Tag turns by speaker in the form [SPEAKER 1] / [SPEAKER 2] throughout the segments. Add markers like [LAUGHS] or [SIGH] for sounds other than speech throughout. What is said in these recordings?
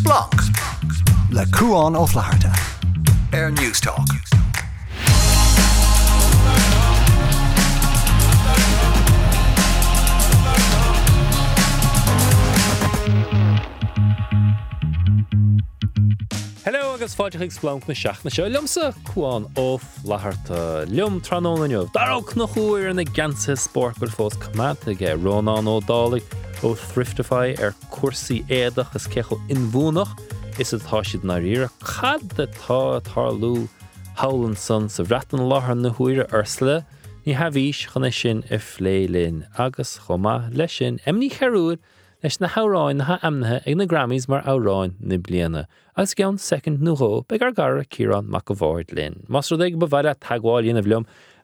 [SPEAKER 1] Splanc le Cuán Ó Flatharta. Air Newstalk.
[SPEAKER 2] Hello agus fáideigh splanc na seach na seo. Lumsa chuáin óh letharta leom trónaneomh Daragh nach chuir na gansa sport gur fós cumataige Rónán ó dálaigh ó thriftify ar cuasaí éadach is cecho inmhúnach is atá siad na rire cad detá tarlú hálan san sa bhreatan láthair na huiire arsla, ní hahís chuna sin i phlélinn. Agus chomá leis sin. Imní cheúd leis na háráin na ha amnathe ag na Grammys mar áráin na bliana, ceann second nuó be ar gar Ciarán Mac an Bhaird linn. Mas ag bhhaile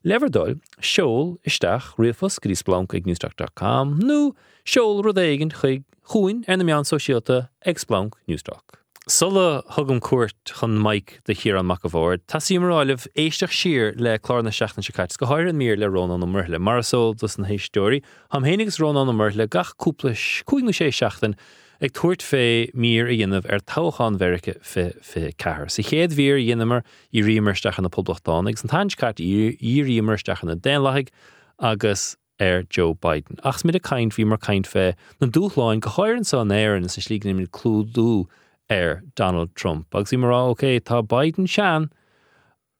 [SPEAKER 2] leverdul, seol isteach rifos grísblanc ag newstalk.com, nó seol rud éigen chuig chuin ar na meán sosiálta agsplank newstalk. Sulla thugam cuat chun maic de hir an macahór, Tá sí maráileh éisteach le chlána seachna se caiit go mír le Rón an mrle, mar sól dus an héistóí, Ham hénigs Rón an mrle gachúplas chuigú sé seachtain ag tuairt fé mír a dhéanamh ar táchan verice fé cehar. Sa chéad vír dhéanamar í rimarsteach na poblbachtánig, san taincat í rimarsteach na délaigh agus ar Joe Biden. Achs mid a caiint hí mar caiint fé na dúchláin go háirann san éan sa slígan mid clúdú ar Donald Trump. agus í marrá oké tá Biden sean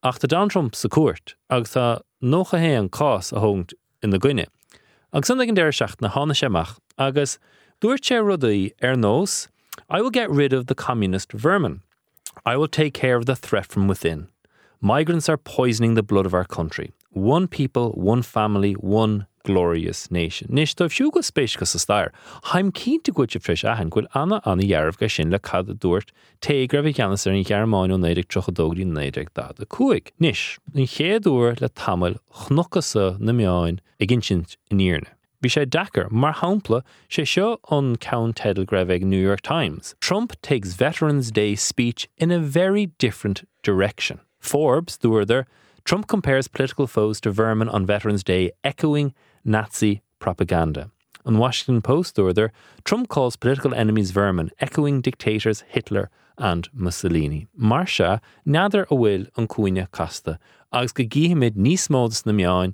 [SPEAKER 2] ach tá Donald Trump sa cuat agus tá nócha hé an cás a thugt in na gcuine. Agus san an déir seach na hána séach agus rudaí ar nós, I will get rid of the communist vermin. I will take care of the threat from within. Migrants are poisoning the blood of our country. One people, one family, one glorious nation. Nis do fiú go spéis go sa stair. Fris ahan ghfuil anna anna dhearmh go sin le cad dúirt tégra bh cheannas ar an chearmáin ó da a cuaig. Nis, in chéadúir le tamil chnochasa na meáin ag gin sin. Bhí sé dachar mar hapla sé seo an New York Times. Trump takes Veterans Day speech in a very different direction. Forbes, dúirder, Trump compares political foes to vermin on Veterans Day, echoing Nazi propaganda. On Washington Post order, Trump calls political enemies vermin, echoing dictators Hitler and Mussolini. Marsha neither a bhfuil an cuine casta, agus go gíimiid níos módas na meáin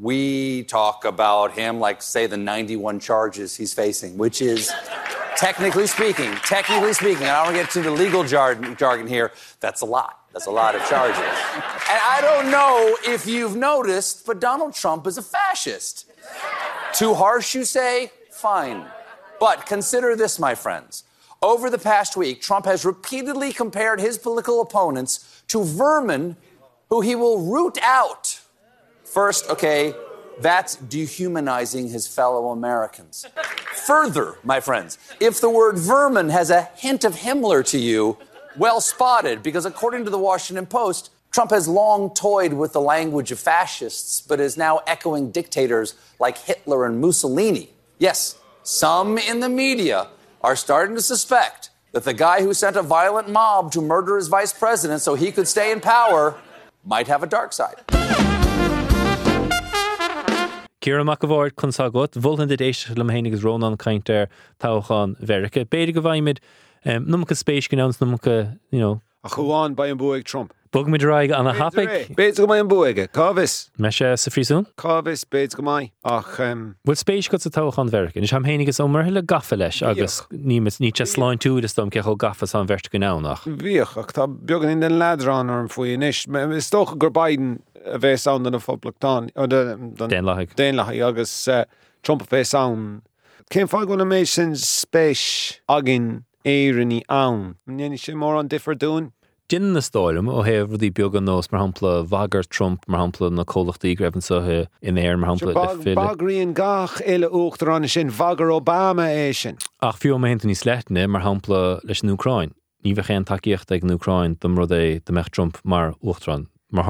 [SPEAKER 3] we talk about him like, say, the 91 charges he's facing, which is, technically speaking, technically speaking, I don't want to get to the legal jargon, jargon here, that's a lot. That's a lot of charges. And I don't know if you've noticed, but Donald Trump is a fascist. Too harsh, you say? Fine. But consider this, my friends. Over the past week, Trump has repeatedly compared his political opponents to vermin who he will root out. First, okay, that's dehumanizing his fellow Americans. Further, my friends, if the word vermin has a hint of Himmler to you, well spotted, because according to the Washington Post, Trump has long toyed with the language of fascists, but is now echoing dictators like Hitler and Mussolini. Yes, some in the media are starting to suspect that the guy who sent a violent mob to murder his vice president so he could stay in power might have a dark side.
[SPEAKER 2] Cíar amach go bhhair chunsa got, bhulhan de ééis le héananig rónán caiintear táchan Vericha. Béidir go bhaimiid nu go spéis go ans nu go
[SPEAKER 4] A chuháin ba an buig Trump.
[SPEAKER 2] Bug mid raig an hapaig
[SPEAKER 4] Béid go mai an buige, Cávis,
[SPEAKER 2] me sé sa frísún?
[SPEAKER 4] Cávis béid go mai ach um,
[SPEAKER 2] Bhfuil spéis go sa táchan Vericha, is ham héanagus ó mar le gafa leis agus ní ní te sláin túúdas dom ce gafas an bhirt go nánach.
[SPEAKER 4] bhíoch ach tá began in den ledrán ar an faoin isis. is tócha gur Biden a bheith an na foplachtán
[SPEAKER 2] Den leigh.
[SPEAKER 4] déanalacha agus uh, Trump a bheith an. Céim fá gona mééis sin spéis agin éanní ann. Mnéanaine sé mór an difer dún?
[SPEAKER 2] Din na stáilm ó heh rudí beag an nós mar hapla bhagar Trump mar hapla na cólachtaí greibhann sathe in éir mar hapla.
[SPEAKER 4] Bagríon gach eile uachtarránna sin bhagar Obama é sin.
[SPEAKER 2] Ach fiú hénta ní sleitne mar hapla leis an Ucrain. ní bheith chéan takeíocht ag an Ucrain dom rud é de mecht Trump mar Uachtrán. Mar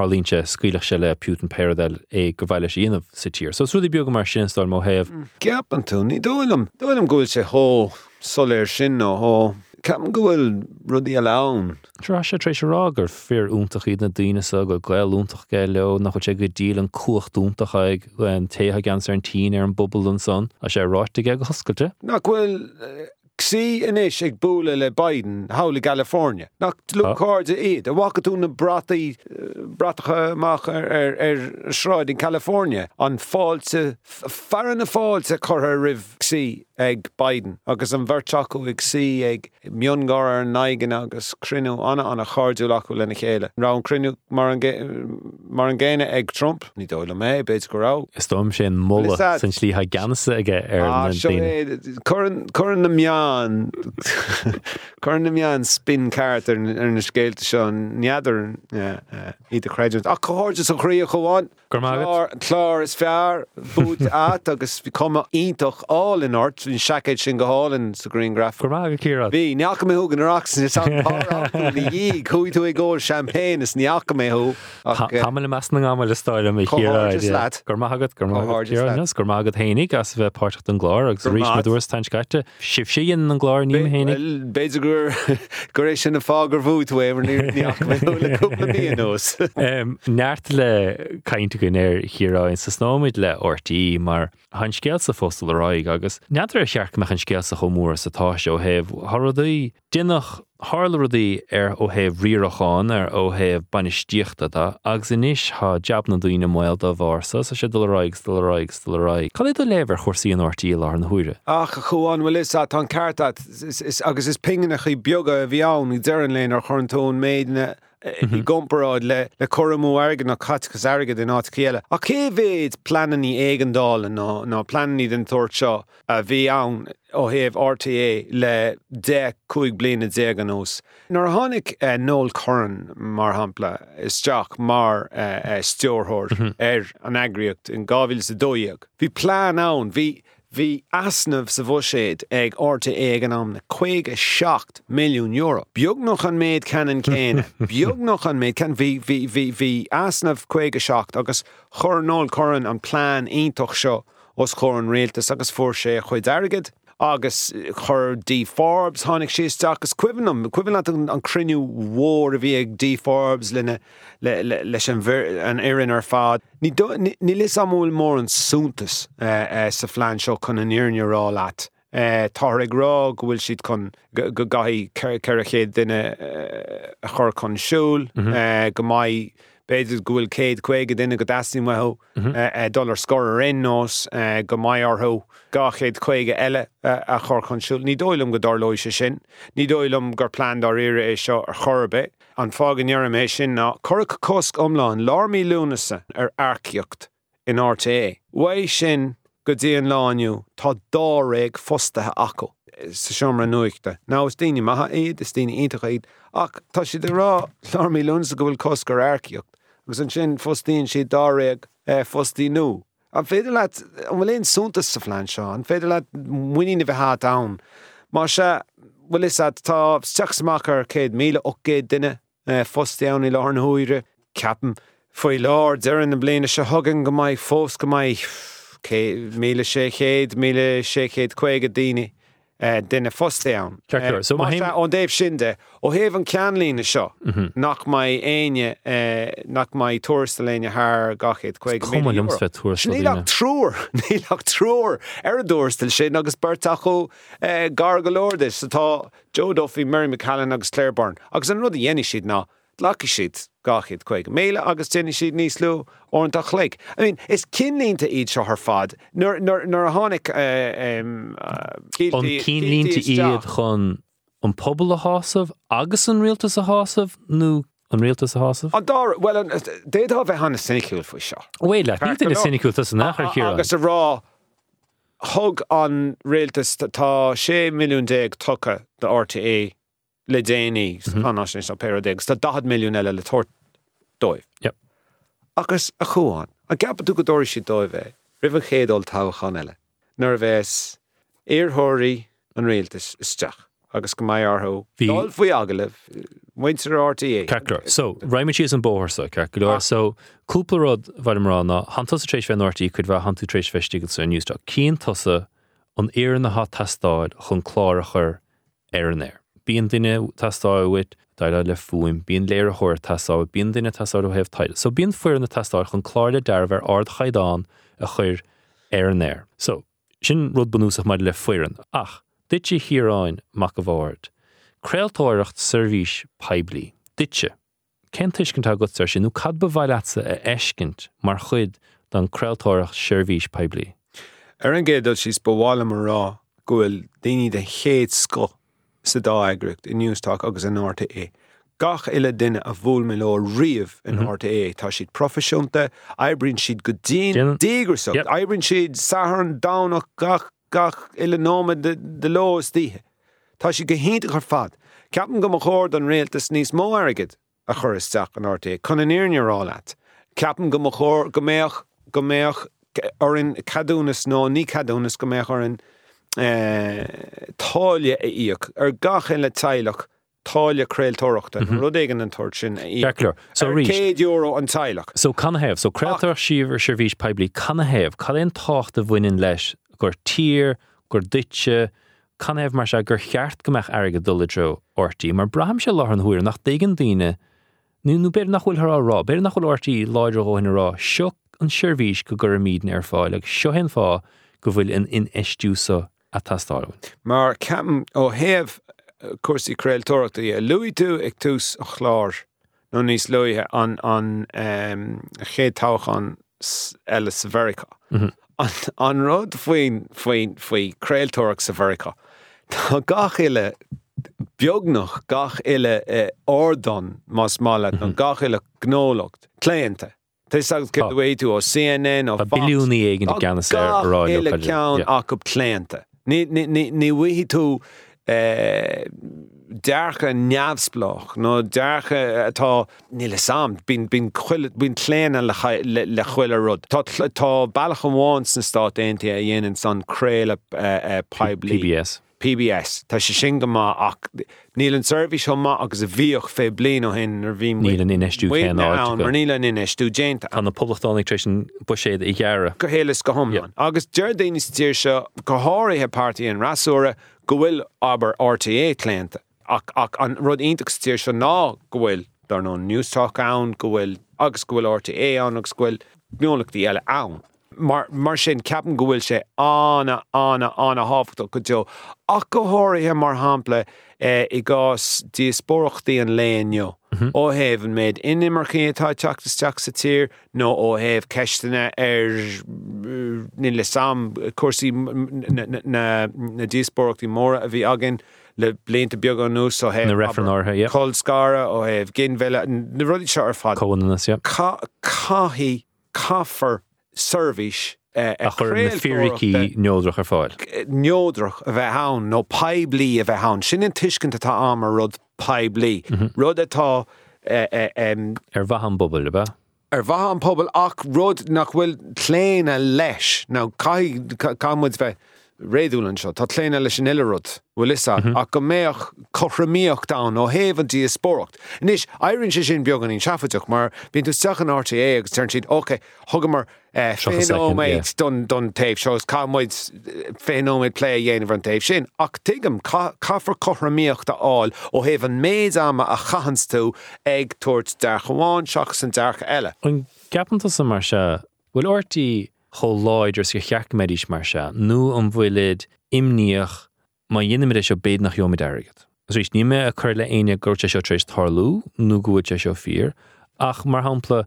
[SPEAKER 2] se le Putin Paradel é go bhile sé inmh sa tír. So srúdi beag mar sinstal má heh mm.
[SPEAKER 4] Ceapan tú ní dóm dóm gohfuil sé hó soléir sin ó hó Ceapan gohfuil rudí a lán.
[SPEAKER 2] Trá sé trééis gur fear úntaach iad na daine a go gléil úntaach ge le nach chu sé go díal an cuachtúntaach ag an téthe gan ar an tí ar an bobbal an son a sé ráiste go hoscailte.
[SPEAKER 4] nach bhfuil sí inis ag búla le Biden hála California. nach
[SPEAKER 2] Ah.
[SPEAKER 4] luáde iad a bhacha na brataí bratachaach ar er, ar er, ar er sráid in California an fáilte fearan na fáilte chutha rih sí ag Biden agus an bhirteachú ag sí ag miongar ar naigen agus crinú anna anna cháú acu lena chéile. Rá an gé- mar an ggéine ag Trump, ní dóile mé beit go rá.
[SPEAKER 2] Is dom
[SPEAKER 4] Is that-
[SPEAKER 2] san slí ha ganasa aige ar
[SPEAKER 4] Ah,
[SPEAKER 2] an
[SPEAKER 4] seo
[SPEAKER 2] daine.
[SPEAKER 4] é- Curan curan na meán [LAUGHS] na meán spin cart ar na scéalte seo neadidir iad a chréidir. A choáirte a chrío choháin.
[SPEAKER 2] Gur mágad?
[SPEAKER 4] Chlár- is fear bút [LAUGHS] at agus bhí cuma ítach á in ort sin go hálinn sa Green Graph.
[SPEAKER 2] Gur má go círa.
[SPEAKER 4] Bhí neach mé thugan arachsan is dhí chuú tú ag ggóir champagne is neach mé thu
[SPEAKER 2] Hamil meas na gáil le stáile mé
[SPEAKER 4] Comhardus
[SPEAKER 2] chéad.
[SPEAKER 4] leat.
[SPEAKER 2] Gur mágad gur
[SPEAKER 4] Comhardus leat.
[SPEAKER 2] mágad gur mágad hénig as bheith páirt an glár agus
[SPEAKER 4] mád.
[SPEAKER 2] dúir tan scaite. Sib síon an glár ní hénig.
[SPEAKER 4] Beiidir gur éis sin na fágur neach mé leúpla bíos.
[SPEAKER 2] Neart le caiinte gon ir chiráin sa snóid le ortaí mar han scéal sa fóstal aráig agus neadar a seaach me an scéal sa chomúór sa tá ó heh Hardaí duach hálaí ar ó heh riachán ar ó heh banistíochtta agus inis há jab na dúine mil a bhharsa sa sé doráig doráig doráig. Ca do léver chósaí an ortaí lá an thuúre.
[SPEAKER 4] Ach chuáin bhfuil is tá carta agus is pinganna chu beaga a bheán í dean léon ar chutón méidna Mm-hmm. i gomperáid le le choramú agan nach catchas aige den áit chéile. A cé bhéad planan í éigendála ná ná planí den tuairt seo a bhí ann ó héobh RTÉ le de chuig blina dé anós. Nar tháinig Noel Curran mar hapla is teach mar stúrthir mm-hmm. er, ar an agriocht in gáhil sa dóíag. Bhí plán ann, bhí Bhí asnamh sa bhséad ag orta éag an am na chuig a 6 milliún euro. Beag noch an [LAUGHS] méid cean céine. Beag noch an méid can bhí bhí bhí bhí asnamh chuig a 6 agus chur Noel Curran an plán iontoch seo os chur an réaltas agus fuór sé chuid agus chur Dee Forbes tháinig sé agus cuihanm cuihan an, cruniú mhór a bhí ag Dee Forbes lena le, le, leis an, éan ar fád. Ní, do- ní, ní lis amúil mór an súntas uh, uh, sa flein seo chun an iirne rá leat. Tá ag rá bhfuil siad chun go gaí ce a chéad duine a chur chun siúil uh, go maiid beidir gohfuil céad chuige duine go dasí meth mhm. eh, dollar scór ar innós eh, go maiarth gá chéad chuige eile eh, a chur chun siúil. Ní dóilm go darlóise se sin, ní dóilm gur plán dar ire é seo ar chorbe an fágan nearméis sin ná chorcha cosc omláin lámí lúnasa ar arceocht in RTÉ. Wa sin go dtíon lániu tá dá réag fostathe acu. sa seomra nuachta. Ná is daine maitha iad is daine iad ach tá si de rá chláirmí lunsa go bhfuil coscar airceocht, agus an sin fostíonn si dá réag fostí nó. An féidir le an bhfuil éon súntas sa flein seo, an féidir le muoine bheith há da. Má se bhfuil is tá steachsachar céad míle 8 duine fostéann i lá an thuire ceapan foioi lár dean na bliana se thugan go maiid fós go maiid míle sé chéad míle sé chéad chuige daine. Uh, duine fostéan.
[SPEAKER 2] Ceartar, so má haim-
[SPEAKER 4] an déobh sinnde ó héh an ceanlína seo nach mai aine nach mai tuairstaléine th gachéad chuig
[SPEAKER 2] Cuma liomsa bheith tuairistalíne.
[SPEAKER 4] Níach trúr trúr ar a dúirstal sin agus bertacho gar golódis satá Jodoffí Miriam O'Callaghan agus Claire Byrne agus an rud a dhéine siad ná laci siad gachiid chuig méle agus déine siad níos lú orintach le. I mean, is cinlínta iad seo th fad nar a tháinig uh, um, uh,
[SPEAKER 2] An cínlínta iad chun an pobl a hásamh agus an rialtas a hásamh nó an rialtas a hásamh?
[SPEAKER 4] An dá well an- uh, déadá bheith hanna siniciúil faoi seo.
[SPEAKER 2] Bhile, ní
[SPEAKER 4] Carta
[SPEAKER 2] na
[SPEAKER 4] nó.
[SPEAKER 2] sinnicútas an nachar
[SPEAKER 4] A-
[SPEAKER 2] chéar.
[SPEAKER 4] Agus a rá thug an réaltas tá- tá sé milliún déag tucha de RTÉ le déanaí annáisina sa pédéag tá 10 milliún eile le tuairt dóibh.
[SPEAKER 2] Yep.
[SPEAKER 4] Agus a chuáin a gappa tú go dóir si dóibh rih chéadol táchan eile. Nar bheits éarthirí an réaltas isteach agus go maiarthú.
[SPEAKER 2] Bhí-
[SPEAKER 4] Dul faoi agalibh muintear RTÉ.
[SPEAKER 2] Ceir so raimime si an bóharsa go leir so cúplarrád ah. bhaimrána hantas trééis fe nóirtíí chud bheith hanú trééis festí go san er nniuúteach. Cín tosa an éar na há testáid chun chlárachar ar an er air. Er. Bíon duine testáid daile le fuim, bíon léir thir testáid, bíon duine testáid ó heh taide. So bíon fuir na testáid chun chláirle darbhar ard chaidán a chur ar an air. So sin rud bunúsach mar le fuiran ach dit hiráin mac go bhhard. Creaaltóirecht servís peblií. Ditse. Kentuiscintá go sin nó cad ba bhaileatsa a eiscint mar chud don creaaltóirecht servís peblií.
[SPEAKER 4] Ar an géad sis bhála mar rá gohfuil daoine de chéad sco sa dá agrúcht i nniuústach agus an RTÉ. Gach ile duine a bhfuil me le riamh in mhm. RTÉ Tá siad profisiúnta, ebrin siad go Dín- dígur
[SPEAKER 2] Yep.
[SPEAKER 4] Ebrin siad san dánach gach gach ile nóma de, de lós títhe. Tá si go hénta chu fad. Ceapan go mo chóir an réaltas níos mó airigid a chur isteach an RTÉ, chun an éarnará leat. Ceapan go chóir go méoch go méoch ar in cadúnas nó ní cadúnas go méoch ar an táile a íoch ar gach le teilech táile créiltóachta mhm. rud éigen an sin
[SPEAKER 2] so
[SPEAKER 4] céad euro an teilech.
[SPEAKER 2] So can heh, so creaaltar siomhar servís peblií can heh, Ca éon tácht a bhainein leis gur tír, gur dute, can heh mar se gur cheart gombeach aige duladro ortaí, mar braham se lá an nach dagan daine, nu beir nachhfuil rá. Beir nachhfuil ortaí láidir óin rá, seo an go gur míd ar fáil, ag seo hen fá go bhfuil in in eistúsa a tastáin.
[SPEAKER 4] Mar ceapan ó héamh cuasaí créiltóachta í luí tú ag túús a chláir nó níos luithe an an um, chéad táchan s- eile sa Verica.
[SPEAKER 2] Mhm.
[SPEAKER 4] An, an rud faoin faoin faoi créiltóach sa Verica. Tá gach ile beagnach gach ile uh, ordan más mála
[SPEAKER 2] Mhm.
[SPEAKER 4] an gach ile gnólacht léanta. Tás agus
[SPEAKER 2] Ah.
[SPEAKER 4] go tú ó CNN ó
[SPEAKER 2] A
[SPEAKER 4] Fox.
[SPEAKER 2] biliúní éigen
[SPEAKER 4] Tá
[SPEAKER 2] gan sé
[SPEAKER 4] gach
[SPEAKER 2] ráile
[SPEAKER 4] ile ceann ach go léanta. Ní bhuihí tú eh, dearcha neamhsplach nó dearcha eh, atá níle sam bín léana le le le chuile rud. Tá Tá bailach an bháin san stát aontaí a dhéanaan san créile.
[SPEAKER 2] PBS.
[SPEAKER 4] Tá sé sin go má ach níl an service má agus a bhíoch fé blin ó hin ar bhí
[SPEAKER 2] Níl an inistú cén áit go.
[SPEAKER 4] mar níl an inistú dénta
[SPEAKER 2] An na publictánig treéis sin bu séad i ghearra.
[SPEAKER 4] go hélas go homlan. Agus deirdaine tíir se go háirithe pártaí an rasúra go bhfuil aber RTÉ lénta. Ach, ach an rud intach tíir se ná go bhfuil dar nó newstalk ann go bhfuil agus go bhfuil RTÉ an agus gohfuil gúlachtaí eile ann. Mar, mar sin ceapan go bhfuil sé anna anna anna háfachtá go jo ach go háirithe mar hapla i gás díospóachtaí an léonio. ó heh an méid inimar chétá teachtasteach sa tír nó ó heh ceistena ar ní le sam cuasaí na díospóachtaí móra a bhí agin le blianta beag an nús ó heh
[SPEAKER 2] Na referen orthe, yeah.
[SPEAKER 4] Col scara ó heh gin bheile na rudí se ar fad.
[SPEAKER 2] Conas.
[SPEAKER 4] Caihí caafar service
[SPEAKER 2] A chur na firicí neódrach ar fáil.
[SPEAKER 4] neódrach a bheith hán nó peblií a bheith hán. Sin an tuiscinnta tá am rud peblií. Mhm. Rud atá
[SPEAKER 2] Ar er bhahan bobbal ba?
[SPEAKER 4] ar er bha an pobl ach rud nach bhfuil léine leis ná caimuid bheith réúlann seo, Tá léine leis an ilerud bhfuil isa mhm. ach go méoch choramíocht da ó héhantí is spóracht. Nis éirann sé sin beag an ín seafateach mar bín tú sechan RTÉ agus turn siad óké thugamar eh,
[SPEAKER 2] Seo a second, yeah.
[SPEAKER 4] féóméid don don taobh seos cámuid eh, féóid lé dhéanamh an taobh sin ach tuigem caafar choramíocht a áil ó héh an méid ama a chahans tú ag tuairt de goháin seach san dearcha eile.
[SPEAKER 2] An gapanta sa mar se bhfuil ortaí cho láidir go cheach médís mar se, nó an bhfuilid imníoch má dhéanaimiid seo béad nach joomid agad. Rís níime a chur le aine gurte seo trééis thlú nó se seo fír, ach mar hapla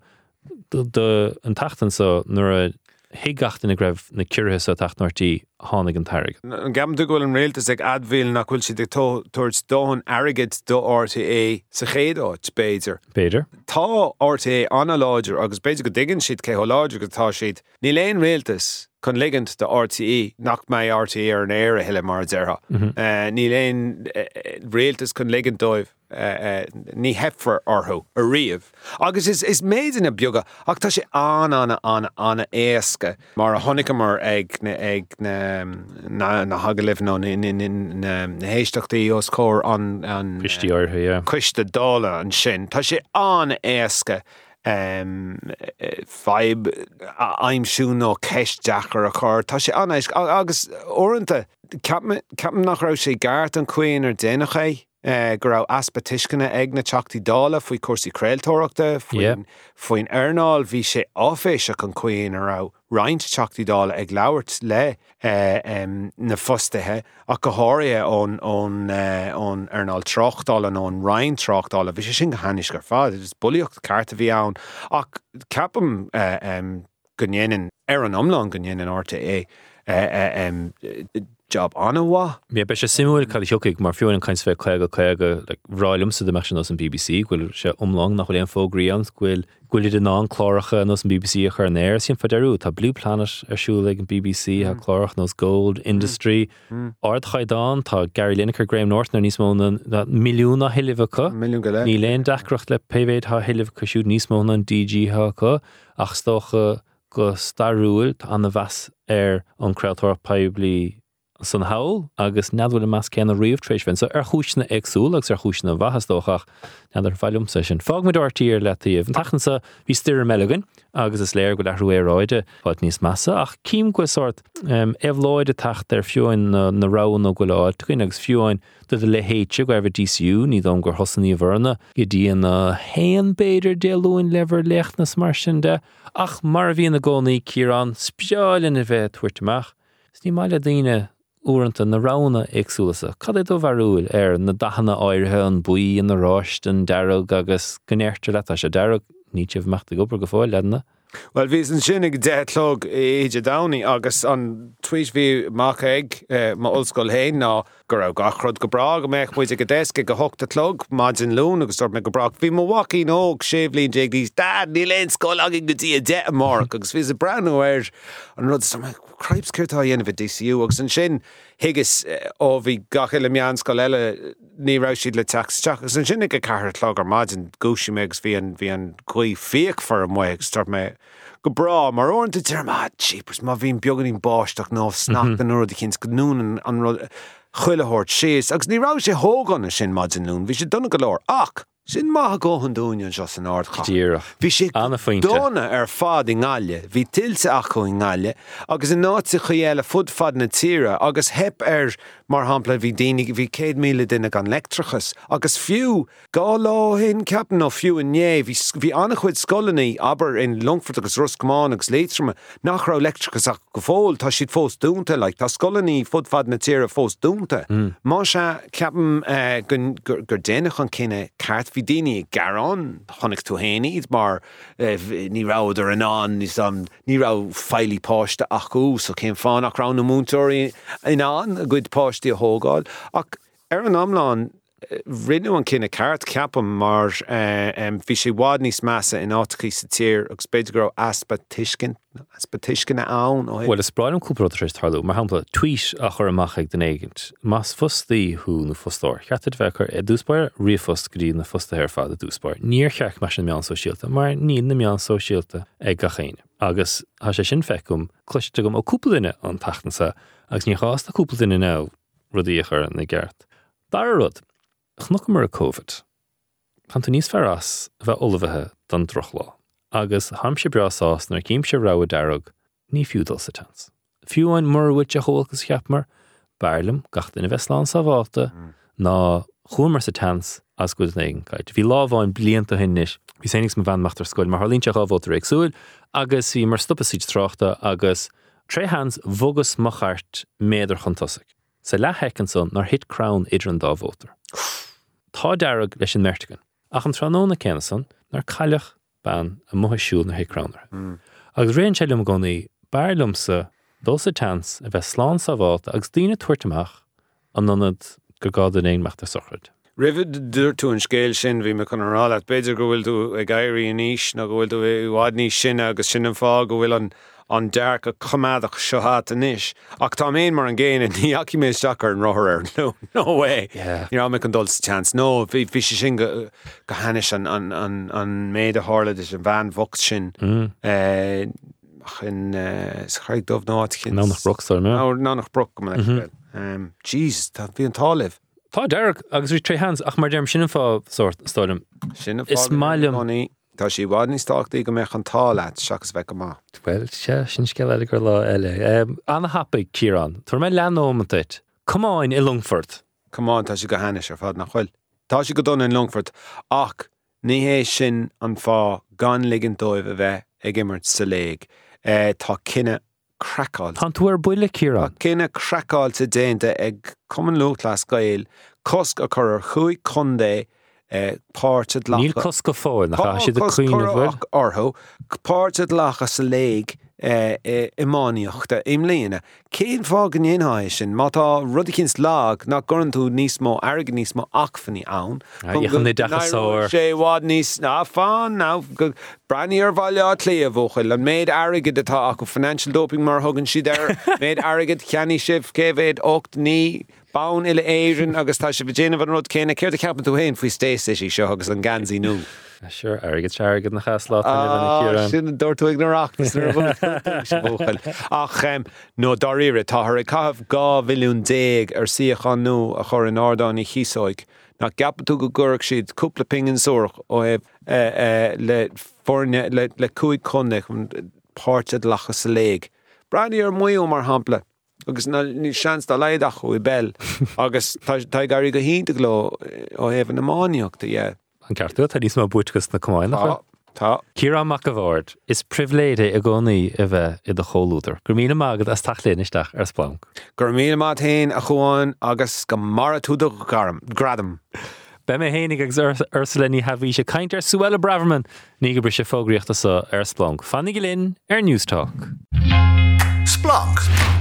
[SPEAKER 2] an tatan nuair a hégachtain na greibh na curithe sa tachtnartí hánig an tairigad.
[SPEAKER 4] An gam du gohfuil an réaltas ag adhil nach bhfuil si tuairt dóhan agad do RTÉ sa chéadáit béidir.
[SPEAKER 2] Béidir?
[SPEAKER 4] Tá RTÉ anna láidir agus beidir go digann siad cé láidir go tá siad. Ní léon réaltas chun ligant de RTÉ nach mé RTÉ ar an éire heile mar dearha. Mhm. Eh, ní léon eh, eh, réaltas chun ligant dóibh ní hefar orthú a riamh. Agus is, is méidirna beaga ach tá sé an anna anna anna éasca mar a tháinig mar ag ag na, na, hagalibh nó héisteachtaí os cór an an
[SPEAKER 2] Cuistí orthu
[SPEAKER 4] chuiste dála an sin. Tá sé an éasca um, feib aimimsú nó ceist dechar a chur Tá sé anéis agus orintanta ceapan nach rah sé gart an cuioin ar déanaach é Uh, go rah aspa tuiscinna ag na teachtaí dála faoi cuasaí créiltóireachta
[SPEAKER 2] Yeah.
[SPEAKER 4] faoin airnáil bhí sé áféis an chuoin ar rah reinint teachtaí dála ag leabhart le um, na fostathe a go háir ón ón ón arnáil trochtála nó an rein trochtála, bhí sé sin go hanis gur fád, is buíocht carta bhí ann ach ceapam um, gonéanaan ar an omláin gonéanaan áta é uh, uh, um, job anhha.
[SPEAKER 2] Mé be sé simúil cad thucaigh mar fiúin caiins feh chuige chuige le ráilumsa de meisi an BBC ghfuil sé omlang nach fógriían ghfuil ghfuil den ná chláiricha nos an BBC a chu an air sin fadarú Tá Blue Planet arsúla an BBC a mm. chlárach nos Gold mm. Industry. Mm. Ard chaidán tá Gary Lineker Graham Norton er na níos móna milliúna heileh chu
[SPEAKER 4] Milliún go le.
[SPEAKER 2] Ní léon decrocht le pevéid ha heileh cosisiú níos móna an DG ha chu ach stocha go starúil an na bheas ar an creator pebli san hail agus nedhfuil a meas céan riomh trééis so ar chúisna agsú agus ar chúisna bhehasdóchach neidir fellum sé sin. Fág me ortíir le tíomh an tachansa hí stíir megan agus is léir go le ruéráide fáid níos massa ach cím go sort um, ehláide tacht ar fiúin na, na rán ó goáid chuin agus fiúin do le héite go ebh DCU ní dom gur hosaní bhharna go dtíon na héan béidir déúin lever lechtnas mar sin de ach mar bhíon na gcónaí cíán speáilin a bheith tuairteach. Sní maiile daine úanta na rana agsúlasa, Cad é do bharúil ar na dahanana áirithe an buí an naráist an deireg agus gnéirte le sé deireg ní sih meachta gopur go fáil lena.
[SPEAKER 4] Well vís an sinnig delog éidir daní agus an tuis hí mac ag eh, má olscoil héin ná gur rah gachrod go brag go méich muid go déisce go hochtta tlog mágin lún agus start me go brag. Bhí mhaí nóg séhlín dé dís dad ní léon scóil agin gotí a de mar agus ví a breúir an rud creipscirtá dhéanamh DCU agus an sin higus eh, ó bhí gacha le meán sco eile eh, ní ra siad le tateach agus an sinnig go ceirtlog ar maidin goisimegus bhí an bhí an chuí féoh for an muig start me go bra mar orintanta tíar cheapers ah, má bhín beganín báisteach nó snach mhm. den nuair cinn go nún an rud chuilehort séas agus nírá sé hóganna sin maidin nún, bhí sé donna go leir ach sin maithe ggóhan dúin se an.
[SPEAKER 2] Díireach.
[SPEAKER 4] Bhí sé
[SPEAKER 2] Anna
[SPEAKER 4] ar fád i gáile, hí tiltte acu i gáile, agus in nása chuéile fud fad na tíre, agus hep ar mar hapla bhí daine bhí cé míle duine an lectrachas, agus fiú gá láhinn ceapan ó fiú inné, hí annach chuid scolaní aber in Longfurt agus Ruscmáin agus létrama nach ra lectrachas ach go fóil tá siad fós dúnta, le tá scolaní fud fad na tíre fós dúnta. Má se ceapan eh, gur déanaach an cinenne ceart hí daine garrán tháinig tú héanaad mar eh, v- ní ráidir an an ní sam ní ra feilí páiste acu so cén fáin nach ran na múntóirí in an a good páistí a hógáil ach ar amláin eh, rinne an cinenne ceart ceapam mar eh, bhí sé bhád níos in átaí sa tír agus beidir go aspa tuiscin aspa tuiscinna ann ó
[SPEAKER 2] Well is braim cúpla éis tarú, mar hapla tweet a chur amach ag den. Mas fustaí hú nó fustóir. Cheatid bhechar i dúspáir riomfust goí na fusta ar fád a dúspáir. Níor cheach me sin meán sosiálta, mar ní na meán sosiálta ag gachéine. Agus há sé sin fecum cluiste gom ó cúplaine an agus ní cháás na cúplaine ná rudí a chur na gceart. Mar a COVID. Pan tú níos ferras bheith olbhethe don drochlá. agus hamse brasás nar cíim se ra a darug ní fiúdal sa tans. Fiúin marhuiid a hógus cheapmar, beirlim gach in Westland sa bháta mm. ná chumar sa tans as go négaid. Bhí láháin blianta hinnis, hí sénigs me bhanachtar scoil mar Harlínte áhótar agsúil, agus hí mar stoppasid tráchta agus tréhans bógus machart méidir chutasig. Sa le hecanson nar hit crown idir an dáhótar. Tá dearag leis an mertegan, ach an tróna Kenneson nar caiileach ban a muthisiú na héránar. Hmm. Agus réon selumm gcónaí beirlumsa dul sa tans a bheith sláán sa agus díine tuairrtaach an nonad go gáda éon meachta.
[SPEAKER 4] Rivid dúir tú an scéil sin bhí me chun rála, beidir go bhfuil tú ag gaiirí níos nó go bhfuil tú bhád níos sin agus sin an fá go bhfuil an an dear go cumadach seohat inis. Ach tá mé mar an ggéine ní [LAUGHS] aici mé seachar an rothir no no way.
[SPEAKER 2] Yeah.
[SPEAKER 4] Ní me an dul chance. No, bhí bhí sé sin go hanis an an an an méad a hála is an bhean vocht sin. Eh, ach, in eh, is chaig dómh náit
[SPEAKER 2] ná nach brochsar me.
[SPEAKER 4] ná ná nach bro go Um, Jeez, tá bhí an tálih.
[SPEAKER 2] Tá Derek agus rí tre hands ach mar derm sin fá sort stoidm.
[SPEAKER 4] Sinna
[SPEAKER 2] Is
[SPEAKER 4] ní Tá sí bhád ní stáachtaí go meach an tálaat seachas bheith go má.
[SPEAKER 2] Well se sin scéile gur le eile. Anna hapaig Kiran, Tuair mé leómantit. Comáin i Lungfurt.
[SPEAKER 4] Cumán tá si go hanis ar fad nach chuil. Tá si go donna in Longford ach ní hé sin an fá gan ligin dóibh a bheith er ag immert sa léig. Tá cinenne crackáil.
[SPEAKER 2] Tá túair buile Kiran.
[SPEAKER 4] Cinenne crackáil sa déanta ag cuman luúlas gail cosc a chur chuig condé Eh, páirte
[SPEAKER 2] Níl cos go fáil nach si bhfuil.
[SPEAKER 4] orthó páirte lecha sa léig eh, eh i máíochtta eh, im léana. Céan fá gan éonhaid sin má tá rudicins lag nach goran tú níos mó agan níos mó achfaní ann.
[SPEAKER 2] Dechas óir.
[SPEAKER 4] sé bhád níos ná fáin ná go breí ar bhaile lé a bhchail an méid aigad atá acu financial doping mar thugann si ar [LAUGHS] méid aigad cheanní sibh céhéad 8 ní bán ile éan agus tá se bhéanamh an rud céna céir a ceapan tú héin faoi seo agus an gansaí ah, [LAUGHS] nó.
[SPEAKER 2] Sure, agad se na chaslá
[SPEAKER 4] Ah, sin dúirtú ag narachtas bhchail. Ach nó doíire táthir gá bhiliún déag ar siochan nó a chur an ádáin i chiáig. Na go ggurach siad cúpla pingin soch ó hebh eh, eh, le forne le le cuaig conne chun eh, páirtead lachas sa léig. Braí ar muo mar hapla. Agus na ní seans dá leideach chu i bell [LAUGHS] agus tá tá garí go hínta gló ó hebh na máíochtta é.
[SPEAKER 2] An ceartú tá níos má buitgus na comáin nach.
[SPEAKER 4] Tá
[SPEAKER 2] Ciarán Mac an Bhaird is privléide a gcónaí a bheith i do choúidir. Gur mína mágad as taléinisteach ar splanc.
[SPEAKER 4] gur mí má tain a chuáin agus go mar túda garm gradam.
[SPEAKER 2] Be mé hénig agus ursula ní hahí sé caiint ar Suella Braverman ní go bri sé fógriíochtta sa ar splanc. Fannig go linn ar Newstalk.
[SPEAKER 1] Splanc.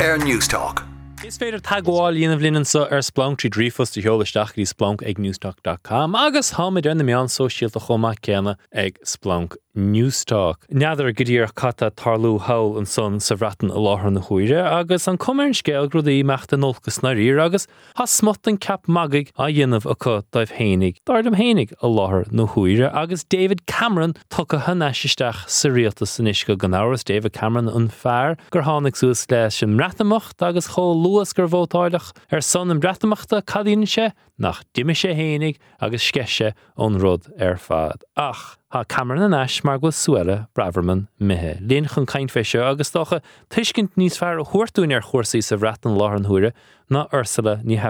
[SPEAKER 1] Air Newstalk.
[SPEAKER 2] Is féidir tagháil íanamh linan sa ar splanc trí drífos de heolaisteach í splanc ag newstalk.com agus háid ar na meán sosial a chomá cena ag splanc Newstalk. Neadidir go dtíar chatta tarlú hail an son sa bhratan a láthair na chuire agus an cumarin scéil grúdaí meachta nógus na rír agus has smot an cap magaigh a dhéanamh a chu daibh hénig. Dardam hénig a láthair na chuire agus David Cameron tu a hanaisteach sa rialta san isisce gan áras David Cameron an fearr gur tháinig suas leis sin ratamacht agus cho luas gur bhótáileach ar son an bretamachta cadíine sé nach diime sé hénig agus sceise ón rud ar fad. Ach, Tá Cameron an eis mar go Suella Braverman mithe. Léon chun caiint feisio agus docha tuiscint níos fear a chuirtún ar chósaí sa bhreatan láthan thuúre ná Ursula ní.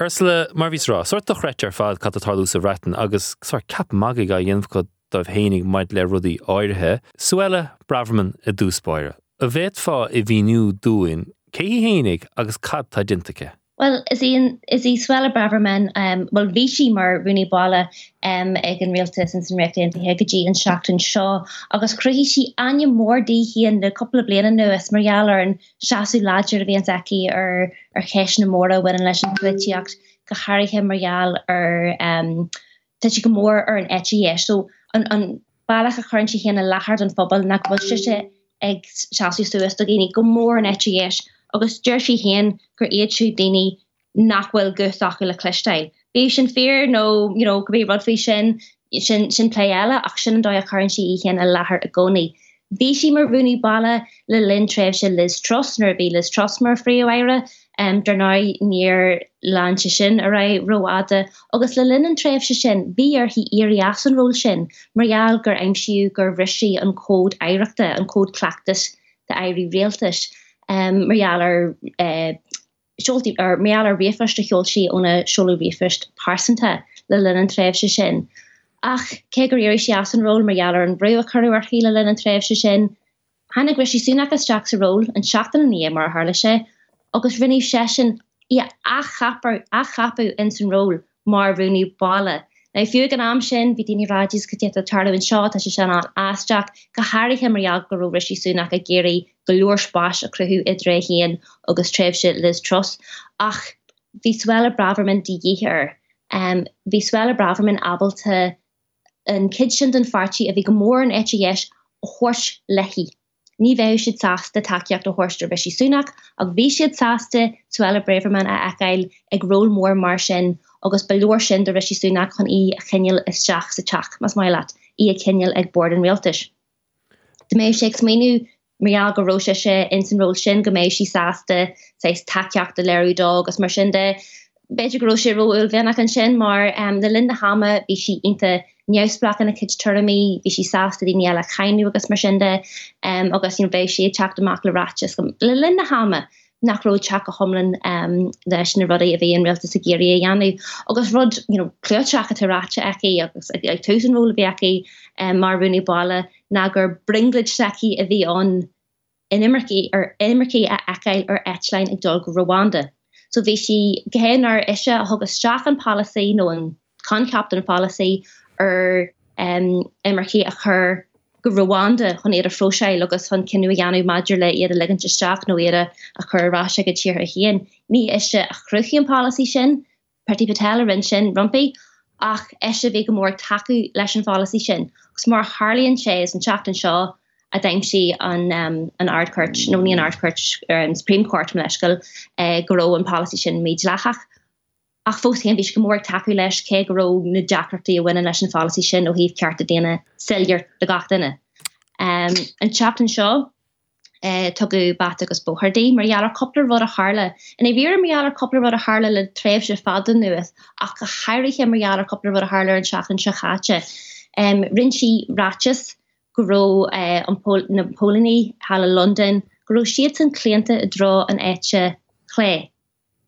[SPEAKER 2] Ursula mar vís rá, suirt do chreitir fád catatarú sa bhreatan agus sá cap magaigh a dhéanamh go dóibh hénig maid le rudí áirithe, Suella Braverman a dúspáire. A bhéit fá i bhíniu dúin, cé hénig agus cad tá dintacha.
[SPEAKER 5] Well is í is í swelle braverman um, well vishi mar runni ball um, ag an realtas in san rectin hegadí an seachtain seo. Agus cruhí si aine mórdí hí an de couple blian nuas marialler an seaú láger a bhí an zaki ar ar cheis na móra win an leis an twitiocht go hairthe marial ar um, te si go mór ar an etí so an, an bailach a chuint si chéanana lehard an fphobal nach bhil si ag seaú suas do géine go mór an etí agus deir si héan gur iad siú daine nachhfuil goach le cléisteil. Bé sin fear nó go bé rod sin sin sin pléile ach sin dó a chuann si chéan a lethir a gcónaí. Bhí si mar bhúní balle le lin tref se lis trosnar bí lis trosmar fríomhhaire um, darná níor landse sin a ra roiáde agus le linnen tref se sin bí ar hí iri asan ró sin, marall gur aimimsiú gur rishi an cód éireachta an cód clactas de airí réaltas. mealar eh, mealar rifuchte hiolsí ona choú rifucht parsanta le lenne trefse sin. Ach kegur si as an rol mealar an breú chuir chéile lenne trefse sin, Hanna gre si sunna agus Jack a rol an seachtan an níam mar harleise, agus rinne sesin i a chapper a chapu in san rol mar runúni balle. Na fiú gan am sin vi dinni radis go a tarla an seo a se sena asstraach go hairithe marag goú risí sunach a géirí goúorspás a cruú idre héan agus trefse lis tros ach ví swelle braverman die dhéhir. Um, ví swelle braverman abel te an kidsin an farti a vi gomór an etjees hors lehi. ní bheith siid sásta takeíocht do thuirstar be si súnach ag bhí siad sásta tuile breverman a eil ag ról mór mar sin agus beúir sin de risi súnach chun í a chinneal is seach sa teach mas mai leat í a cinneal ag board an réaltis. De mé sé méú méall go roise se in san ro sin go mééis si sáasta seis takeach de leirú dog as mar sin de beidir gro sé roúil bhenach an sin mar um, de linda hame bhí si inte neusplach an a kid turmi vi si sásta dí eile chainú agus mar sinnde um, agus sin bhéh sé teach amach le ratches gom le linda hame. nachró chat a homlin um, leis na rudi a bhí an réalta sa géir anú agus rud you know, cléteach aráte eici agus ag tuúsanróla bheici um, mar runúni bailile na gur bringlid seki a bhí an inimmerki ar inimmerki a eil ar etlein ag dul go Rwanda. So bhí si gehénar isise a thugus straach an policy nó an con captain policy ar um, immerché a chur go Rwanda chun éidir froseil agus chun cinú ganú Maidir le iad a leganteteach nó éire a churrá go tíir a chéan. Ní iste a chruchian policy sin, Parti Patel rin sin rumpi, ach eise bvé go mór takeú leis an policy sin. gus mar Harlíonn sé is an Chaptan seo a daim si an um, an artcourt no ní an artcourt ar an Supreme Court leiskel uh, goró an policy sin méid lechach ach fós hen vís gomór takeú leis ke ro na Jackarty a winna leis an policy sin ó híh ceart a déine sillir de gatainine. Um, an chapten seo Uh, tugu bat agus bohardé mar jaar koppler wat a haarle en e weer me jaar koppler wat a haarle le tref se faden nues ach go hairihe mar jaar koppler wat a haarler an seachchen se gaatje um, rinchi ratjes gro uh, Pol na Polni halle London gro siten kliente dro an etje lé.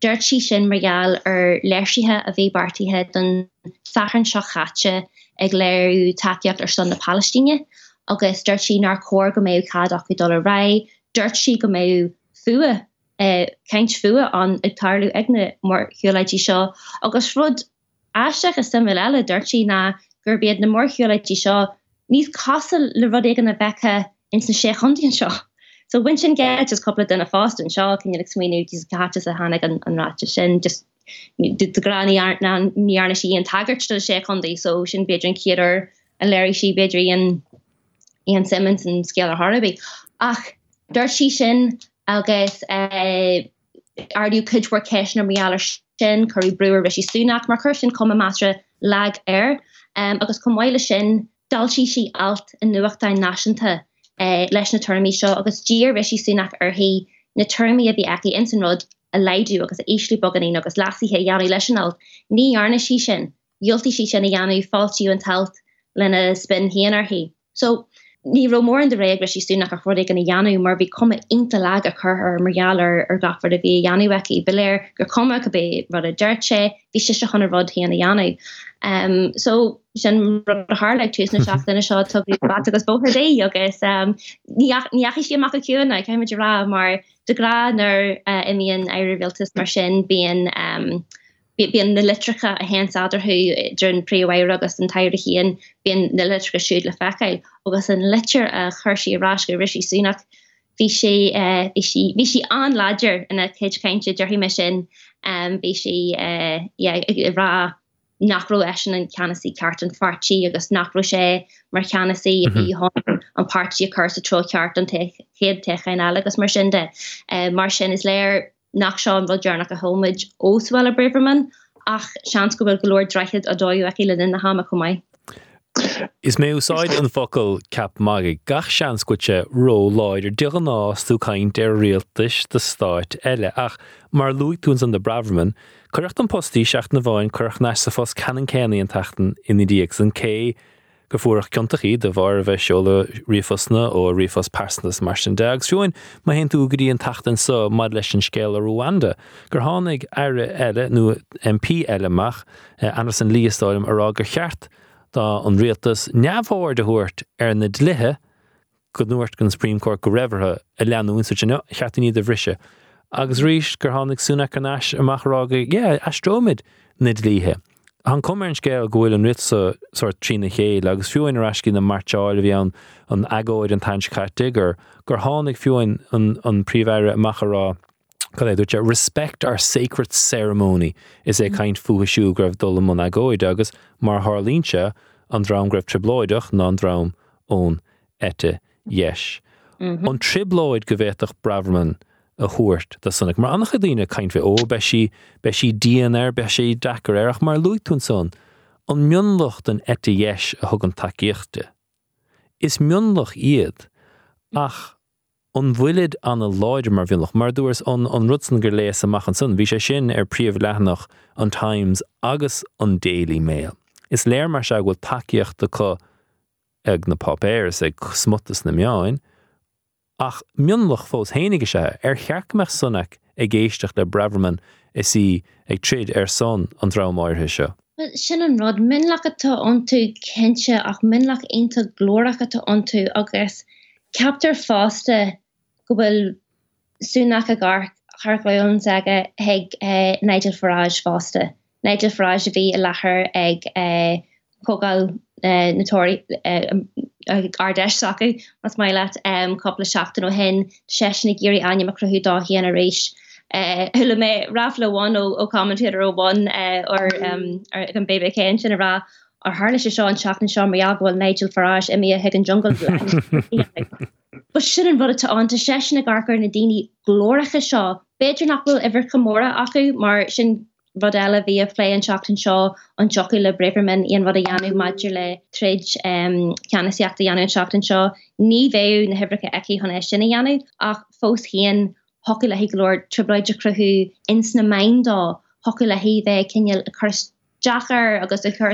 [SPEAKER 5] Dirtsi sin mariaal ar er leirsihe a bvé bartihe den sachan seo chatte ag léirú takeocht ar er son na Palestine. Agus dirt si nar chóir go méú cad acu dul ra, dirt si go méú fua keinint eh, fua an ag tarlú agne mar hiolaití seo, agus rud eisteach a sim eile dirtí na gur bead na mór hiolaití seo, níos casal le rud ag an na becha in san sé hondíon seo. so win sin get just couple den a fast an shaw can you explain these cat a hannig an an rat sin just dit de granny aren't na niarne si an taggart to sé kondi so sin bedrin kier an Larry si bedri an Ian Simmons an scale Harby ach dar si sin agus uh, ardú kudwar ke na mialler sin curry brewer vi sunach mar sin kom matre lag air um, agus komile sin dal si si alt in nuachtain nata. uh, leis na termí seo agus dír bheit si sinach ar hí na termí a bhí aici insanrod a leidú agus a éslí boganí agus lasíthe jaanú leisinál ní arna sí sin Jolti si sin a jaanú faltíú an talt lena spin hianar hí. So ní romór an de réig si súnach a chodig gan jaanú mar bhí komme inta lag a chur ar marjaler ar gafar a bhí jaanúweki beléir gur komme go be rud a deirtse hí si se chun rod hí an jaanú. Um, so sin haar le tú na [LAUGHS] seachna seo tu bat agus bo dé agus níachchi sé amach ciúna caiimi ra mar de gra nar uh, imíon airviltas mar sin bíon um, bien na litricha a hen aderhu eh, drin prewa agus an teir hian bien na litrika siúd le fechail. Agus an litir a chuirsí rasske rishi sunach vi sé eh, vi si an lager in a keintse dehi me sin vi sé ra nachro e an canasí cartan fartí agus nachro sé mar canasí hí mhm. hon an party a chu a tro ceart an te chéad techain agus mar sin de. Eh, mar sin is léir nach se an bhiljarnach a homid óswell a Breverman ach sean go bhfuil golóir dreichiid a a in na hama mai.
[SPEAKER 2] Is mé úsáid an focail cap maige gach seanscoite ró láidir de an nás tú ar réaltais de ach mar luú túns an de Braverman, chuirecht an postí seach na bháin chuch ne sa fós canan céanaí an tatan iní díag san cé go fuach ceantaí de bhar bheith seola rifosna ó rifos persnas mar sin deag siúin má hen tú goí an tatan sa mad leis an scéil a Rwanda. Gur tháinig aire eile nó MP eileach eh, anas an líostáim ará gur cheart dá an rialtas neamhhair de thuirt ar na dlithe go nuirt Supreme Court go raibharthe a leanún sa chearttaí de bhrise. agus ríis gur tháinig súna canáis amachrága, é, astrómid nid líthe. An cummern scéil gohfuil an ritsa sort trína chéil agus fiúin rascin na marteáil bhí an an agóid an taint caiitigur gur tháinig fiúin an príomhheire machará Cad é dúte respect ar sacred ceremony is é caiint fuhaisiú greibh dul man agóid agus mar Harlínse an drám greibh tribloideach ná an ón ete yes. an mhm. triblóid go bhéach braverman a thuirt de sannig mar annach dtíine caiint bheith ó be si be si DNR be sé dechar éach mar luún son an mionlacht an etieis a thug an takeíochte. Is mionlach iad ach an bhuiid an leidir mar bhilach mar dúirs an an rutsan gur léas amachchan sun, bhí sé sin ar príomh lenach an Times agus an Daily Mail. Is léir mar se bhfuil takeíocht de chu ag na papéir ag smutas na meáin, ach mionlach fós héige se ar cheachmeach sunnach ag géisteach le breverman is si ag trid ar son an rámáirthe seo.
[SPEAKER 5] sin an rod minlach atá antu kense ach minlach einta glórach atá antu agus captar fáste go bhfuil súnach a gar charhún aige ag uh, Nigel Farage fáste. Nigel Farage bhí a lethir ag cogáil uh, natóri ardeis sake mas mei laat kole seachtan ó hen sena géri aine a cruú dá hí a rééis. Hulle mé rafleháin ó ó commentator óháin eh, ar an baby céin sin a ra ar hále se seán seachtain seo mé aghil Nigel Farage i mé a heag an jungle. Ba sin an bud ananta sena garchar na daoine glóiricha seo, beidir nachfuil iwwer chomóra acu mar sin rodile vi a lé an seachtan seo an choku le breverman on wat a Jannu Maidir le trid ceannaíachta Jannu seachtan seo, ní bhéú na hebrecha eici honna sinna Jannu ach fós chéan hoku le higlóir tribleidir cruthú ins na maindá hoku le hí bheith cinenne a chu Jackar agus a chu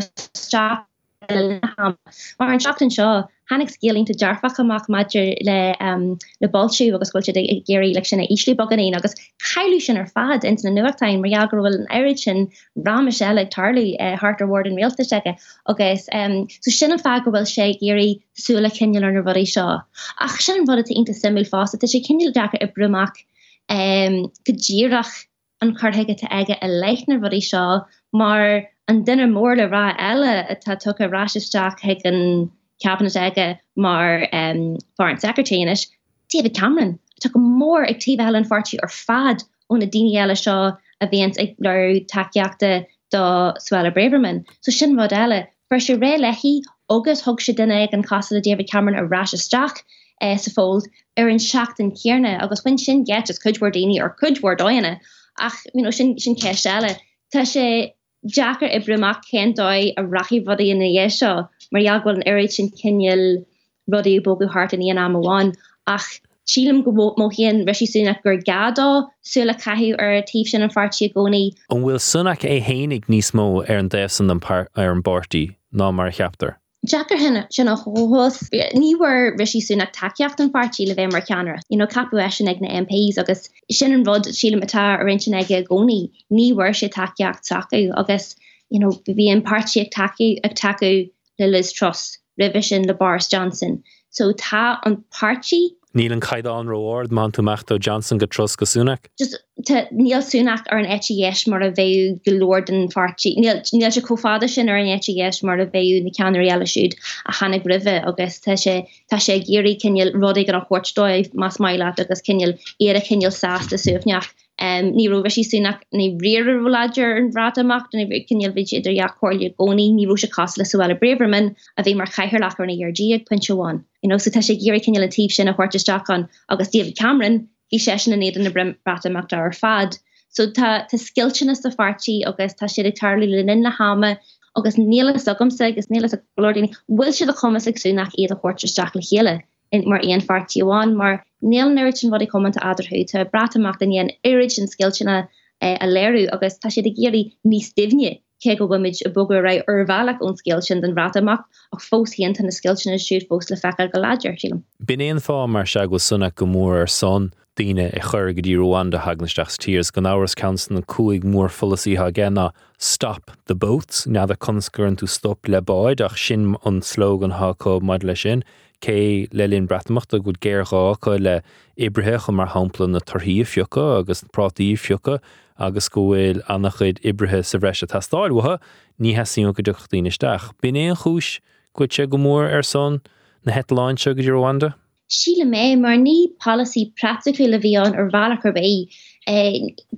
[SPEAKER 5] mar an seachtan seo hannig scaling te jarfach amach maidir le um, le bolú agus go géirí le sinna isli boganí agus chaú sin ar fad in na nuachtain mar jagarhfuil an airid sin ram se le tarlú uh, hartar ward an réalta seke agus um, so sinna fa go bhfuil sé géirí súla cinal ar body seo. Ach sin bud inta simú fá sé cinil dacha i brumach um, godíach an chutheige te aige a leithnar body seo mar an dinner mór le ra eile atá tu a raisteach he an cabinet aige mar um, foreign secretaryis David Cameron tu go mór ag tí an fartí ar fad ón na daine eile seo a bhíon ag le takeíachta do swelle Braverman. So sin mod eile fer se ré lehí agus hog se duine ag an casa a David Cameron a raisteach eh, sa fóld ar an seach an cearne agus win sin get is cudwar daine ar cudwar doine ach you know, sin sin ce eile. Tá sé Jackar ibreach ken dói a rachi vodi in na dhé seo, mar jaagwal an éid sin cinil rudi bogu hart in íon amháin ach Sílam go mo hían reisiúna gur gadá sula caiú ar tíh sin an fartí gcónaí.
[SPEAKER 2] An bhfuil Sunak é hénig níos mó ar an désan ar an bortí ná mar cheaptar.
[SPEAKER 5] Jackar henne sin hóhos eh, níhar Rishi Sunak takeocht an fartí le bhéh mar ceanra. I capú sin ag na MPs agus sin an rud síle matá a rin aige gcóí níhar sé takeocht takeú agus bhí an partí ag takeú ag takeú le Liz Truss, revision le Boris Johnson. So tá an partí
[SPEAKER 2] Níl an caiidán roiard man túachta Johnson go tros goúnach?
[SPEAKER 5] Just níl súnach ar an ethéis mar a bhéú golóir den fartí. Níl se cofáda sin ar an ethéis mar a bhéú na ceanirile siúd a hanig rive agus tá sé tá sé géirí cinil rodig an a chóirtdóibh más maiile agus cinil éad a cinil sásta suúfneach. Um, ní ro si sinach ní rire rolaidir an rátamach na cinil vi idir ja choirle gcóí ní ro se cos le suile breverman a bhí mar chaithir lechar na ar díag puintháin. I know so te sé géir cinil a tíb sin a chuirteteachchan agus David Cameron hí sé sin na néan na bratamach ar fad. So tá tá skillsinna sa fartí agus tá sé tarlí linin na hame agus níle sogumse agus níle a glóding bhfuil si a commas agsúnach iad a chuirteteach le chéle. Mar een fartieán mar neel nuirtin wat ik kom te aderhu te brataach den en irigen skillna a leru agus ta sé de géri nís divne ke go gomid a bogur ra ervalach onskillsin den rataach och fós hient an na skillsin siút fós le fear go laidir sílam.
[SPEAKER 2] Bin éon fá mar se go sunna go mór ar son daine i chur go dí Rwanda hagnasteach tírs go áhars cansan an cuaig mór folasí ha genna stop the boats nead a conscurn tú stop le baid ach sin an slogan haá maid lei sin cé lelíonn bretamachta go géirá le ibrethe chu mar haplan na tarthaí fiocha agus prátaí fiocha agus go annach chuid ibrethe sa bhreise tastáilhathe ní heíú go duchttaíisteach. Bin éon chúis sé go mór ar son na hetláin se go dú Rwanda?
[SPEAKER 5] Síle mé mar ní policy practically le bhíán ar bhechar bé.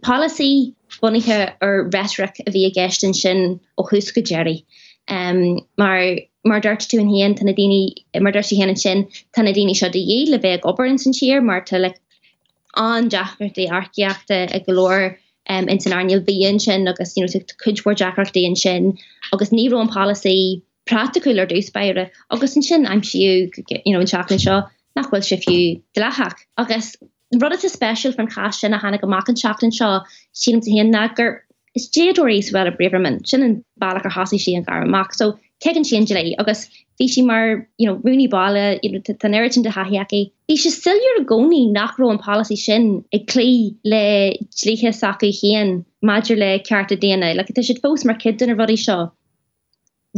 [SPEAKER 5] Policy bunithe ar er rhetoric a bhí a er gestin sin ó thuús go Jerry. Um, maar mar dart tú an héan tanna déine mar dar hen sin tanna déine se de héle bheith op in san siir mar te le an Jackar de arceachta a galoor um, in san arniil bíon sin agus you know, kudwar Jackar déon sin agus ní an policy practical er dúspeire agus in sin I'm siú you know, in Jacklin seo nachhfuil si fiú de lehach agus rud is special fan cha sin a hanna go mac an Jacklin seo sim te hen nagur is jédoéis well a breverman sin an ballach a hasí si an gar mac so kegen singelé agus fishi mar you know runni ball you know tan ertin de hahiake I se sillier goni nachro an policy sin e kle le léhe saku hien Major le karta DNA like te het fos mar kid in rudi seo.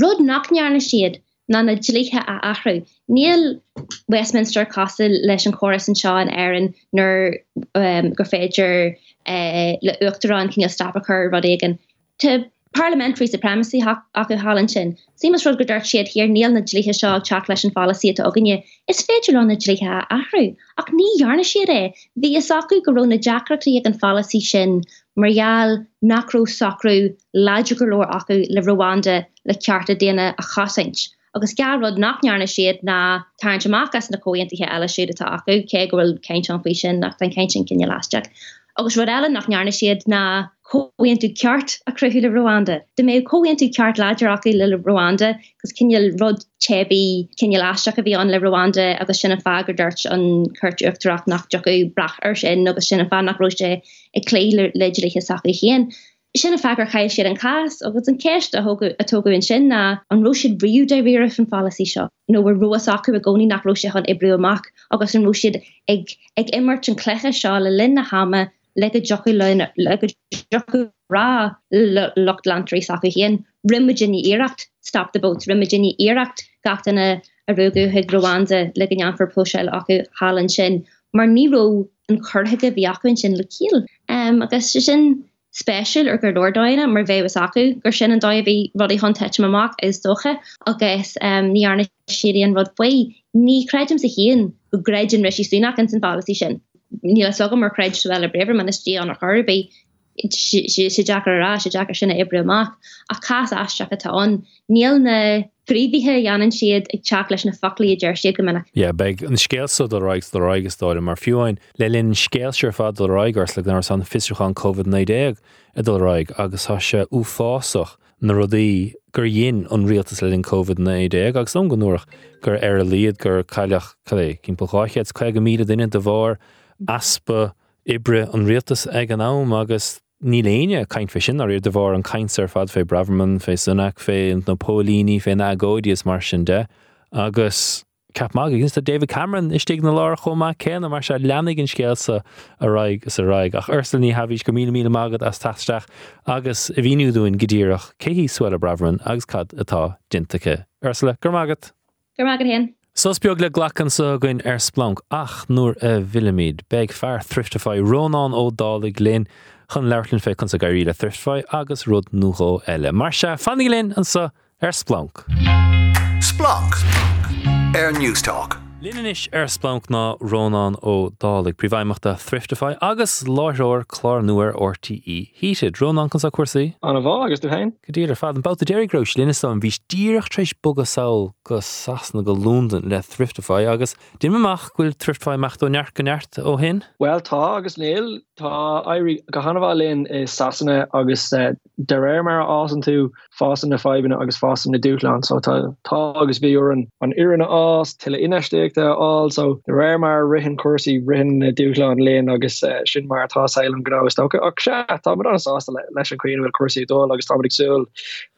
[SPEAKER 5] Rod nachnearne sied na na jléhe a ahrú. Neil Westminster Castle leis an choras an seo an airan nur um, go féger uh, eh, le uchtar an kinne stapachar rod igen te parliamentary supremacy acu hallan sin. Simas rud godart siad hir níl na dlíthe seo chat leis an fallí a aganine is féidir an na dlíthe ahrú ach níhearna siad é hí is acu goró na Jackratí ag an fallí sin marall nachró sacrú leidirgurlór acu le Rwanda le cearta déine a chaint. agus garrod nachnearna siad na tarintachchas na cointithe eile siúdata acu cé gohfuil céint an fao sin nach den céint sin cinenne láisteach. Agus rud eile nachnearna siad na koen tú ceart a cruúle Rwanda. De mé koen tú ceart láidirach le Rwanda, gus cinil rod chebi cinil láisteach a bhí an le Rwanda agus sinna fagur d'irt an chuirtúachtarach nach joú brach ar sin agus sinna fan nach roiste ag léile leidirliche sachu chéan. Sinna fagur chail siad an cas agus an ceist a atógu in sin na an roisiid briú de ri fan fallaí seo. No bhar roias acu a gcóí nach roise an ibriú amach agus an roisiid ag, ag immert an cléche seá le lin na hame le a jochu lein le jochu ra locht landrí sa hien rimimegin iirecht stop de boot rimimegin iirecht gatain a a rugu het groanze le gan anfir poel aku halen sin mar niro an chorhege viachn sin le kiel. Um, agus sin special er gur doordaine mar ve was aku gur sin an da vi rodi hon te mamak is doche agus um, ni arne sirian rod wei ní kreitim se hien go grejin resi sunak an sin ballí sin. Níl so mar kreid well brever man istí an chobé sé Jackar ra sé Jackar sinna ibre amach a cas astraach atá an níl na príbithe janan siad ag teach leis na folí deir si go mena.
[SPEAKER 2] Ja be an scéalsa do reigs do reigestáide mar fiúin le linn scéalseir fad do reigars le nar san fiúchan COVID-19 a do reig agus há se ú fásach na rodí gur dhéon an rialtas le linn COVID-19 agus an goúach gur ar a líad gur caiileach chalé cin poáichead chuig go míad duine de bhar aspa ibre an rialtas ag an nám agus ní léine caiint fé sin ar de bhar an caiintsar fad fé Braverman fé Sunak fé an napólíní fé agódias mar sin de agus cap mag gus a David Cameron istí na lá chomá céan mar se lenig an scéalsa a raig sa raig ach urslaní hahís go mí mí mágad as taisteach agus a bhíúún godíireach céhí Suella Braverman agus cad atá dintacha. Ursula gur mágad?
[SPEAKER 5] Gur mágad hen.
[SPEAKER 2] Sos beag le ghlachan sa goin ar Splanc ach nuair a bhiimiid, beag fear Thriftify Rónán Ó Dálaigh linn chun leirlinn fé chun sa gairí le agus rud nuá eile. Mar se fannig linn an sa ar Splanc.
[SPEAKER 1] Splanc Air Newstalk.
[SPEAKER 2] Linis ar Splanc ná Rónán Ó Dálaigh prihhaimachta Thriftify agus láthir chlár nuair ortaí híiad Rónán chun sa cuasaí?
[SPEAKER 6] An bh agus tú hain?
[SPEAKER 2] Go dtíar fad an bouta déirgrós linistá bhís díireach treéis bog a saoil go sasna go lúndan le Thriftify agus Diimeach ghfuil Thriftify mecht ó neart go neart ó hin?
[SPEAKER 6] Well tá agus néal tá airí go hanmhá linn is sasanna agus de réir mar ásan tú fásan na febanna agus fásan na dúlan so tá agus bhí an an ianna ás til iniste projekte also de rare mar rihin cuasí rihin dúlan leon agus uh, sin mar tásil an grá sto ach se tá mar an leis an queen cuasí dó agus táigsúil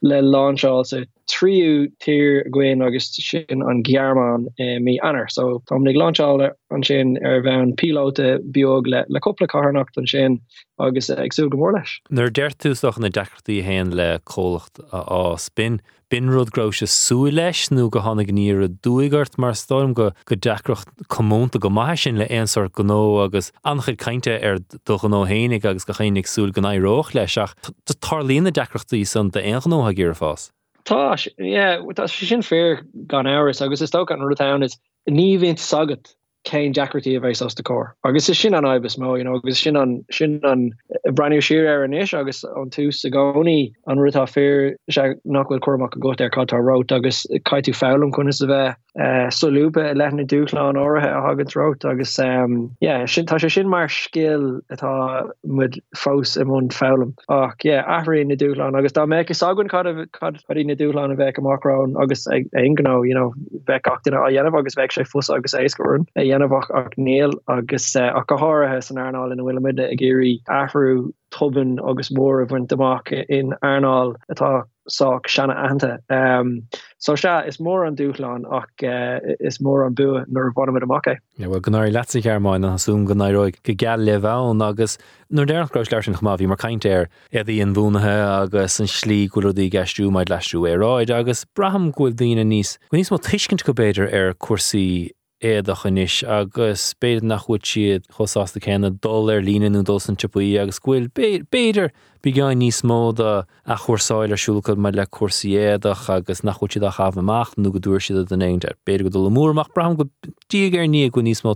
[SPEAKER 6] le lá se triú tír gin agus sin an gearman eh, mí anar so tom nig lále an sin ar bhein pilóte biog le le coppla carnacht an sin agus agsú gomór leis.
[SPEAKER 2] Nar deirtúach na dechartaí héin le cólacht á spin. Bin rud gro se sú leis nó go hána gníir a dúigart mar storm go go decrocht commúnta go mai sin le éonsar gó agus anchid caiinte ar do gan nóhénig agus go chénig súl gan éróch leis ach Tá tarlína decrochttaí san de éanó a ggéar fás.
[SPEAKER 6] Tá sin fér gan áras agus is sto an rutáin is ní vín sagad Kein Jackartí a bheits as de cór. agus is sin an aibes mó you know, agus sin an sin an breniu sir ar an isis agus an tú sa gcóí an rutá fear se nachfuil chumach a go ar catá rot agus caiitú fém chun is a bheith uh, solúpa lena dúláán áirithe a hagan rot agus um, yeah, sin tá sé sin mar skill atá mud fós im mún fém ach yeah, ahraí na dúláán agus dá me is agann cad cadí na dúláán a bheith amachrán agus ag ingná you know, bheith achtainna a dhéanamh agus bheith sé fus agus éiscurn a dhéanamhach ach níl agus uh, a go háirithe san airnáil in bhfuilimiide a géirí ahrú tuban agus mór a bhain amach in airnáil atá soach sena ananta. Um, so se is mór an dúchláán ach uh, is mór an bu nar bhna amach.
[SPEAKER 2] Ja bhil gannáir leí chearmáin asún gannáróid go geall le bhán agus nó deachráis leis an chumá bhí mar caiintéir iad íon bhúnathe agus an slí goí gasú maid leisú éráid agus braham ghfuil daine níos. Níos má tuiscint go béidir ar cuasaí éadach inis agus béad nach chuid siad chosásta chéna dul ar línaú dul tipaí agus ghfuil béidir bí gáin níos móda a chuirsáil arsúlcha me le cuasaéadach agus nach chuid a chafamach nó go dúir siad den éinte. Béidir go dul múrach bram go dígar ní go níos mó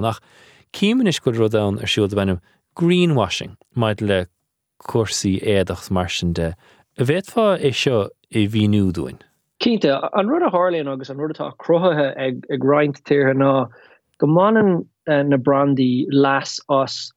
[SPEAKER 2] nach címan is go ar siúd bhainm greenwashing maid le cuasaí éadachs mar sin de. A bhéadfá é seo i bhíúúin.
[SPEAKER 6] Keinte an rud a Harlín agus an rudatá crothe ag ag reinint tíirthe ná go manan uh, na brandí las as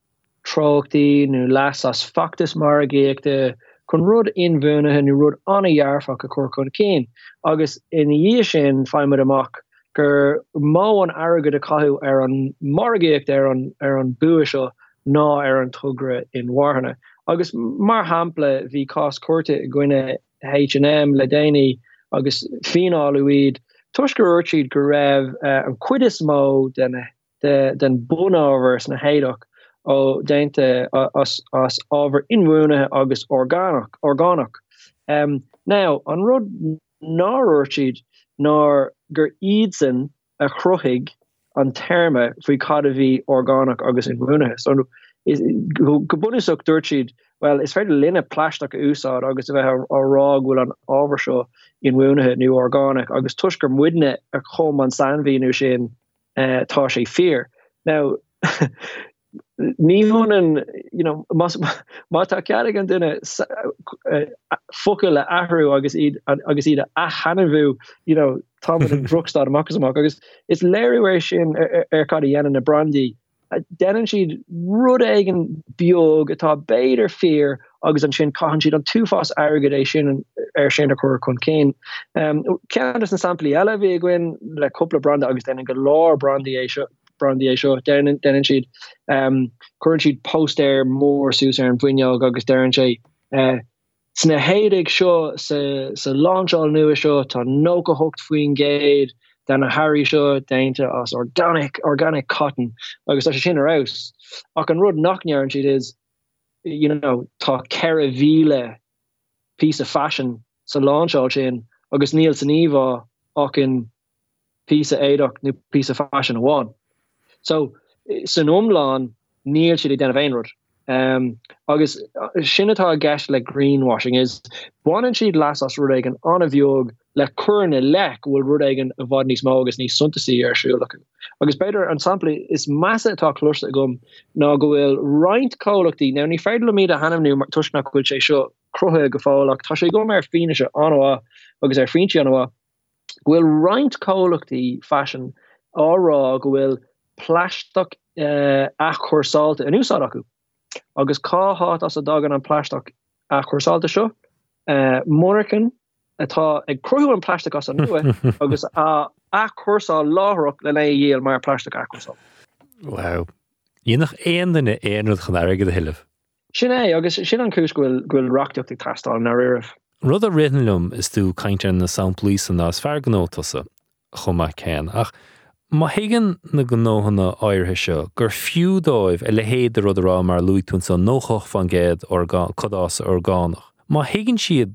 [SPEAKER 6] trochttaí nó las as factus mar géachta chun rud inhúnathe nu rud annahearfach a chu chun céin agus in dhé sin feimime amach gur má an agad a caiú ar an margéocht ar an ar an bua seo ná ar an tugre in warhanne agus mar hapla hí cás cuate gine H&M le déine agus fináid tuisgurirtíd go raibh uh, an cuidas mó den de, den bunavers na héideach ó déinte as ábhar inmúnathe agus orgánach orgánach. Um, now an rud náirtíd ná gur iadsan a chrochiig an terme faoi cadhí orgánach agus inmúnathe. So, gobunisach dúirtíd well is féidir linne plastic úsá agus a bheit árá bhfuil an ábharseo inhúnathe nu orgánic agus tuisgur muidne a chom an sanhíú sin uh, tá sé fear. Now [LAUGHS] ní honnen you know má tá ce an duine fo le ahrú agus iad agus iad a hanahú you know tá [LAUGHS] an drugstad amach agus is léirhir sin ar cad dhéanaan na brandí dennen siad rud aigen biog atá beidir fear agus an sin caihan siad an túfás agadéis sin ar sin a chu chun céin. Cean an sampli eile bhí gin le coppla brand agus den go lá brandí brandí é seo dennen siad chuann siad post air mór sús ar an bhuiineog agus dean sé. Uh, Sna héidir seo sa láseáil nua seo tá nó go hocht faoin géad, dan a Harry seo dainte as organic organic cotton. Agus a sin aus ach an rud nachnear an si is you know tá vile piece of fashion sa launch sin agus níl san níva ach in piece of éach nu piece of fashion one. So san omlaan níl si den einrod um agus sinnatá gas le greenwashing is buan siad las as ru an an viog le chune lek wil rugen a vad nís mágus ní suntasí ar siúlacha. agus beidir an sample is massa tá chlusta gom ná gohfuil reinint cólachttaí ná ní féidir míad a hanamnú mar tusna chuil sé seo cruthe go fáach tá sé go mar fine se anha agus ar finti anha Gwyil reinint cólachttaí fashion árá gohfuil pleisteach uh, a chuirsáte an úsá acu agus cáhat as a dagan an pleisteach a chuirsáte seo uh, Morgan atá ag cruú an plastic as an nue agus a a cuasá láhraach le le dhéal mar plastic acusá.
[SPEAKER 2] Wow. Dhénach éon duna éonrad chun aige a hiileh.
[SPEAKER 6] Sin é agus sin an cúsúil ghfuil rockteocht tastal na rih.
[SPEAKER 2] Rud a rilumm is tú caiinte na Soundlísan nás ferganótasa chumma céan ach má higan na gnóhanna áirthe seo gur fiúdóibh i le héad rud rá mar luúún san nóchoch fan géad chudása orgánach. Má higann siad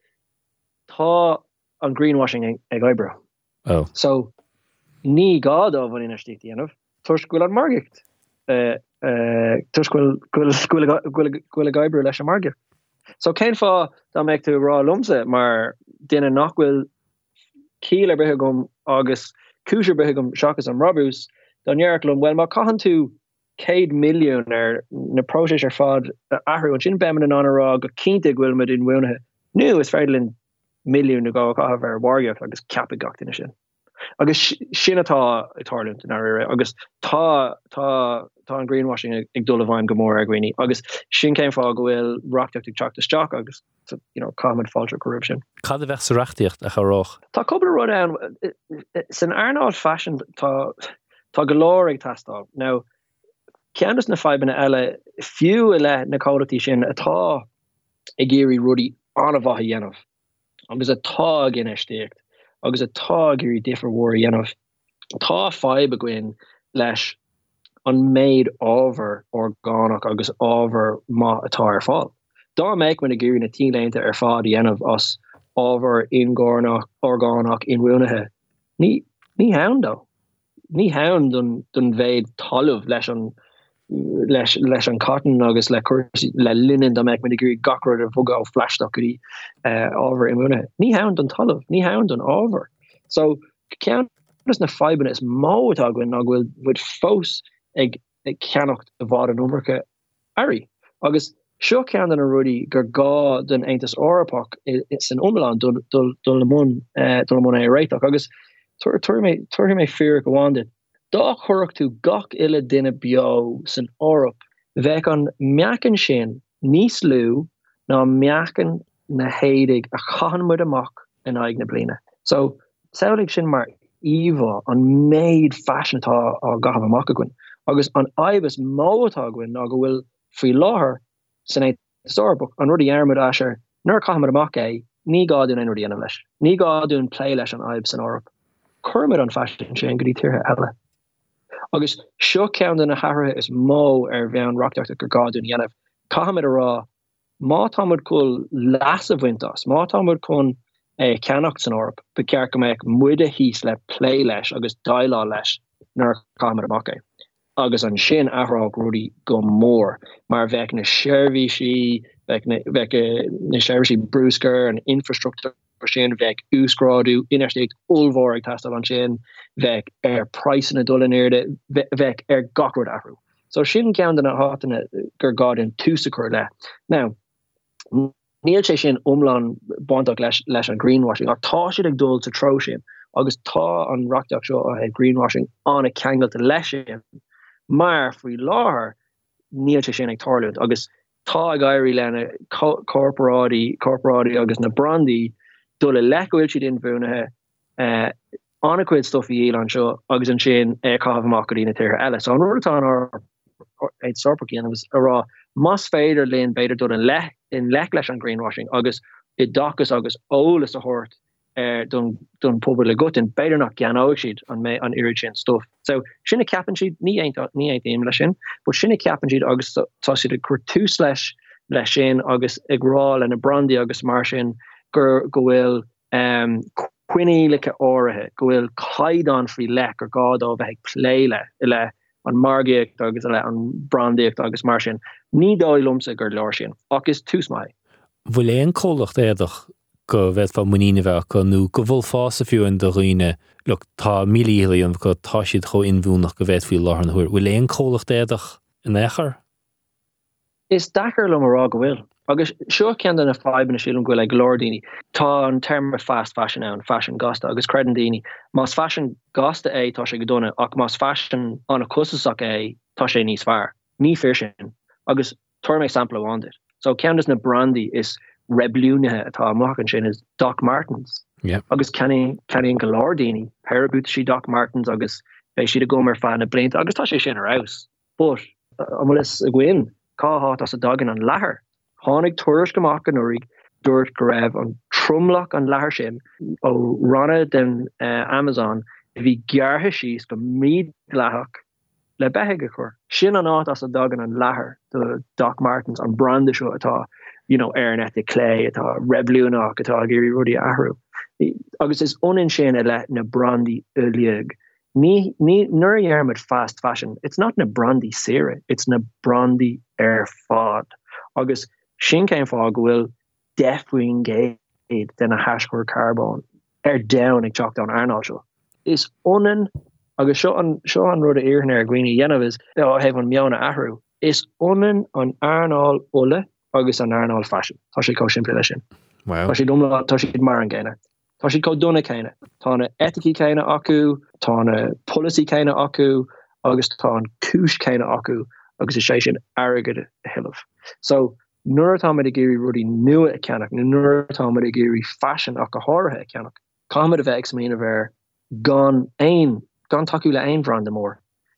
[SPEAKER 6] tá an greenwashing ag ebre
[SPEAKER 2] oh
[SPEAKER 6] so ní gá á bhan inistí anmh tuarsúil an margicht tuarsúil gaibre leis an marge so céim fá dá meid tú rá lumse mar duine nachhfuil cíle bethe gom agus cúsir bethe gom seachas an robús donhearlumm well má caihan tú céid milliún ar na proéis ar fad ahrú an sin beman an anrá go cinnte ghfuilmid in bhne nu is félinn milliún na gá chah ar warioh agus cap gatain sin. Agus sinnatá itáint in air agus tá tá tá an greenwashing ag dul bhaim gomór a gine agus sin céim fá gohfuil rockteach teachtasteach agus you know common falter corruption.
[SPEAKER 2] Cad a bheith sa reachtíocht a charách
[SPEAKER 6] Tá co ru an san airnáil fashion tá tá golóir ag tastal now ceannas na febanna eile fiú le na choirtí sin atá i géirí rudí an bhathe dhéanamh agus atá ginnéistecht agus atá gurí difrahór dhéanamh tá feib a gin leis an méid ábhar orgánach agus ábhar má atá ar fáil. Dá méid man na gurí na tíleinte ar fád dhéanamh as ábhar ingánach orgánach inhuinethe. Ní ní handá. Ní han don bhéid talamh leis an leis leis an cotton agus le le linen da meid me gurí garo a bog á flashstockí áver in mune. Ní ha an talh, ní ha an áver. So cean na fiban is má ain a bhfuil bud fós ag ag ceannacht a bhá an nummerke airí agus seo cean an a rudi gur gá den eintas orpach is an omland dul le mun dul mun é réitach agus tu mé fear goháin Da chorach tú gach ile dinne bio san orop bheith an meacan sin níos lú ná meacan na hédig a chahanmud amach in aig na bline. So saolig sin mar iva an méid fashion-tá a gah amach gon. agus an aibes mátágwin a go bhfuil fri láhar san é storbuk an rudi armid asir nur kahamid amach é ní gaún ein rudi an leis. Ní gaún play leis an aib san orop. Curmid an fashion sé godí tíhe eile. Agus seo cean na hathe is mó ar bhean rockteach gur gadún dhéanamh caiid ará má támud cool las a bhaintas má támud chun é ceannacht san orp be cear go méid muide híos le lé leis agus dailá leis nar cámara amachché. agus an sin ará grúdi go mór mar bheith na sérví si na sérví brúsker an infrastructure sin vek úsráú innersteek olvorig test an sin vek er prijsen a doleneerde vek er garo ahrú. So sin cean den a háne gur gadin túsakur le. Now Níl sé sin omlan bonach leis an greenwashing ar tá si ag dul sa tro sin agus tá an rockach seo a greenwashing an a kegel te leisin maar fri láhar níl sé sin ag tarlut agus tá gaiirí lenne corporátí corporátí agus na brandí dole lehil si din búnathe uh, ancuid stoffi éil an seo agus an sin e cahamachína tíir eile an rutá éid sorpacían was ará mas féidir linn beidir do an le in lech leis an greenwashing agus i dachas agus ólas a hort er don don pober le gotin beidir nach gan siid an mé an irigin stof. So sinnne capan siid ní ní éim lei sin, bu sinnne capan siid agus tá si a cuatús leis lei sin agus agrá en a brandi agus mar sin gur gohfuil um, cuiine like áirithe gohfuil caiidán frí le ar gád ó bheith pléile i le an margéocht agus le an brandíocht agus mar sin ní dáilumsa gur leir sin agus tús mai.
[SPEAKER 2] Bhfuil éon cólacht éadach go bheith fan muíine bheith go nó go bhfuil fása fiú an do riine le tá mííon go tá siad cho inbhúnach go bheith fiú láhan thuair bhfuil éon cólacht éadach in éair?
[SPEAKER 6] Is dachar le marrá go bhfuil. Agus seo cean na fiban síún go le glódíine tá an term fast fashion an fashion gasta agus credandíine Mas fashion gasta é tá sé go donna ach mas fashion an a cosach é tá sé níos fear ní fear sin agus to mé sample wanted so ceannas na brandy is rebliúnethe atá amachchan sin is Doc Martins
[SPEAKER 2] yeah.
[SPEAKER 6] agus kenny kenny golódíine Parabút si Doc Martins agus bei si a gomer fan a blint agus tá sé sin arás but am is a gwin cáá as a dagan an lehar hánig tuairis goach an nurig dúirt go raibh an trumlach an ó den uh, Amazon hí gearthe go míad lethach le beige chur. Sin an áit as a dagan an Doc Martens an brande seo atá you know airnet clay atá reblúnach atá géri rudi ahrú. Agus is onin sin e le na brandi ulieg ní ní nuirhearmid fast fashion it's not na brandi sere it's na brandi ar fad. Agus sin céim will defwing géid den a hascoir carbon ar down ag chalk down seo is onan agus seo an seo an rud a ihan ar gwine dhéanamh is heh an meanna ahrú is onan an airnáil ole agus an airnáil fashion tá sé có sin lei sin Tá sé dom tá si mar an ggéine Tá si có donna chéine tána eticí chéine acu tána policy chéine acu agus tá an cis chéine acu agus is sé sin agad heh. So nuairtá a géirí rudí nua a ceannach na nuairtá a géirí fashion ach go háthe ceannach. Comad a bheith mí a bheit gan ein gan.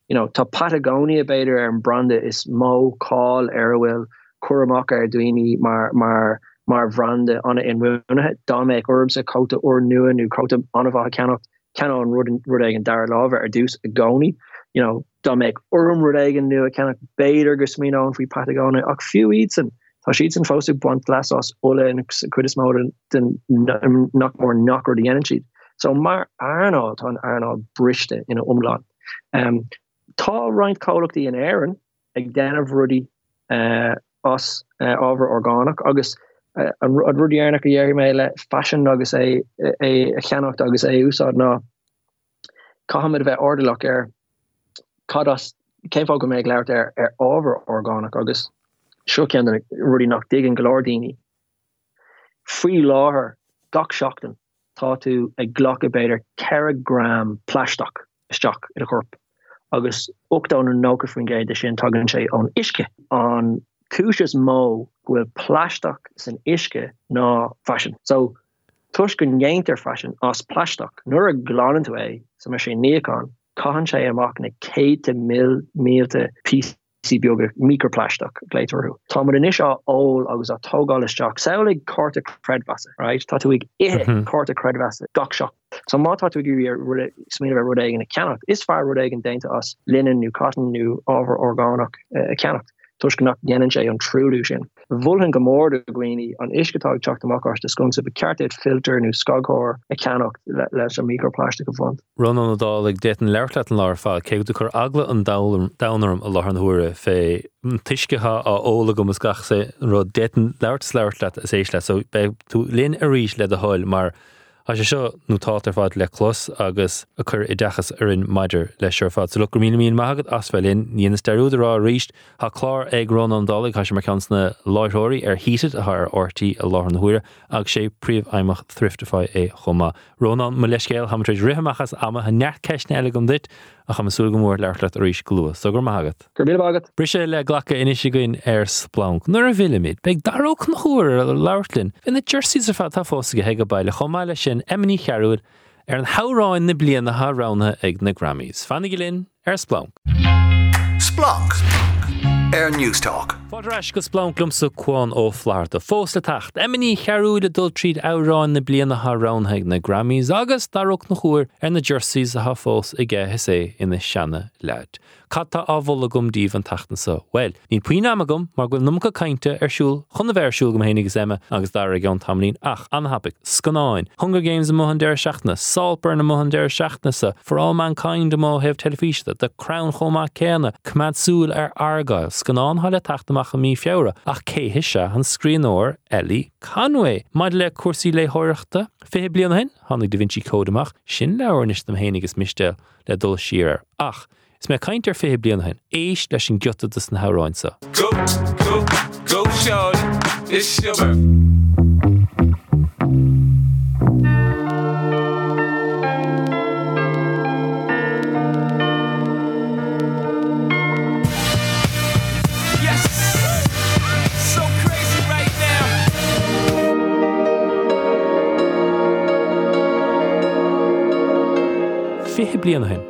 [SPEAKER 6] You know, tá Patagonia beidir ar an brande is mó call arhfuil cuaach ar duine mar mar mar vrande an in munne damek orbse kota or nue nu kota anva cannot can an rudegen dar lava er dus a goni. You know damek orm rudegen nu can beidir gosmino an fri Patagonia ach few eatsen Tá si an fó buint glas os ole en kudismó den nach mór nachor die energy so mar aá an aá brichte in een omland um, tá reinint cholachty in aieren ag den of rudi uh, os uh, over organic agus an rudíarnach dhéir mé le fashion agus é é cheannacht agus é úsáid ná. Cahamid bheith ordelach ar cadas céimfá go méid leir ar ar ábhar orgánach agus cho an rudi nach dig an galardini free láher doc shockten tátu ag glockebeter teragram plastock stock in a chop agus opda an noke fn ge de sin tagan sé an iske an kuches mó gwfuil plastock san iske ná fashion. So tuch gon géinter fashion as plastock nur a glanant é sa mar sé neán kahan sé amach na ke mil méte pí PC bioga microplastoch léiterú. Tá mar in is ó agus a tógáisteach saolig carta credvase, right? Tá ig ihe carta credvase gachseach. So má tá gur smi ru in a canach. Is far ru an deinte as linen nu cotton nu over orgánach uh, a canach. tuisgannach déan sé an trúú sin. Bhulhan gomór a gwine an iscatá teachtamach de sconsa be ceartid filter nó scagóir a ceannach leis an microplastic go fond.
[SPEAKER 2] Run an dáleg déit an leirle an lá fá cé du chur agla an danarm a lechanhuaúre fé tuiscetha á óla go gach sé ru déan leirt leirt le a éis le so be tú linn a ríis le a háil mar a sé seo nótátar fád le clos agus a chur i d dechas ar in maididir leis seir lu go mí míon maigad asfuilín níana steúd rá ríist ha chlár ag rán an dála cai sem mar cansna láithirí ar híad a th ortaí a láhan thuúire ag sé príomh aimimech thriftaá é chumá. Rónán me leiscéil haéis rihamachchas ama a neart ceisna eile gom dit a cha súga mór leirlaat ríéis glua, so gur mágad.
[SPEAKER 6] Gur bí agad?
[SPEAKER 2] Brise le ghlacha inis goin ar Splanc. Nuair a bhiimiid, beag darróch na chuúir a leirlinn, Ina jersí a fa tá fósa heige bailile chomáile sin emí cheúil ar an háráin na blian na háránna ag na Grammys. Fannig linn ar Splanc.
[SPEAKER 1] Splanc. Air er Newstalk.
[SPEAKER 2] Fáreis go splánlumsa Cuán Ó Flatharta a fós le tacht. Emí chearúide dul tríd áráin na bliana thránhaig na Grammys agus darach na chuir ar na jerseys a ha fós i ggéthe sé ina seanna leid. Catta áhla gom díomh an tatansa. Well, ní puoine amagum mar go numcha caiinte arsúl chuna bhéirsúil go hénig éime agus dar a gan tamlín ach anhabig scanáin. Hunger Games a mohan deir seachna, Salper na mohan deir seachnasa, for all mankind do má hebh telefíiste, de crown chomá céna, cumad ar argáil, scanán háile taachtamach a mí fiora ach céhé se an scríóir Ellie Conway. Maid le cuasaí le háireachta fé blian hen hánig de Vinci códaach sin lehanis am hénigus mistel le dul siar ach. Is mé caiintear fé blian hen éis leis sin gota na háráinsa. Go go go is Fihe bliana hen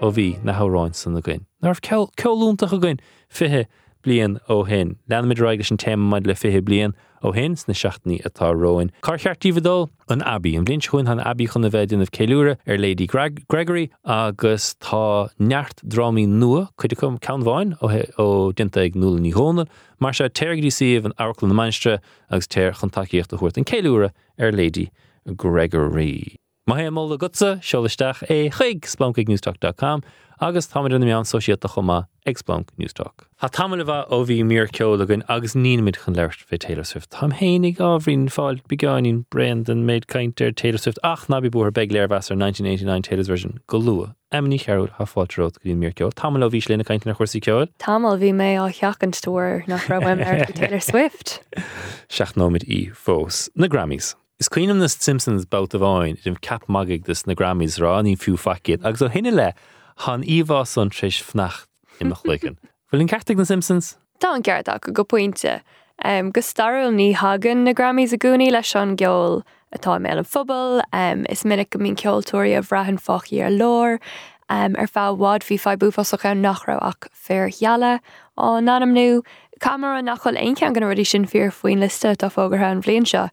[SPEAKER 2] ó bhí na háráin san na gin. Nar ceúntaach a gin fithe blian ó hin. Leanmid raige an téim maid le fihé blian ó hin sna seaachtaí atá roin. Car chearttíhdul an Abbey an blin chuin an Abbey chun a bheitdin of céúre ar Lady Greg Gregory. agus tá neart drámí nua chuide chum ceanháin ó dinta ag nula ní hóna, mar se teirgadí siomh an álan na meistre agus téir chuntaíocht a chuirt an céúre ar Lady Gregory. Ma hé mó a gutsa seolaisteach é chuig splancaignewstalk.com agus táid an meán sosiíta chuma agsplank Newstalk. Tá tamile bh ó bhí mír ceolagan agus níimiid chun leirt fé Taylor Swift. Tá hénig áhrín fáil beáin brand an méid caiintear Taylor Swift ach nabí búr beag léirhas ar 1989 Taylor's version go lua. Emní cheúil ha fáilród go mír ceol. Tamil bhís lena caiint nach chuirí ceil?
[SPEAKER 7] Tamil bhí mé á cheachantúir nach rahim ar Taylor Swift.
[SPEAKER 2] Seach nóid í fós na Grammys. Is cuiinem na Simpsons bout a bháin dim cap magig dus na Grammys rá ní fiú facid, agus ó hinine le han íhá san tríéis fnacht imach ligan. Bfuil in [LAUGHS] ceteigh na Simpsons?
[SPEAKER 7] Tá an ceartach go go pointinte. Um, go staril ní hagan na Grammys a gúní leis an geol atá mé an fphobal, um, is minic go mín ceoltóirí a bhrahan fochií ar lór, um, ar fá bhád hí fe búfasach an nachra ach fearheala á nánam nu, Camera nachil eincean gan ruí sin fear faoin liste tá fógarthe an bblion seo.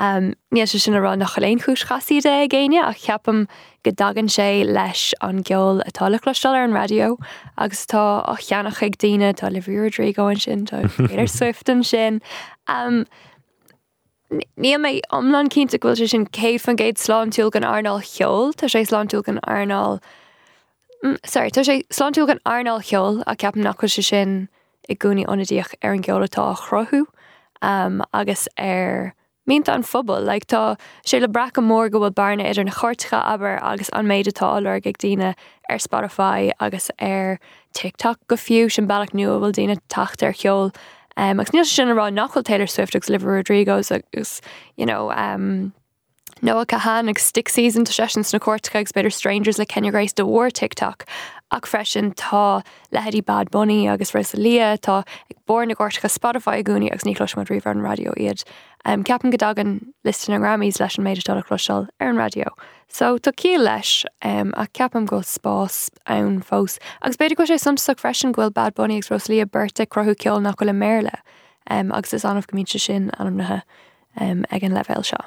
[SPEAKER 7] Um, Ní se sin rá nach choléon chúis chaí de géine a cheapam go dagan sé leis an geol atálachlostal ar an radio agus tá á cheannach ag daine tá le bhúdré gáin sin tá [LAUGHS] ar swiftan sin. Um, Ní mé omlan cínta ghfuil sin cé fan géad sláán túúil gan arnál cheol, Tá sé sláán túúil gan arnál Sorry, tá sé sláán túúil gan arnál cheol a ceapan nach se sin i gúnaí onadíoch ar an geolatá chrothú um, agus ar Mínta an fphobal, le tá sé le bracha mór go bhfuil barna idir na chóirtcha aber agus an méid atáir ag daine ar Spotify agus ar tiktok. Go fiú sin bailach nu bhfuil daine tatar cheol. Um, agus níos sin rá nachil Taylor Swift agus Olivia Rodrigo agus you know, um, nó a cahan ag stick season to sessions na cuairtcha ag strangers le Kenya Grace do war tiktok ach freisin tá leheadí bad bunny agus Rosalia tá ag bor na gáirtcha Spotify gúní agus nílos mar riomh an radio iad. Um, Ceapan go dagan listan an Grammys leis an méidir dola cloisiil ar an radio. So tá cí leis um, a ceapam go spás ann fós. agus beidir go sé samsach freisin ghfuil bad bunny agus Rosalia berta crothú ceol nach go le méle um, agus is anmh gomíte sin anm nathe um, ag an leil seo.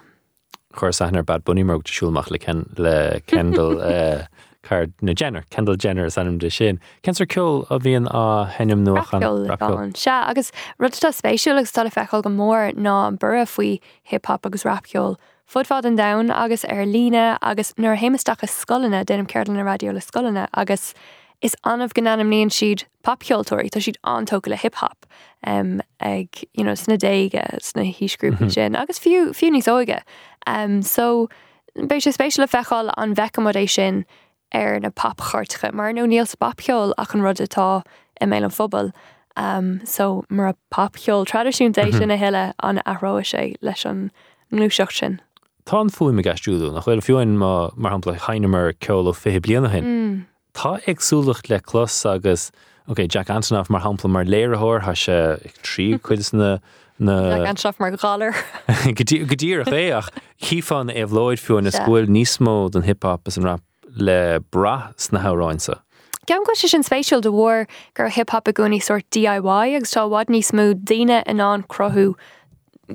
[SPEAKER 2] chuir sanar bad buní mar siúlach le le Kendall [LAUGHS] uh, card na Jenner, Kendall Jenner anm de sin. Kenir ceol a bhíon á hennim nuachan
[SPEAKER 7] Se agus rutá spéisiú agus tal feáil go mór ná an bura faoi hiphop agus rapceol. Fudfád an dam agus ar lína agus nuair héimeisteach a scolanna denm ceirlan na radio le scolanna agus is anmh gannam níon siad popceoltóirí tá siad antóca le hiphop um, ag you know, sna déige sna hísgrúpa mm -hmm. sin agus fiú fiú níos óige. Um, so bei sé spéisiú le feáil an bhecamodéis sin ar na pap chartcha, mar nó níl sa papceol ach an rud atá i mé an fphobal. Um, so mar a papceol tradiisiúntééis sin na heile an ará sé leis an nglúseach sin.
[SPEAKER 2] Tá fuim me gasúú nach chuil fiúin mar hapla heinemar ceol ó fé bliana hin.
[SPEAKER 7] Mm.
[SPEAKER 2] Tá agsúlacht le clos agus Ok, Jack Antonoff mar hapla mar léirethir ha se ag trí [LAUGHS] chuid na
[SPEAKER 7] anseach mar gáir. [LAUGHS]
[SPEAKER 2] Godíach é ach [LAUGHS] chiífan é bhlóid fiú na scoil níosmó den hiphop is an rap le bra sna háráinsa.
[SPEAKER 7] Ceam go sin spéisiúil de bhór gur hiphop a gúní sort DIY agus tá bhd níos smú daine in an crothú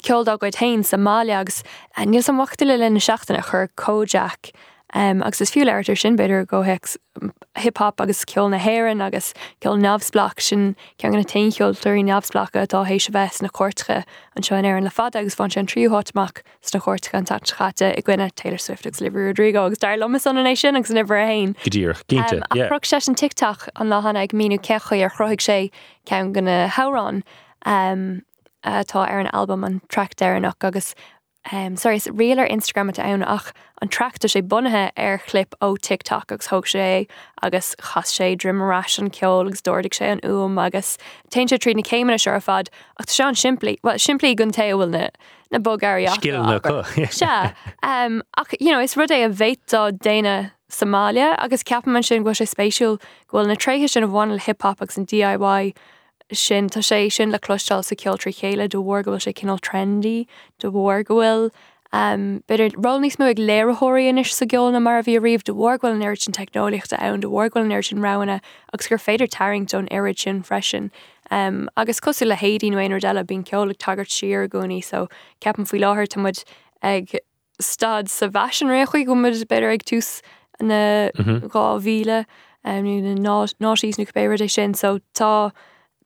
[SPEAKER 7] ceolda go tain Somáliagus a níos an wachtaile lena seachtainna chur cójaach. Um, agus is fiúleirtar sin beidir go hiphop agus ceol na héan agus ceol nefsblach sin cean ganna tainceolúirí nefsblacha atá hééis se bheits na cuairtcha an seoin ar an le fad agus fan sin tríúhatach sna cuairtcha an tatchate i gine Taylor Swift agus Olivia Rodrigo agus dar lomas an nation agus na hain.
[SPEAKER 2] Gdír
[SPEAKER 7] Pro sé an tiktach an láhanana ag míú cecha ar chroigh sé cean gona hárán. Um, uh, tá ar an albumm an track deannach agus um, sorry is réalar Instagram a ann ach an trachtta sé bunathe ar clip ó tiktok agus thug sé agus chas sé drimmarrás an ceol agus dúirdig sé an úm agus teinte trí na céimena se ar fad ach se an siimplí well, siimplí gun tahfuil na na bogarí se [LAUGHS] um, ach you know, is rud é a bhéittá déine Somália agus ceapman sin go sé spéisiúil ghfuil na tréthe sin a bhhail hiphop agus an DIY sin tá sé sin le clostal sa ceoltrí chéile do bhór gohfuil sé cinál trendy do bhór gohfuil. Um, Beidir rolníos mú ag léirthiríis sa geolna mar a bhí riomh do bhórhil an sin technoliaachta ann do bhórhil an sin rana agus gur féidir taring don irid sin freisin Um, agus cosú le hédí nuéinar deile bín ceolala tagart siar gúní so ceapan faoi láthir tamid ag stad sa bhean réchuí go mud beidir ag túús na gá bhíle nátís nu béir é sin so tá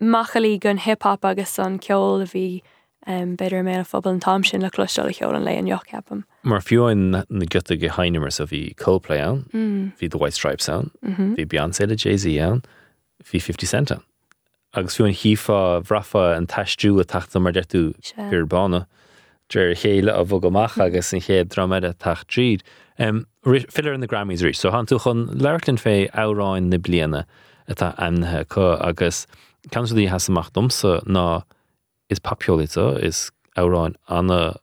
[SPEAKER 7] machalí gon hiphop agus san ceol a bhí um, beidir mé a fphobal an tam sin le clostal le cheol an le an joch ceapam.
[SPEAKER 2] Mar fiúin na gute go hainimmar a bhí Coldplay an, hí the White Stripes an, hí Beyoncé le Jay-Z an, hí 50 cent an. Agus fiúin hífa bhrafa an taistú a tata mar deú gur banna. Drir chéile a bh goach agus an chéad dramide tacht tríd. Um, fiir in na Grammys rí, so han tú chun leirlinn fé áráin na bliana atá amnathe chu agus caní has amach domsa ná is papolita is áráin anna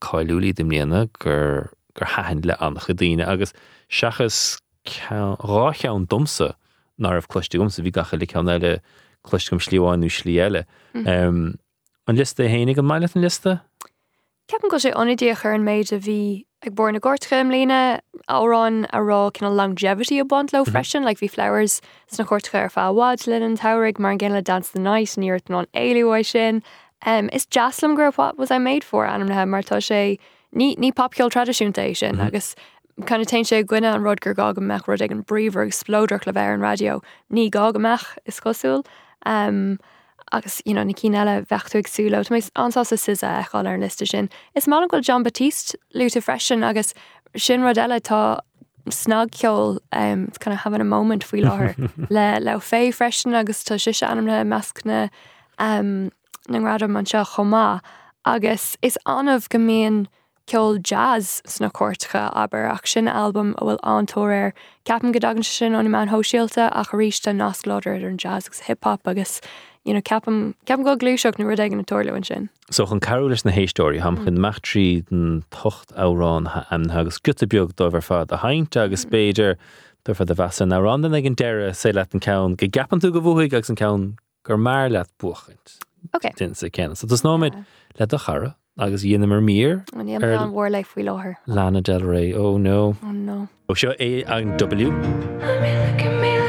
[SPEAKER 2] caiúlí de mléana gur gur hahan le an chodíine agus seachas rácheann domsa nar ah cloisteúmsa bhí gacha le ceanile cloistum slíháinú slíile. Um, an liste hénig an meile an liste?
[SPEAKER 7] Ceapan go sé onidí chur an méid a bhí ag bor na gcóirtchaim lína árán a rá cinna longevity a bont lo freisin, le bhí flowers sna chuirtcha ar fáhád lin an taigh mar gin le dance the night níirt ná éúéis sin. Um, is jazzlam gur what was I made for anam na martá sé ní ní popceol tradiisiúnta sin mm -hmm. agus Canna te sé gine an rud gur gag meach rud ag an bríomhar explódar le bhéir an radio ní gag meach is cosúil. Um, agus you know, na cí eile bhechtú agsúla, mééis ansá sa sisa eáil ar an liste sin. Is má goil John Baptiste luúta freisin agus sin rud eile tá snag ceol um, kind of havan a moment faoi láthir [LAUGHS] le le fé freisin agus tá si anam le meascna um, na radar man seo chomá agus is anmh go mííon ceol jazz sna cuairtcha aber ach sin albumm a bhfuil antóir ceapan godagan sin an man hóisialta a choríiste nasláidir an jazz agus hiphop agus you know, ceapam ceap go glúiseach na rud an na toirlehain sin.
[SPEAKER 2] So chun carúlas na héistóí ham mm. chun mechtrí den tocht árán an agus gute beag dóhar fad a haint agus mm. spéidir dur fa a bhesan árán ag an deire sé le an cen go gapan tú go bhhuaigh agus an cen gur mar leat buchaint.
[SPEAKER 7] Okay.
[SPEAKER 2] Din sa cean. So tas nóid le a chara agus dhéana mar mír
[SPEAKER 7] an an bhór le faoi láthir.
[SPEAKER 2] Lana Del Rey oh, ó nó.
[SPEAKER 7] Oh no.
[SPEAKER 2] ó seo é an W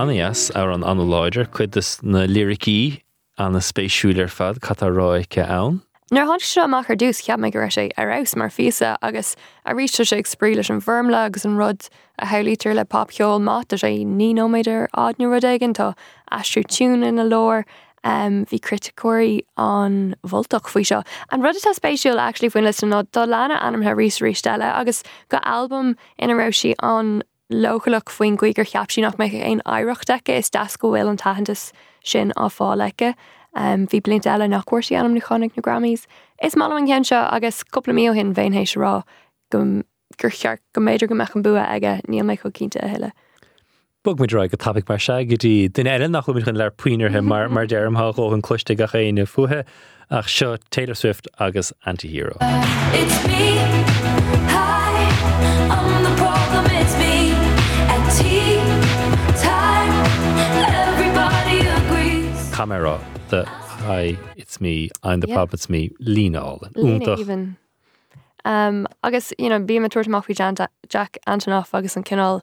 [SPEAKER 2] anías ar an anláidir chuidas na lyricí an na spéisiúir fad catarráice ann.
[SPEAKER 7] Nar há seo amach chu dús ceap me gur sé arás mar fisa agus a ríiste sé sprí leis an bhirmla an rud a helítar le papceol mat a sé níóméidir ádnu rud aigen tá astrú tún in na lór um, hí criticóirí an bholtach faoi seo. An rud tá spéisiúil actually lei ná dá lena anam he rís rístelle agus go albumm ina rah si an lochalach faoin goigur cheap sin nach me ein aireachdeike is das go bhfuil an tahantas sin á fá leice. Um, hí blint eile nachhuiir sí anam na chonig na Grammys. Is má an chéan seo agus coppla mío hin bhéinhééis rá go gur cheart go méidir go meach an bua aige níl méid chu cinnta a heile.
[SPEAKER 2] Bug mi roi go tapig mar se gotí den eile nach chu chun leir puoinethe mar mar dearm há ó an cloiste a chéine futhe ach seo Taylor Swift agus antihero.
[SPEAKER 8] It's me.
[SPEAKER 2] Camera the hi it's me. I'm the
[SPEAKER 7] Yeah.
[SPEAKER 2] pub it's me. Línáil
[SPEAKER 7] Lína
[SPEAKER 2] úntaach
[SPEAKER 7] even. Um, agus you know, bí a tuairtach fao Jack Antonoff agus an cinál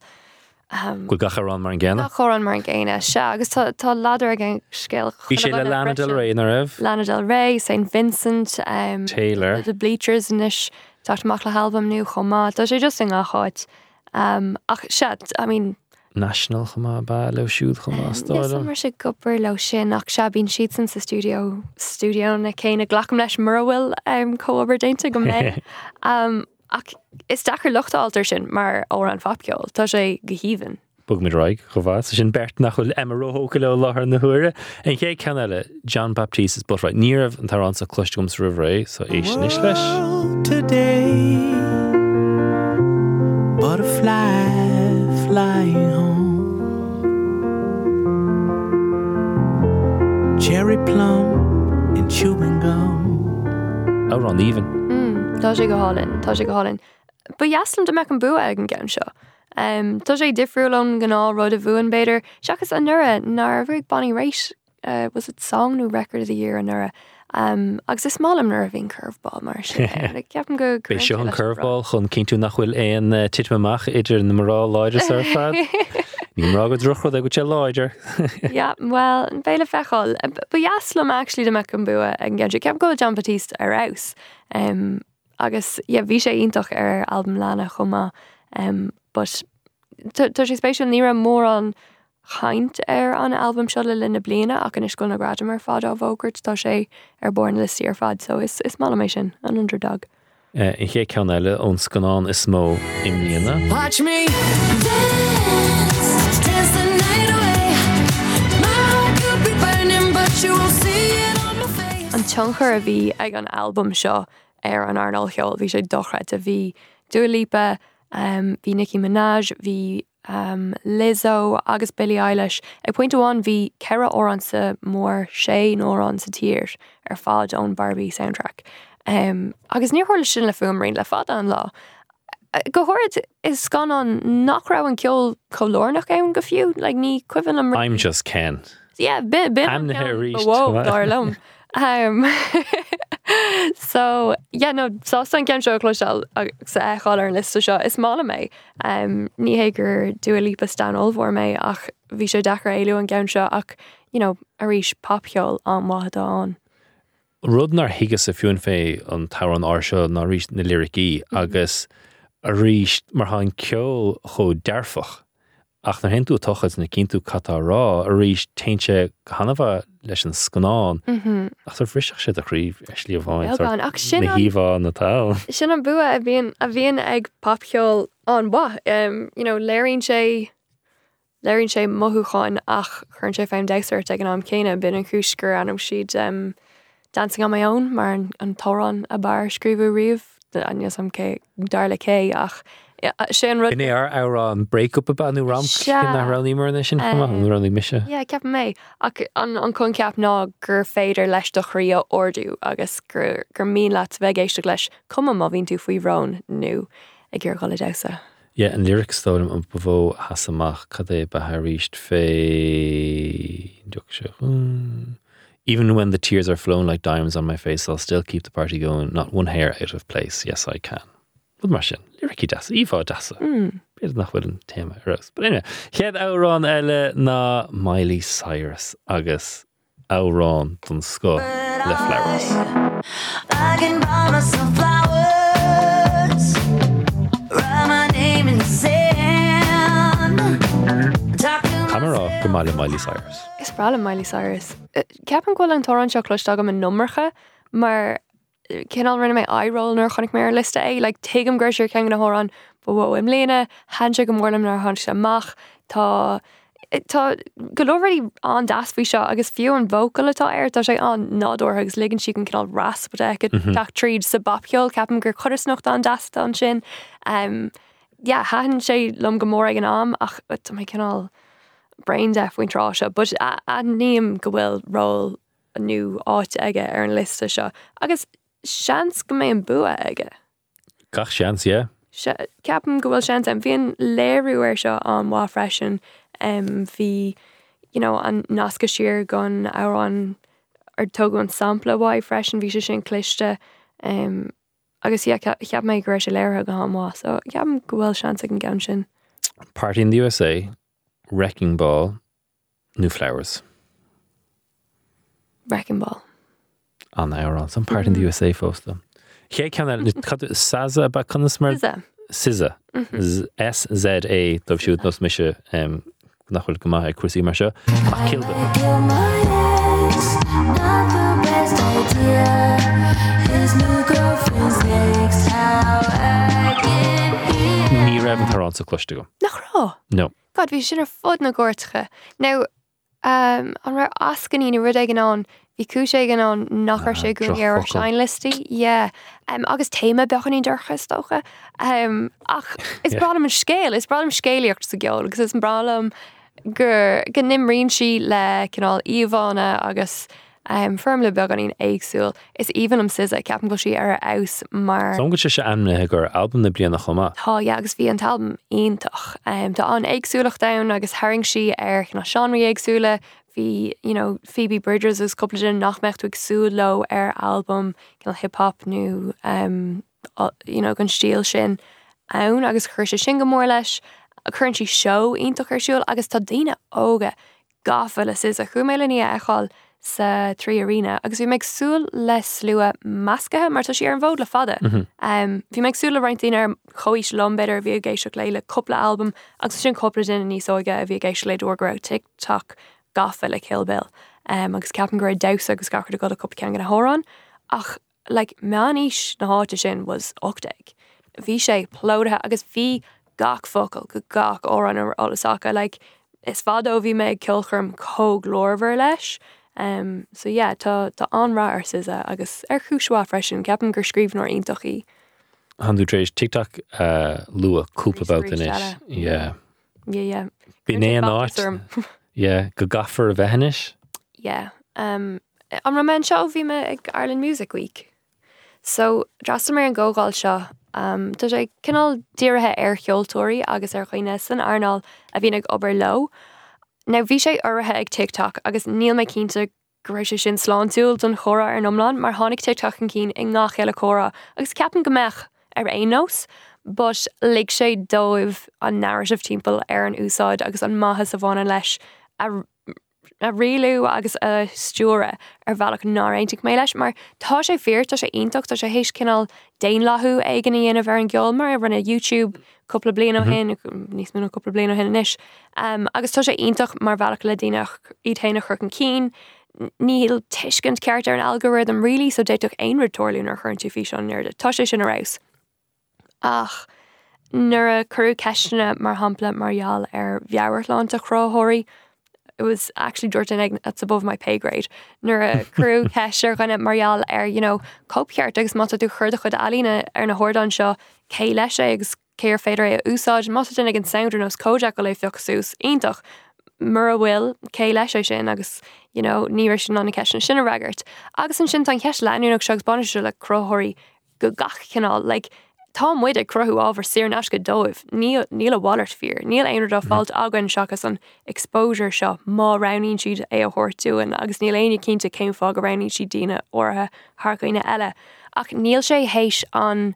[SPEAKER 7] um,
[SPEAKER 2] go gacharrán mar an ggéna.
[SPEAKER 7] choran mar an ggéine se agus tá ladar gan scéil
[SPEAKER 2] Bhí sé le Lana Del Rey na raibh
[SPEAKER 7] Lana Del Rey, St Vincent, um,
[SPEAKER 2] Taylor.
[SPEAKER 7] the Bleachers inis taach le halbam nu chomá, Tá sé just in gááid. Um, ach se, I mean,
[SPEAKER 2] National chumá ba le siúd chumá
[SPEAKER 7] Yes,
[SPEAKER 2] stáile.
[SPEAKER 7] mar sé gopur le sin ach se bín siad san sa studio studio na céine glacham leis marhfuil um, cóair déinte go mé. [LAUGHS] um, ach is dachar luchtáaltar sin mar ó an fapceol, Tá sé gohíhan.
[SPEAKER 2] Bug mi raig chomhá sin bert nach chuil emarróóca le láthar na thuire. An ché cean eile Jon Batiste is buráid níamh an tarrán sa cloistúms rihré so é sin is leis.
[SPEAKER 9] today. Butterfly flying home. Cherry plum and chewing gum.
[SPEAKER 2] Árán íhan.
[SPEAKER 7] Mm, Tá sé go hálinn, Tá sé go hálinn. Ba jaaslam de meach an bu ag an gan seo. Um, tá sé difriúlón gná rud a bhuaan beidir, seachas an nura nar bhrig banní rééis uh, was it song new record of the year an nura Um, agus is málam nar a bhín curveball mar [LAUGHS] ceapan go
[SPEAKER 2] Bei seo an curveball chun cinú nachhfuil éon titmeach idir na marrá leidir ar fad. Ní rá go drochod a go te leidir.
[SPEAKER 7] yeah, well, an béle fechol. Ba jaaslam actually de me an bua an gaidir ceap go Jon Batiste ar aus. Um, agus yeah, bhí sé intach ar albumm lena chuma. Um, but tá sé spéisiú ní mór an chaint ar an albumm seo le lena bliana ach an iscoil na gradamar fád á bhógurt tá sé ar born le tíar fad, so is, is má mé sin an underdog.
[SPEAKER 2] Uh, I ché cean eile ón scanán is mó imlíana.
[SPEAKER 8] Watch me dance, dance the night away. My heart could be burning, but you won't see it on my face.
[SPEAKER 7] An tionchar a bhí ag an albumm seo ar an Arnold Heol, bhí sé dochret a bhí Dua um, bhí Nicki Minaj, bhí um, Lizzo agus Billie Eilish. Ag point amháin bhí ceire órán sa mór sé nórán sa tír ar fád ón Barbie soundtrack. Um, agus níorthir le sin le fumrain le fada an lá. Uh, Go háir is gan an nachrá an ceol choláirnach ann go fiú, le ní cuihann am
[SPEAKER 2] I'm just Ken.
[SPEAKER 7] Yeah, bit bit
[SPEAKER 2] I'm the reached.
[SPEAKER 7] Whoa, darlum. [LAUGHS] Um, [LAUGHS] [LAUGHS] so yeah, no, sá an cean seo cloisteil sa eáil ar an lista seo is mála mé. Um, ní hé gur dú a lípa stan óhór mé ach bhí sé dechar éú an cean seo ach you know, a ríis papceol an maithadáán.
[SPEAKER 2] Rudnar higus a fiún fé an tar an árseo ná rí na lyricí agus a ríist mar ha ceol cho dearfach ach na henú tochas na cinú catá rá a ríist teintse hanmh leis an scanán ach tar friseach sé a chríomh eslí
[SPEAKER 7] Well gone. Ach, sin
[SPEAKER 2] na
[SPEAKER 7] an-
[SPEAKER 2] híomh na tá.
[SPEAKER 7] Sin an bua a bhíon a bhíon ag papceol an. Um, know, léironn sé léironn sé mothúáin ach chun sé féim deir ag an am céine bin an chúsgur anm siad um, dancing on my own mar an, an tórán a bar scríbú riomh aine sam cé darla cé ach sé an rud
[SPEAKER 2] Gné ar á an breakup a banú ram
[SPEAKER 7] Sure.
[SPEAKER 2] na raní mar sin raní mise.
[SPEAKER 7] Yeah, ceap mé ach an, chun ceap ná gur féidir leis do chrí orú agus gur mí leat bheitgéiste leis cum má vín tú faoi rán nu ag gur desa.
[SPEAKER 2] Yeah, an lyrics stom an bhó hasamach cad é ba ríist fé se. Even when the tears are flowing like diamonds on my face, I'll still keep the party going. Not one hair out of place. Yes, I can. Bud mar sin, lyricí dasa, ífá dasa. Mm. Beidir nach bhfuil an téma arás. But anyway, chead árán eile ná Miley Cyrus agus árán don sco le flowers.
[SPEAKER 8] I can buy myself flowers. Write my name in the sand. Talk to
[SPEAKER 2] Camera go máile Miley Cyrus.
[SPEAKER 7] Is brala Miley Cyrus. Uh, Ceapan ghfuil an torán seo cloiste agam an nummercha, mar cinál rinne mé eróil nar chonig mé lista é, eh. le tuigem gurisiir cean na hórán bh im léine, eh. hanse go mórlam nar han amach tá eh, Tá golóirí an dasfuí seo agus fiú an vocal atá air tá sé an nádor agus ligann si an cinál raspa go teach mhm. tríd sa bapceol ceapan gur chorisnocht an dasta an sin. Um, yeah, haan sé lom gomór an am ach mé cinál brain deaf faoin rá se, but a, níam go bhfuil ró nu áit aige ar an lista seo. agus seans go mé an bua aige.
[SPEAKER 2] Gach er seans, yeah.
[SPEAKER 7] Se- Ceapan go bhfuil sean an bhíon léirú ar seo an mhá freisin hí you know, an nasca siir gan árán ar tugad an sampla bháid freisin bhí se sin cliste agus ceap go éis sé léir go háá, so ceapan go bhfuil sean an gan sin.
[SPEAKER 2] Party in the USA, Wrecking Ball, New Flowers.
[SPEAKER 7] Wrecking ball.
[SPEAKER 2] An árán, some part in the USA fósta. Ché ceanna Saza ba chunas mar Siza. S-Z-A dómh siúd nos mise nachfuil go maithe cuasí mar seo. Ach kilda.
[SPEAKER 8] kill. Not the best idea. His new girlfriend's next. How I get here.
[SPEAKER 2] Ní raibh an tarrán sa cloiste go.
[SPEAKER 7] nach rá.
[SPEAKER 2] No.
[SPEAKER 7] God, bhí sin ar fud na ggóirtecha. Now, um, an ra ascaní na rud an an, bhí cúsé gan an nachar sé
[SPEAKER 2] droch
[SPEAKER 7] gúní ar
[SPEAKER 2] focal.
[SPEAKER 7] sein listí, yeah. um, agus téime bechan í dúcha stocha. Um, ach, is
[SPEAKER 2] Yeah.
[SPEAKER 7] bralam an scéil, is bralam scéalaocht sa geol, agus is an bralam gur gan nimrín si le cinál íhána agus um, firm le beag an íon éagsúil. Is even am sisa ceapan go si ar aus mar
[SPEAKER 2] Som go se se anmnethe gur albumm na blianana chomá.
[SPEAKER 7] Tá ja, agus bhí an talm ionintach. Um, tá an éagsúlach da agus haing si ar na seanraí éagsúla hí you know, Phoebe Bridgers is coppla nach mecht ag sú lo ar albumm cin hiphop nó um, you know, gon stíl sin ann agus chuir se sin go mór leis. A chun si seo ionintach arsúil agus tá daine óga gafa le is a chuméile ní eáil sa trí arína agus bhí meidsúil le slua mascathe mar tá sé ar an bhód le fada. Um, Bhí meidsúla reintíine ar choís lombeidir bhí géisio léile coppla albumm agus sin coppla in níos óige a bhí géisio le dúgra TikTok gafa le Killbill. Um, agus ceapan gur da agus gachar a go a cop cean an hórán ach le like, meaníis na háte sin was 8ag. Bhí sé plódathe agus bhí gach focail go gach ó an olasacha like, is fádó bhí méid cilchum cóglórver leis. Um, so yeah, tá tá anrá ar sisa agus ar chúsá freisin ceapan gur scríb nóir intochaí.
[SPEAKER 2] Handú drééis TikTok uh, lua cúpla in is. Yeah.
[SPEAKER 7] Yeah, yeah.
[SPEAKER 2] Bhí né an áit [LAUGHS] yeah, go gafar a bheis.
[SPEAKER 7] Yeah. Um, an ramen seo bhí me ag Ireland Music Week. So drasta mé an ggóáil seo, um, Tá sé cinál díirithe ar cheoltóirí agus ar chuoine san arnáil a bhí ag obair lo. Na bhí sé orthe ag tiktok agus níl me cínta goéis sin sláánúil don chora ar nomlan mar tháinig tiktok an cín i ngá chéile chora agus ceapan gombeach ar éós, but lig sé dóibh an narrative timppel ar an úsáid agus an maithe sa bhána leis a a réú agus a stúre ar bhealach náréintig mé leis, mar tá sé fear tá sé intocht tá sé hééis cinál déin lathú ag gan íana bhar an geol mar runna YouTube coppla blian ó hen níos mú coppla blian ó hen isis. Um, agus tá sé intoch mar bhealach le dínach iad chu an cín, níl tuiscint ceart ar an algorithm rilí really, so déitoch ein retorlún ar chun tú fi an nerde. Tá sé sin arás. Ach, nuair a curú ceistena mar hapla marall ar bheabharláán a it was actually egg that's above my pay grade. Nur a [LAUGHS] crew ceir ganna marial ar you know, copceart agus mat dú chuirda chud alína ar na hórdan seo cé leis agus céir féidir é úsáid ag an sounder nos cóide go le fiochasús ionintach. Mur a bhfuil cé leis sin agus you know, ní sin anna cean sinna ragart. Agus an sin an ceis leúach segus banisiú le crothirí go gach cinál like, Tá muide crothú ábhar séar nas go dóibh níl a Wallart fear, níl éonar do mhm. fáilt agan seachas an exposure seo má ranín siad é a thuirtúin agus níl aine cinnta céim fá go ranín si díine orthe thcaine eile. Ach níl sé hééis an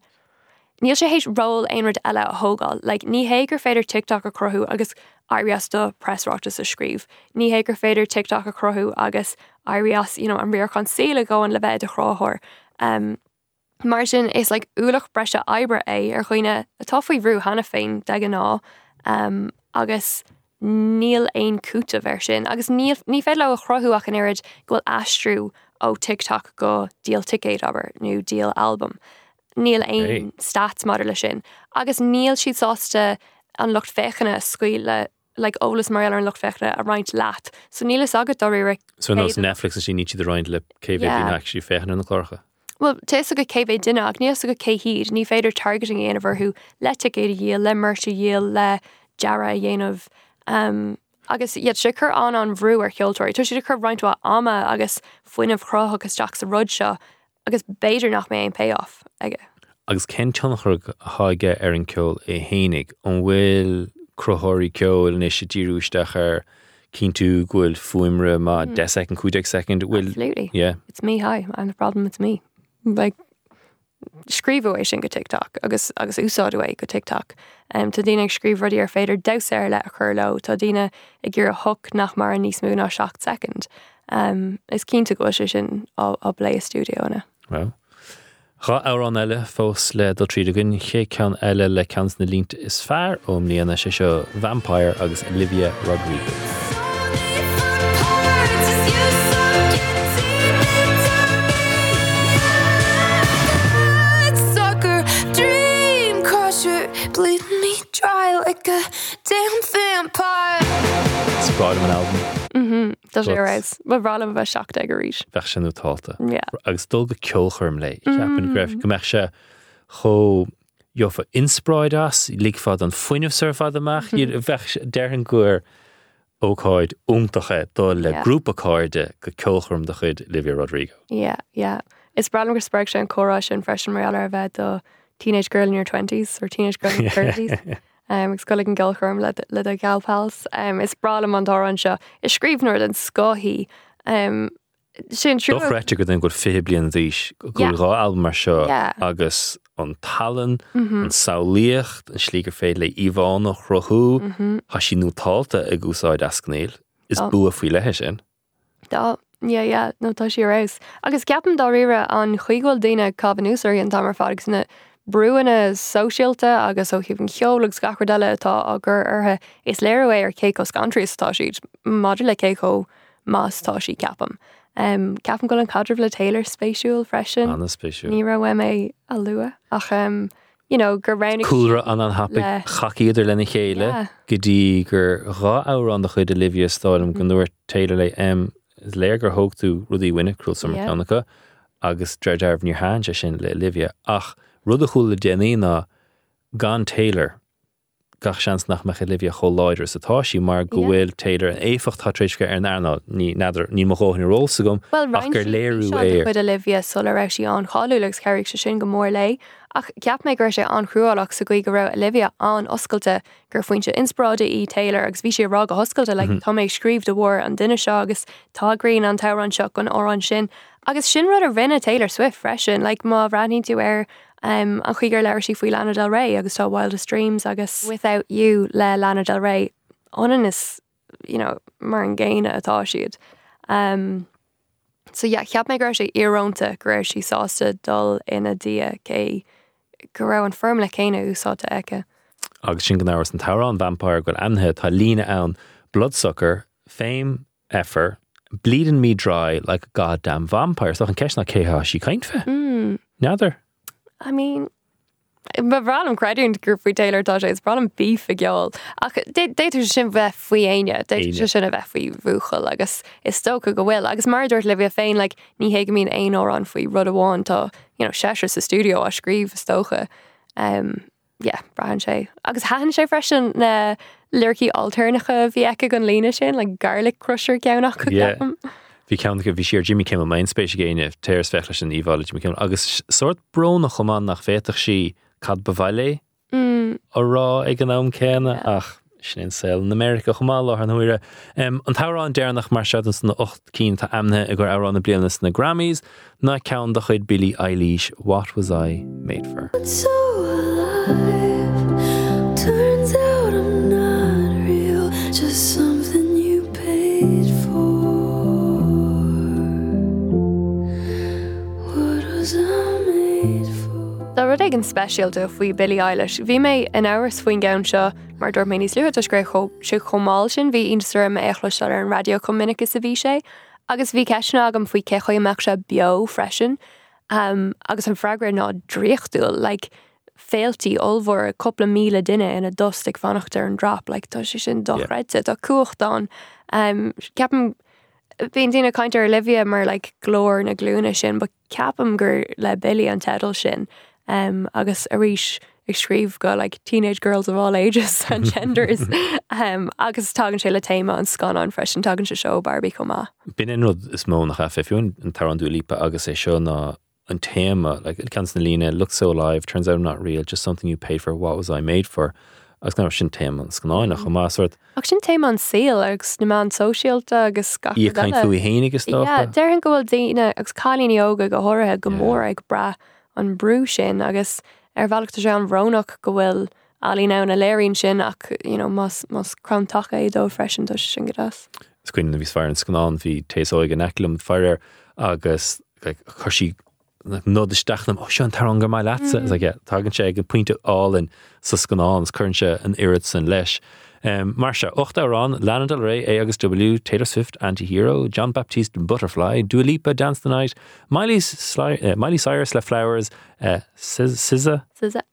[SPEAKER 7] Níl sé hééis ról éonrad eile a thógáil, le like, ní hégur féidir tiktok a crothú agus airíasta pressrátas a scríb. Ní hégur féidir tiktok a crothú agus airías you know, an riorchan síla gáin le bheith a chráthir. Um, Mar sin is le like, úlach breise ebre é ar chuoine a tofaí bhrú hena féin de an ná um, agus níl éon cúta ver sin, agus ní fé le a chrothúach an irid ghfuil astrú ó tiktok go díal ticéid aber nó díal albumm. Níl éon
[SPEAKER 2] Hey.
[SPEAKER 7] statsmodder le sin. agus níl siad sásta an lucht féchanna scuile like ólas mar an lucht fechre a reinint leat. So nílas agad doí
[SPEAKER 2] So nos Netflix a sin ní de roiint le céh actually féchan an chlácha.
[SPEAKER 7] Well, te a go céh duine ag níos a go céhíd, ní féidir targeting aanamhar le ticéad dhéal le marta dhéal le deara a dhéanamh um, agus iad si chur an an bhrú ar cheoltóirí, Tu si chu reinintá ama agus foioinmh chrách agus teach sa rud seo agus béidir nach mé an payoff aige.
[SPEAKER 2] agus cén teannachar háige ar an ceol é hénig an bhfuil crothirí ceol in is sé díúisteach ar cín tú ghfuil fuimre 10 second chuideag second bhfuil
[SPEAKER 7] Absolutely.
[SPEAKER 2] yeah.
[SPEAKER 7] It's me hi, I'm the problem, it's me. Like scríbh sin go tiktok agus agus úsáidú é go tiktok. Um, tá díine ag scríb rudí ar féidir dair le a chur le tá díine ag gur a hoc nach mar an níos mú ná 6 second. Um, is cínta go sin á á lé stúdiona.
[SPEAKER 2] Well. Ra á an eile fós le do trídagann gunn ché cean eile le cans na línt is fearr ó mlíana sé seo Vampire agus Olivia Rodriguez.
[SPEAKER 8] bleeding dream crusher, bleed me dry like a damn vampire.
[SPEAKER 2] Spráid an albumm
[SPEAKER 7] Tá sé
[SPEAKER 2] But-
[SPEAKER 7] ras, bhrála bheith seach ag go ríis.
[SPEAKER 2] bheith sin útáta.
[SPEAKER 7] Yeah.
[SPEAKER 2] agus dul go ceolchurm le Ceapan greibh go meach se cho jofa inspráid as lí fád an foiinemh surfád amach iad bheith dean goir óáid úntacha dó le
[SPEAKER 7] Yeah.
[SPEAKER 2] grúpa cáide go ceolchom de chud Livia Rodrigo.
[SPEAKER 7] Yeah, yeah. Is bralam gur spurg sin chorá sin freisin mar ar bheith do teenage girl in your 20s or teenage girl in your [LAUGHS] 30s. Um, ag scolig an le le a galpals. Um, is bralam an dá an seo. Is scríbnir den scohí. Um, sin trú
[SPEAKER 2] Dochreite go den go fé blian dhís go
[SPEAKER 7] Yeah.
[SPEAKER 2] rá al mar seo agus an talan
[SPEAKER 7] Mhm.
[SPEAKER 2] an saoíocht an slígur féad le omháin nach rothú
[SPEAKER 7] Mhm.
[SPEAKER 2] Tá sí nó talta a gúsáid ascnéil is bu a faoi lethe sin.
[SPEAKER 7] Dá yeah, yeah, no tá si ras. Agus ceapan dá rire an chuigháil daine cabhanúsir an tamar fágus na breúine socialta agus ó híhann cheolalas gachar atá agur arthe is léirhé ar céco countries tá siad Maidir le céco más tá sí ceapam. Um, ceapan go an cadrh le Taylor spéisiúil freisin
[SPEAKER 2] spéisiú.
[SPEAKER 7] ní ra mé a lua ach um, you know, gur ranig
[SPEAKER 2] Coolra an an hapig
[SPEAKER 7] le-
[SPEAKER 2] chaíidir lena chéile
[SPEAKER 7] Yeah.
[SPEAKER 2] go dtí gur rá á an de chuid Olivia stáilm go nuair Taylor le M is léir gur thug tú rudí winine cruúil sam
[SPEAKER 7] Yeah.
[SPEAKER 2] agus dreidirh ní há sin le Olivia ach rud a chuúil le déanaí ná gan Taylor gach seans nach me Olivia cho láidir satá sí mar go
[SPEAKER 7] Yeah.
[SPEAKER 2] bhfuil Taylor an éfacht táréisce ar nána ní nadidir ní mo choin rósa gom gur léirú éir.
[SPEAKER 7] chud Olivia sulla ra sí an chaúlegs ceirigh se sin go mór lei. Ach ceap mé gur sé an cruúach sa goig go ra Olivia an oscailte gur foiointe inspráide í Taylor agus bhí sé rá a hoscailte le mhm. tá méid scríb de bhór an duine seo agus tágréon an teran seo an ó an sin. Agus sin rud ar rinne Taylor Swift freisin, le má ranní tú ar um, an chuigur leir sí faoi Lana Del Rey agus tá Wildest Dreams agus Without You le Lana Del Rey onan is you know, mar an ggéine atá siad. Um, So yeah, ceap mé gur sé irónta go raibh sí sásta dul ina dia cé go raibh an firm le céine úsáta aice.
[SPEAKER 2] agus sin gnáhar an tarán vampire go anthe tá lína ann bloodsucker, fame, effer, bleeding me dry like a goddamn vampire. So an ceisna céá sí caiint fe.
[SPEAKER 7] Mm,
[SPEAKER 2] Neadidir.
[SPEAKER 7] I mean, ba bra an creún gur faoi Taylor sé is bra an bíf a. Ach déidir sin bheith faoi aine,
[SPEAKER 2] Aine.
[SPEAKER 7] déidir sinna bheith faoi bhúchail agus is stocha go bhfuil, agus mar dúirt le bheith féin le ní héige mín aon ó an faoi rud amháin tá you know, séir sa stúdio a scríb stocha. Um, yeah, brahan sé. Agus haan sé freisin na lurcií alternacha bhí eice an lína sin, le garlic crusher ceannach go
[SPEAKER 2] Yeah.
[SPEAKER 7] ceapam.
[SPEAKER 2] Bhí cean go bhí siar Jimmy Kimmel main spéisi géine téir fechla sin íháil Jimmy Kimmel agus sort brona chumán nach féach sí cad bhhaile
[SPEAKER 7] Mm,
[SPEAKER 2] ó rá ag an am céna ach sin sel in America chumá lá an thuire. Um, an tárán déarnach mar se na 8 cí tá amne a gur árán na blianas na Grammys na cean do chuid Billie Eilish What was I made for?
[SPEAKER 8] so alive.
[SPEAKER 7] Rud ag an speisialta faoi Billie Eilish. Bhí mé an áras faoin gan seo mar dúir mé níos luúid gur si chomáil sin bhí me échlas ar an radio communicus a bhí sé, agus bhí ceisna agam faoi cechoí meach se bio freisin, um, agus an freigra ná dríochtúil, like, féaltí olmhór a coppla míle duine ina dust ag fannachtar an drap, le tá sé sin dochreite tá cuachtán. Um, ceapan Bhíon tína caiintear Olivia mar le glór na glúna sin, ba ceapam gur le bilí an tedal sin um, agus a ríis ag scríb go like teenage girls of all ages [LAUGHS] and genders. [LAUGHS] Um, agus tagann sé le téime an scan an freisin tagann se seo Barbie comá.
[SPEAKER 2] Bin in rud is mó nach fiún an tar an dúlípa agus é seo ná an téma like it cans na lína look so alive turns out I'm not real just something you paid for what was I made for. Agus ná sin téma an scanáinach chumá sort.
[SPEAKER 7] Ach sin téime an síl agus na man socialta agus ga
[SPEAKER 2] í caiin fuí héanagus
[SPEAKER 7] Yeah,
[SPEAKER 2] tá
[SPEAKER 7] Deir an gohfuil daine agus cálíní óga go háirithe go mór ag bra an brú sin agus ar bhealachta sé an bhrónach go bhfuil alí ná na léironn sin ach you know, mas, mas cramtacha é dó freisin tá sin godas.
[SPEAKER 2] Scuin na bhís fear an scanán hí téáig an elumm fear agus chusí nó isteachnam ó oh, seo an tar angur mai lesa mm-hmm. tagann sé go puinte álinn sa scannáns chunse an irid san leis. Um, mar se 8 árán Lana Del Rey é agus W, Taylor Swift, Antihero, Jon Batiste Butterfly, Dua Lipa, Dance the Night, Miley, Sly, uh, Miley Cyrus, Le Flowers, uh, SZA,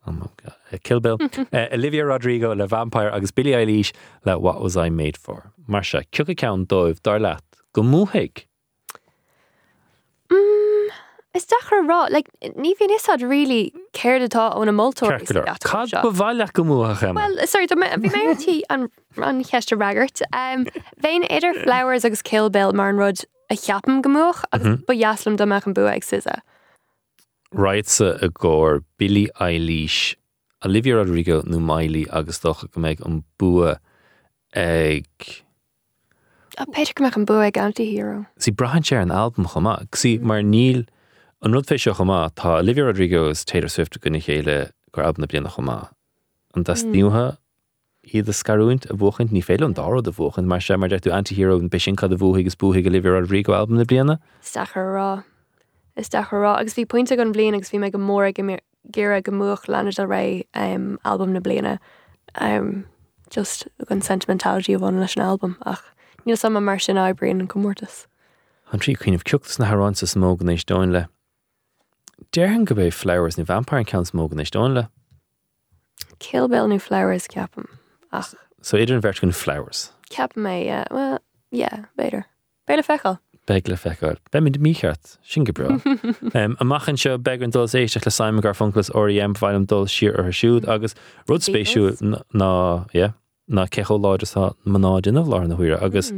[SPEAKER 2] oh my God, uh, Kill Bill, [LAUGHS] uh, Olivia Rodrigo, Le Vampire, agus Billie Eilish, le What Was I Made For. Mar se ciúcha cean dóibh dar leat go múthaig.
[SPEAKER 7] Mm, is dachar rá, like, ní bhíon isad rilí céir atá óna
[SPEAKER 2] Ceircular. Cad go bhhaile go chéime.
[SPEAKER 7] Well, sorry, bhí métí [LAUGHS] an cheiste ragart. Um, Bhéin idir flowers agus killbill mar an rud a cheapam gomúch agus ba jaaslam doach an bu ag sisa.
[SPEAKER 2] Reitsa a ggóir Billie Eilish, Olivia Rodrigo nó Miley agus docha go méid an bua ag
[SPEAKER 7] A Peter goach an bu ag anti-hero.
[SPEAKER 2] sí brahan sé an albumm chumá. Sí mar níl an rud féisio chumá tá Olivia Rodrigo Taylor Swift gona chéile gur albumm na blianana chumá. An das níuthe iad a scarúint a bhchaint ní féile an dá a bhchaint mar sé mar deú antihero an besin cad a bhúigh gus búigh Olivia Rodrigo albumm na blianana.
[SPEAKER 7] Stachar rá. Is dachar rá agus bhí pointinte an bblion agus bhí me go mór ggéire go muach lena a ré um, albumm na bliana um, just an sentimentality a leis an albumm ach níl sam mar sin ábrion an commórtas.
[SPEAKER 2] An trí chuoineh ceachtas na Harrán sa smógan éis dáin le. Dearhan go bhéh flowers na vampire count smógan éis dáin le.
[SPEAKER 7] Killbill new flowers ceapam ach
[SPEAKER 2] So idir an bheirt gon flowers.
[SPEAKER 7] ceap mé uh, well yeah, beidir. Beile fechail.
[SPEAKER 2] Beg le feáil. Be mid mícheart sin go um, [LAUGHS] amachchan seo beg an dul éisteach le Simon gar funklas oriem bhhail an dul siir ar siúd agus rud spéisiú ná yeah, ná cecho láidir tá maná dunneh lá na huiire agus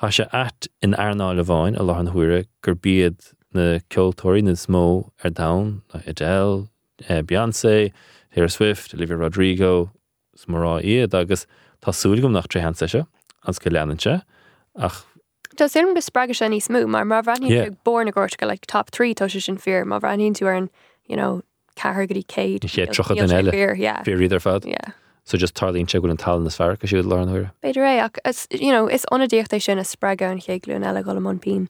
[SPEAKER 2] Tá se at in airná le bháin a lá an huiire gur bíad na ceoltóirí na smó ar da na Adele, eh, Beyoncé, Taylor Swift, Olivia Rodrigo, smórá iad agus tásúlagum nach tre hanse se ans go leananse ach
[SPEAKER 7] Tá sim go sppraige sé níos smú, mar mar bhranín
[SPEAKER 2] Yeah.
[SPEAKER 7] born a gort go like top 3 tá sin fear, má bhranín tú ar an you know, cehar goí céid.
[SPEAKER 2] sé trocha den eile fé idir fad.
[SPEAKER 7] Yeah.
[SPEAKER 2] So just tarlín se goil an tal na sfar go siúd huiire.
[SPEAKER 7] Beidir é ach is, you know, is onadíocht é sin a sppraige an chéglún eile go am pín.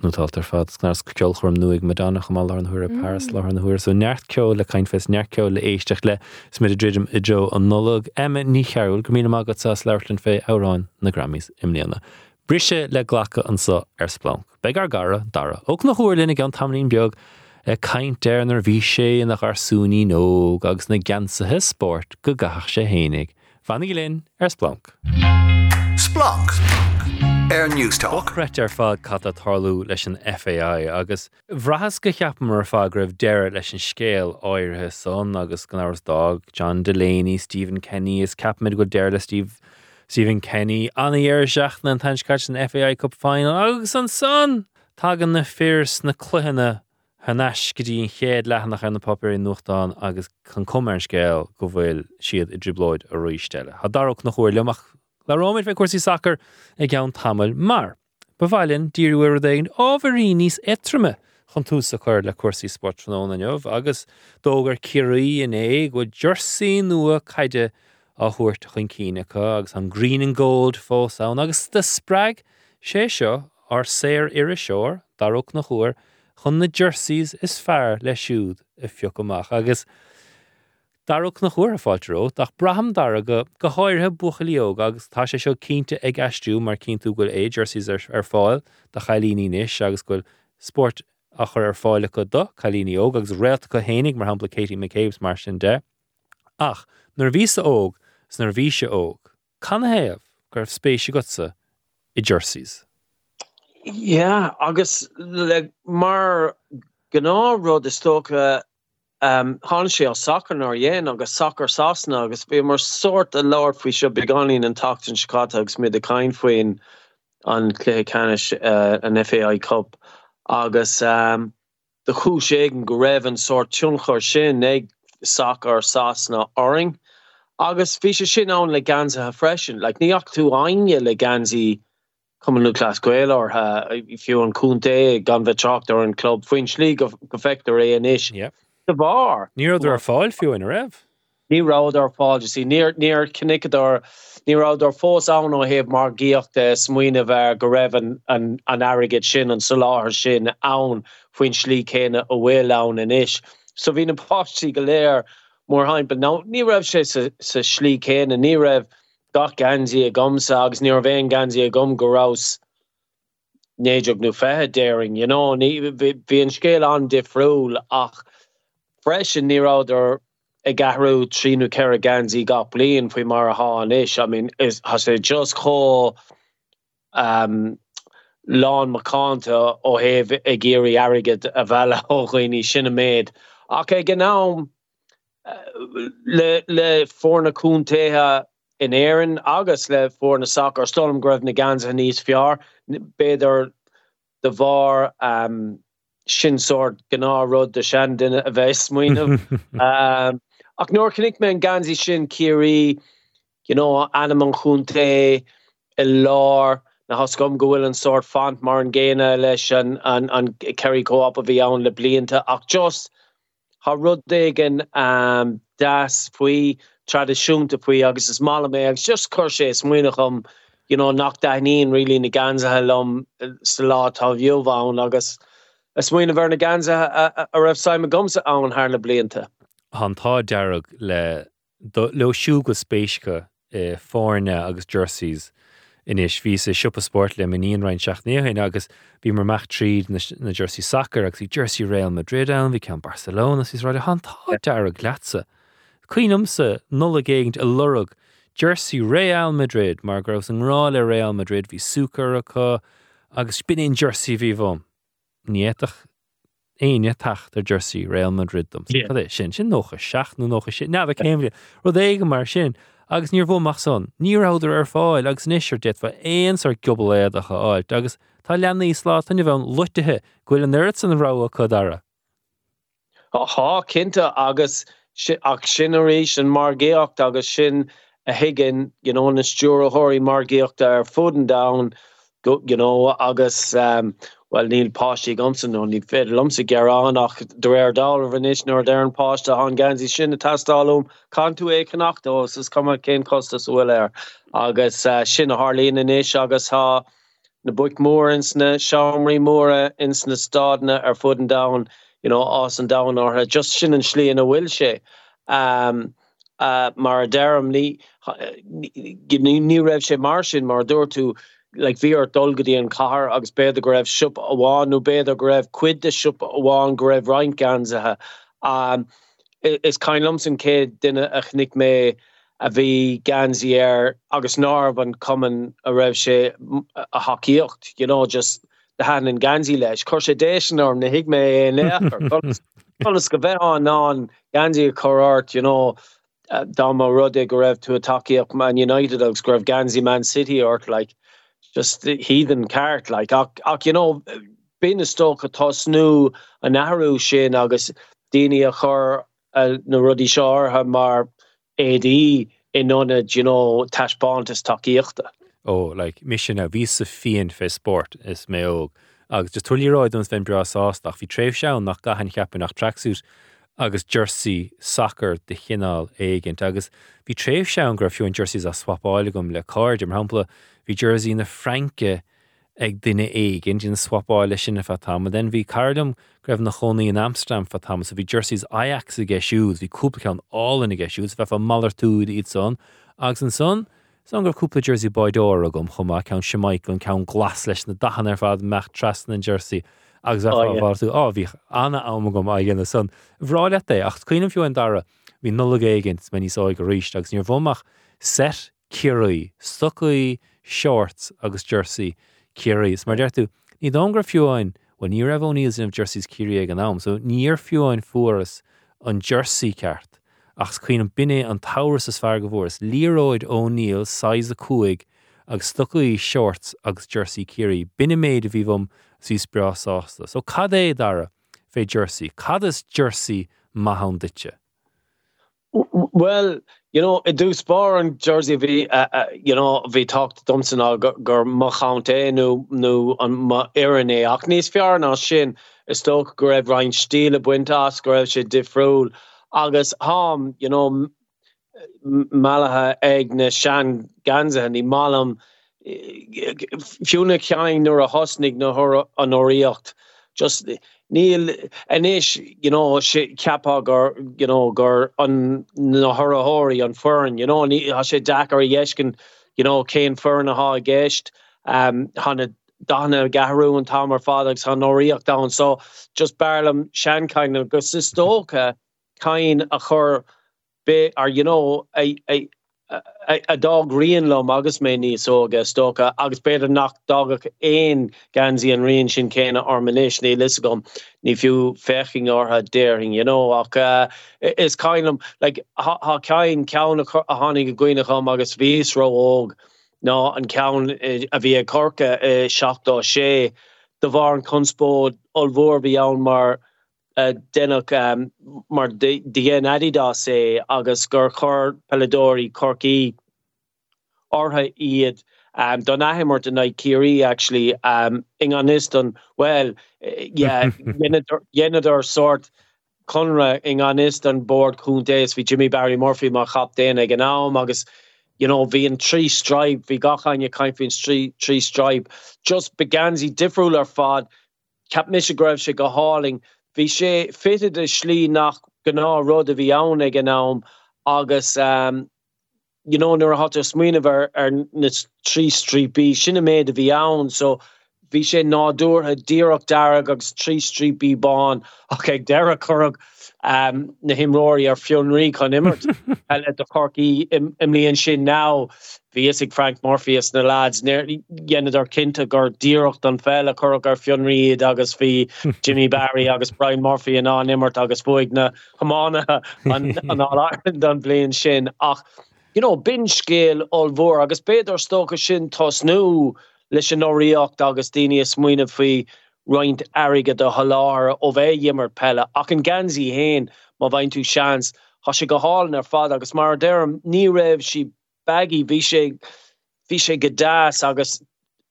[SPEAKER 2] Nótáil ar fad nar ceol chum nuig me dána chum lá an thuair mm. Paris lá an thuair, so neart ceol le caiin fes neart ceol le éisteach le smid a ddridim i Jo an nolog Emma Ní Chearúil go mína mágad sa leirlinn fé árán na Grammys imlíana. Brise le ghlacha an sa ar Splanc. Beg ar gara dara. Ook nach chuir linnig an tamlín beag e caiint déirnar bhí sé nach arsúní nóg agus na gansathe sport go gaach sé hénig. Fannig linn ar Splanc.
[SPEAKER 1] Splanc. Air Newstalk.
[SPEAKER 2] Brett ar fád cat a tharlú leis an FAI agus bhrahas go cheap mar fá raibh deire leis an scéal áirithe son agus gan áras dag John Delaney, Stephen Kenny is capmid go deir le Steve Stephen Kenny anna dhéar seach na an tanscait an FAI Cup final agus an son Tágan na fears na cluhanna hanas go dtíon chéad lechanach ar na papir nuchtán agus chun cumar scéal go bhfuil siad i driblóid a roiistelle. Tá darach nach chuir leach le róid bheith cuasí sacr ag gan tamil mar. Bhhailinn díúir daon ábharí níos etrime chun túsa chuir le cuasaí sportróna neomh agus dógur cií in é go dúirsaí nua caiide á thuirt chun cíinecha agus an Green and Gold fósán agus de sppraig sé seo ar séir a seoir na chuair chun na jerseys is fearr le siúd i fio goach agus Darúach na chuair a fáilteró ach braham dar go go háirthe buchalíog agus tá sé seo cínte ag mar cinú goil é jerseys ar, ar fáil de chalíní agus sport a chur ar fáile go do chalíní óg agus réalt go hénig mar hapla Katie McCabe's mar sin de. Ach, nar vísa óg s nar víse óg. Can héamh gur spéisi gosa i jerseys.
[SPEAKER 10] Ja, agus le mar gná rud is stocha um, á sacr ar dhéan agus sacr sasna agus bé mar sort a láir fao seo beganín an tatain Chicago agus mid a caiin faoin an clé canis uh, an FAI Cup agus um, de chúis éigen go an sort túnchar sin ag sacr sasna oring agus fi sin an le gansa ha freisin, like níach tú aine le gansi kommen nu klas goel or ha fiú an kunté gan vetracht or an club French League of gofektor é an is
[SPEAKER 2] Yep.
[SPEAKER 10] De bar
[SPEAKER 2] Ní ar fáil fiú in a raibh.
[SPEAKER 10] ní rádar fá sí neer neer kinnikador ní rádar fós an ó heh mar giocht eh, de smuoine ver go raibh an an, an aget sin an soláir sin ann foin slí chéine a bhfuil an in is so hín an pátí go léir mór hain be ná ní raibh sé sa, sa slí chéine ní raibh gach a gomsa agus ní bhéin gansi a gom gorás néidirg nu fethe déing you know ní hí an scéil an difriúil ach freisin níráidir i gahrú tríú ce gansi ga blion faoi mar a há an isis I mean is has sé just um lán McCanta ó heh a géirí agad a bheile óghine sinna méid. Ach é gná le le fórna cúntéthe in éan agus le fórna sac ar stolum greibh na gans a níos fiar beidir de bhar um, sin sort gná rud de sean duine a bheith smuoineh. um, ach nóir me an gansaí sin céirí you know, anam an chunté i lár na hascom gohfuil an sort fant mar an géine leis an, an, an ceí coop a bhí an le blianta ach just ha rud igen um, das faoi tradiisiúnta faoi agus is mála mé agus just chu sé you know, nach daíon ri na ganzathe lom sa lá tá bhiomháin agus smuoine bhar na ganza a raibh Simon gomsa an haar le blianta.
[SPEAKER 2] Hantá dearag le le siú go spéisce eh, fáne agus jerseys inis ví sé siúpa sport le miníon rein seachnéhain agus bhí mar meach tríd na, na Jersey Soccer agus Jersey Real Madrid an, bhí cean Barcelona ís ráid hantá dearag glatsa. Cuinomsa nula géint a lurug Jersey Real Madrid mar gros an rá le Real Madrid hí suúcar acu agus spinnéon Jersey bhí bhm. Níach aine tacht ar Jersey Real Madrid dom. É sin sin nócha seach nó nócha sin. Na bh céimli ru éige mar sin. Agus níor bhmach son. Níráidir ar fáil agus níir dit fa éons ar gobaléadacha áid agus tá leanna í slá tanna bhein luitethe gofuil an nuirt san rá chudara.
[SPEAKER 10] há cinnta agus ach sinaréis an margéocht agus sin a higgin you know, na stúrathirí margéocht ar fuden da go you know, agus um, well níl pátí gomsan nó ní fé lomsa gerán ach do réir dá vanis nó d an páiste an gansi sin a tastalúm can tú é cannacht ó sus cum céim costas bhfuil air agus uh, sin a Harlín inis agus há na buic mór insna seaamí móra insna stadna ar fuden da you know, an da or just sin an slí in a sé. Um, uh, mar a derm ní ní raibh sé mar sin mar dúir tú like vi ar dolgadí an car agus be a greibh siúp aháin nó be a greibh cuid de siúp aháin greibh rein ganzathe um, is kain lomsen cé duine a chnic mé a bhí gansi ar agus náb an cuman a raibh sé m- a haíocht you know just de han an gansi leis. Chu sé déisnorm na hiic mé le Colas [LAUGHS] go bheith an ná gansi a choart you know uh, dá má rudé go raibh tú a takeíoch Man United agus go raibh gansi Man City ort like just the heathen cart like ach, ach you know bin sto atá snú a nahrú sin agus déine a chur uh, na ha mar AD in nonne you know taipáint is takeíochtta.
[SPEAKER 2] ó le mis sin a ví a fion fé sport is mé óg agus de tulíráid ons fen brasáach hí tréh seán nach gahan cheapin nach tracksút agus jersey soccer de chinál éigent agus hí tréh seán gur fiún jerseys a swapáile gom le card mar hapla hí jersey na Franke ag duine éigin dín swapáile sinna fatam, den hí cardam greibh na chonaí in Amsterdam fatam, so bhí jerseys Ajax a gesisiúd, hí cúplaán álan a gesisiúd, bheit a malar túd iad son agus an son, San gur cúpla jersey baidó a gom chumá cean semáid gon cean glas leis na dahan ar fád mecht trasna an jersey agus
[SPEAKER 10] Oh, yeah.
[SPEAKER 2] bhú á oh, bhí anna am gom a gin san. Bhráile é ach cuioinem fiú an dara hí nula géigent me níá go ríist agus níor bhmach set curaí, stocaí shorts agus jersey curaís mar deirú ní dongra fiúáin bhil ní rah níos in jerseys curí ag an am, so níor fiúáin furas an jersey ceart. ach chuoin an binine an taras is fear go bhórs, líróid ó níl 6 a cuaig agus shorts agus jersey céirí binine méid a bhíhm sí brasásta. So cad é dara fé jersey, Cad jersey mahan ditse.
[SPEAKER 10] Well, you know, it do spar an Jersey vi uh, uh, you know vi talked Thompson a gur- gur machante nu nu an ma irené ach níos fiar ná sin is sto go raibh rein stíle buintas go raibh sé difriúl agus ham you know m- m- malaha ag na sean ganza ní malam fiúna ceain nuair a hosnig na thora an óíocht just níl inis you know si cepa gur you know gur on na thorahóí an fearn you know ní ha sé dachar dhéiscin you know céin fearn a há géist um hanna dana gaharú an tamar fádagus han nóíocht da so just barlam seankain agus is tócha kain a chur be ar you know a a a, dog rion lom agus mé ní sóga stocha agus beidir nach dagach éon gansi an rion sin céine ormanis ní lis gom ní fiú feching ortha déing you know ach uh, is kainm like ha, ha cein a hánig go gcuinecham agus vís ro óg ná an a bhí corca seachtá sé de bhar an conspód olhór bhí an mar denach um, mar dhéan adidá sé agus gur chor pedóí corcií ortha iad um, don den Kiri actually um, in an iston well [LAUGHS] sort konra in an istan board kun déis vi Jimmy Barry Murphy mar chap déna gen ná agus you know vi an trí stripe vi gachan je kaimfin trí stripe. Just begansi difriúl ar fad cap mis greibh se go háling hí sé fitte de slí nach gná rud a bhí anna agus um, you know nuair hat smuoineh ar na trí strípí sinna méid a bhí so hí sé nádúr a ddíach darag agus trí strípí bán ach ag deire chorug um, na himróí ar fionrí chu immert. Le a chorcií im, im líon sin ná víig Frank Morpheus na lads. Gennne ar kinte gur díocht an fell a chu gur fionríd agus fi [LAUGHS] Jimmy Barry agus Brian Murphy an an immert agus buig na hamána an [LAUGHS] an an blion sin. Ach you know bin scéel all voor agus beidir stoke sin tos nu leis an óíocht agus daine smuoine fao roiint aige de halláir ó bheith jimmer pelle ach an má bhain tú seans ha se go ar fad agus mar dem ní raibh si baggy vi sé vi sé godáas agus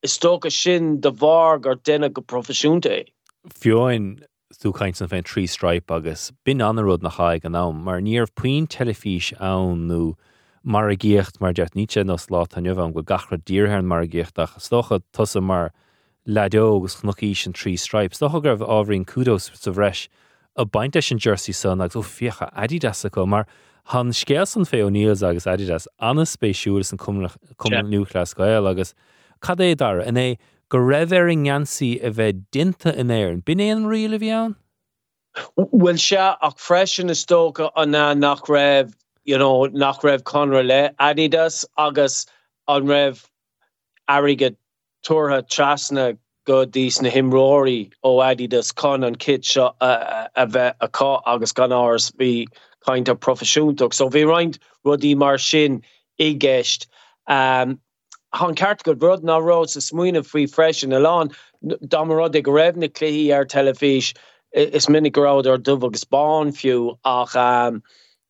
[SPEAKER 10] is sin de bhar gur denna go profisiúnta.
[SPEAKER 2] Fioin tú kaint san féin trí stripe agus bin anród nach chaig an nám, mar níor puin telefís ann nó mar a géocht mar deart níte nó slá an jomh go gachra díirhean mar a géochtach stocha tusa mar ledógus chnoí sin trí stripe, Stocha gribh áhrín kudos sa bhreis a bainte sin jersey san agus ó fiocha adidas go mar han scéal an fé níos agus adidas anna spéisiúr an cum nuúchlas goil agus cad é dar in é go raibhar in ngansaí a bheith dinta in éan bin éon riile bhíán?
[SPEAKER 10] Well se ach freisin is tócha an nach raibh you know nach raibh conra adidas agus an raibh aige tuatha trasna go dís na himróí ó adidas con an kit a bheith aá agus gan áras bhí kaint a so bhí roiint rudí mar sin i gist. Um, han ceart go brod ná ró sa smuoine faoi freisin a lán damarrod ag go raibh na cléí ar telefís is minic gorád ar dumh agus bán fiú ach um,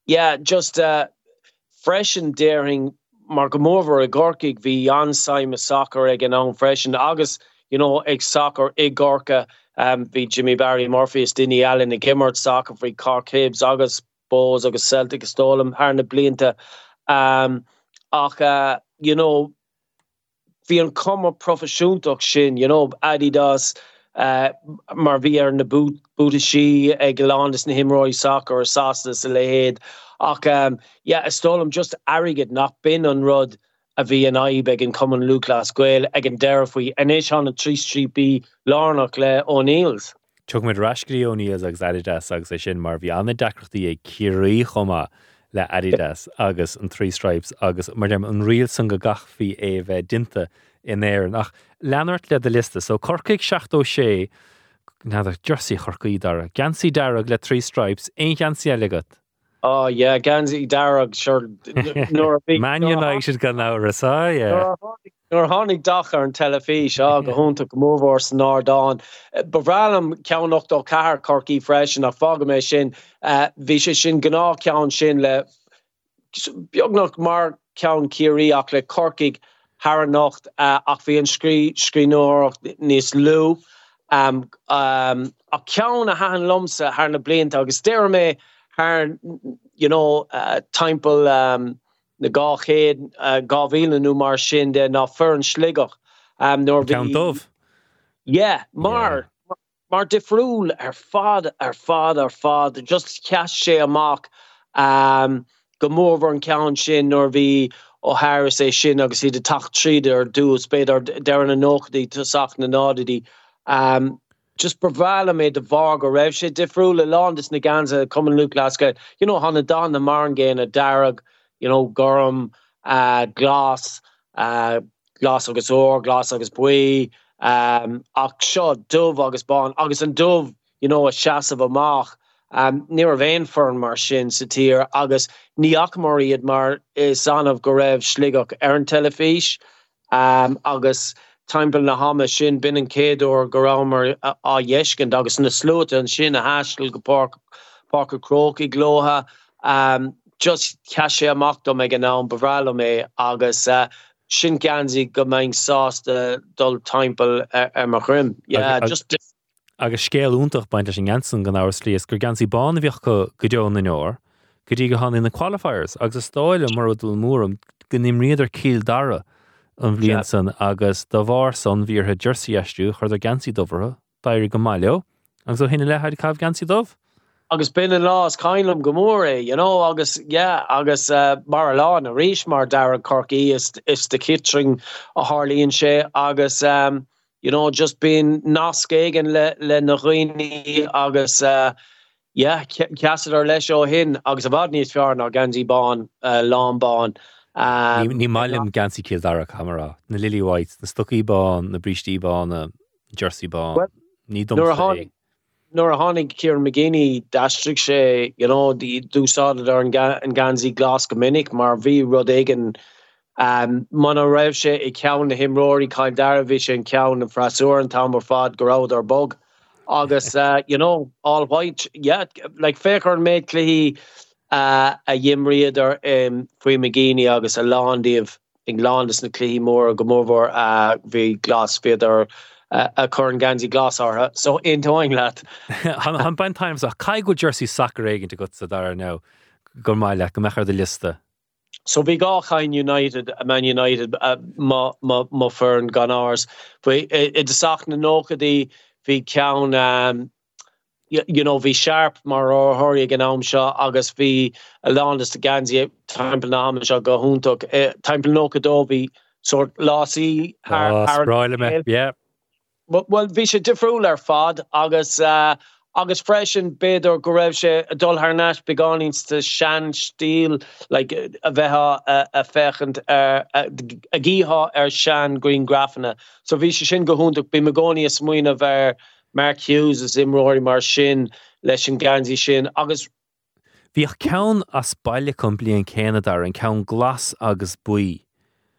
[SPEAKER 10] yeah, just uh, and daring mar gomóver a gorkig hí ansaim a soccer ag an an freisin agus you know ag soccer ag gorka um, hí Jimmy Barry Murphy is Allen ag gimmert soccer fri Carcabes agus bós agus Celtic stolum haar na blinte um, ach uh, you know an komme profisiúntoch sin you know Adidas uh, mar vi ar na Budisí ag landis na himróí soccer sásta sa lehéad ach um, yeah, stolum just aiged nach bin an rud a bhí an aib ag an common Lucas gweil ag an deirfuoi anéis an na trí tríbí lánach le óníels.
[SPEAKER 2] Tuг mid rascaí óníos agus Adidas agus é sin mar bhí anna decrochttaí ag chomá le Adidas agus an Three stripes agus mar dem an riil san go gachhí é bheith dinta in éir nach leanart le de liste, so corcaigh 16ó sé náidir Jersey chorcaí dar gansaí darag le trí stripes é gansaí agat.
[SPEAKER 10] Oh yeah, gansi darag sure
[SPEAKER 2] Man United gan árasá
[SPEAKER 10] Nor hánig dachar an telefís a go [LAUGHS] húnta go móhór san nádáin. Eh, Bhrálam ceannacht ó cehar corcií freisin a fága mé sin eh, bhí sé sin gná cean sin le beagnach mar cean ciirí ach le corcaig Har nocht ach bhí an scrí scríóach níos lú. Um, um, a cean a haan lomsa haar na blint agus dé mé haar you know uh, timppel um, na gáchéad uh, gáhíle nu mar sin de ná fer an sligach um, nor
[SPEAKER 2] dof
[SPEAKER 10] yeah mar yeah. mar difriúl ar fad ar fad ar fad just ceas sé amach um, gomórhar an cean sin nor bhí ó Harris é sin agus iad de tacht tríide ar dús beidir dean an nóchdaí tuach na nádadí um, just brevala mé de var go raibh sé difriúle landis na ganse kommen lulasske you know hanna dan na mar géin a darag you know gom uh, glas uh, glas agus ó glas agus bui um, ach seo dubh agus ban agus an dubh you know, a seaamh amach um, ní a bhéin fern mar sin sa tír agus níachmaríiad mar is anmh go raibh sligach ar an telefís um, agus timppel na hame sin bin an cédú gorámer a dhéiscin agus na slóte an sin a hastel go park Parker Croki glóha um, just ceise amachta me gan ná bevrála mé agus uh, sin gansi go mein sáste dul timppel ar, ar mar chrim. Yeah, just
[SPEAKER 2] agus scéal úntaach baint sin gansan gan áir slíos gur gansí bán bhíoch go godeon na nóir, go dtí go han in na qualifiers agus stáile mar dul mórm go nim riidir cíl dara an bblion san agus do bhhar san bhíorthe jersey eistú chuir ar gansí dohre, Dair go maileo, agus hinna lehaid cabh gansí dómh?
[SPEAKER 10] agus bin an lás kainlam gomóre you know agus yeah agus uh, mar lá a ríis mar da corki is is de kitring a Harlíonn sé agus um, you know just bin nasgégan le le agus uh, yeah cear leis ó hin agus a bad níos fear ná ganzi ban uh, lábán
[SPEAKER 2] Ní
[SPEAKER 10] um,
[SPEAKER 2] ní mailim gansí cíl dara camera, na Lily White, na Stucky bán, na Bristí bán, na Jersey bán.
[SPEAKER 10] Well,
[SPEAKER 2] Ní dom sé.
[SPEAKER 10] hánig- a hánig Kieran McGinney dastri sé you know dúsá ar an ga- an ganzi glas gomininic mar vi rud igen um, man a sé i cean na himróí caiil darvi sé an cean na frasúr an tam fad gorád ar bog agus [LAUGHS] uh, you know all white yeah like féchar an méid léhí uh, a dhimriad ar um, fao McGinney agus a ládíh Englandis na clí mór a gomórhór a bhí glas féidir uh, a chun gansi glas átha so intoing leat. [LAUGHS]
[SPEAKER 2] Han bain times a cai go jersey soccer aigen go sa dar now gur meile go mechar de.
[SPEAKER 10] So vi ga chain United a Man United uh, ma fern gan ars. i de sach na vi cean um, you, you know vi sharp mar or hori gan am seo agus vi a landis de ganzi timppel na se go huntuk uh, timppel vi sort lásí
[SPEAKER 2] Ráile me yeah.
[SPEAKER 10] Well, well vi se difriúil ar fad agus uh, agus freisin beidir go raibh sé a dul nas beganínste sean stíl like, a bheitha a, a fechant a, gíha ar sean Green grafanna. So vi se sin gohúnach be me gcóí a smuoine bheit Mark Hughes is imróí mar sin leis an gansi sin agus
[SPEAKER 2] Bhíoh cean a spáile chun blion Canada an cean glas agus buí.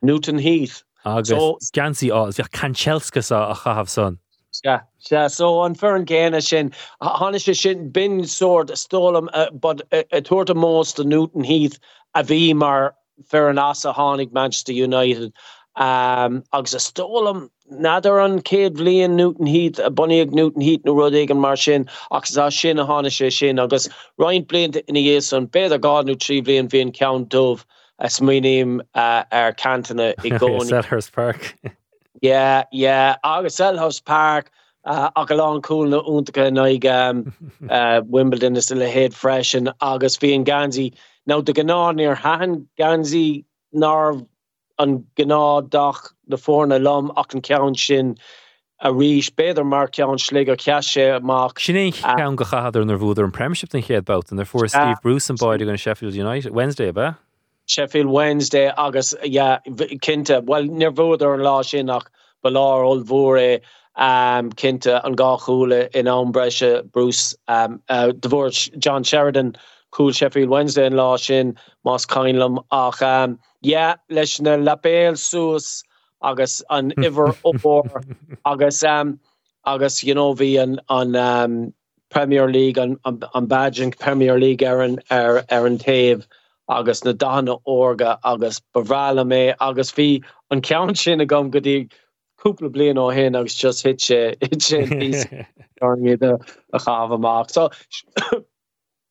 [SPEAKER 10] Newton Heath.
[SPEAKER 2] agus
[SPEAKER 10] So-
[SPEAKER 2] gansí á bhíoh cancelscas a chahabh son.
[SPEAKER 10] Yeah, yeah. So an fer an géine sin hanne se sin bin soort stolam, uh, but a toort most de Newton Heath a vi mar fer an asa hánig Manchester United. Um, agus a stolam nader an céad blion Newton Heath a bunig Newton Heath no rudig an mar sin agus a sin a háne sé sin agus Ryan blint in hé an beidir gadú trí blion hín count dove as uh, ar cantana i [LAUGHS] gcóí.
[SPEAKER 2] Selhurst Park. [LAUGHS]
[SPEAKER 10] Yeah, yeah. agus Selhurst Park uh, a go cool na úntacha naig um, [LAUGHS] uh, Wimbledon is le héad freisin agus bhí an gansi. Now de gná níor hahan gansi ná an gná dach na fórna lom ach an cean sin a ríis beidir mar cean slig a ceise amach.
[SPEAKER 2] Sin é cean go chahadidir nar bhúidir an Premiership an chéad bout, and therefore Steve Bruce an báid gan Sheffield United Wednesday ba?
[SPEAKER 10] Sheffield Wednesday agus yeah, kinte well nervóder an lá sin nach belar ol vore um, kinte an gachúle in anbrese Bruce um, uh, John Sheridan cool Sheffield Wednesday an lá sin mas kainlam ach um, yeah, leis na lapéel soes agus an [LAUGHS] iwwer opor agus um, agus you know an an um, Premier League an, an, an badging Premier League ar an ar, ar an taobh. Agus na dana orga agus bevrála mé agus hí an cean sin a gom gotí cúpla blian ó hen agus just hit sé [LAUGHS] iad a a chahamach so [COUGHS]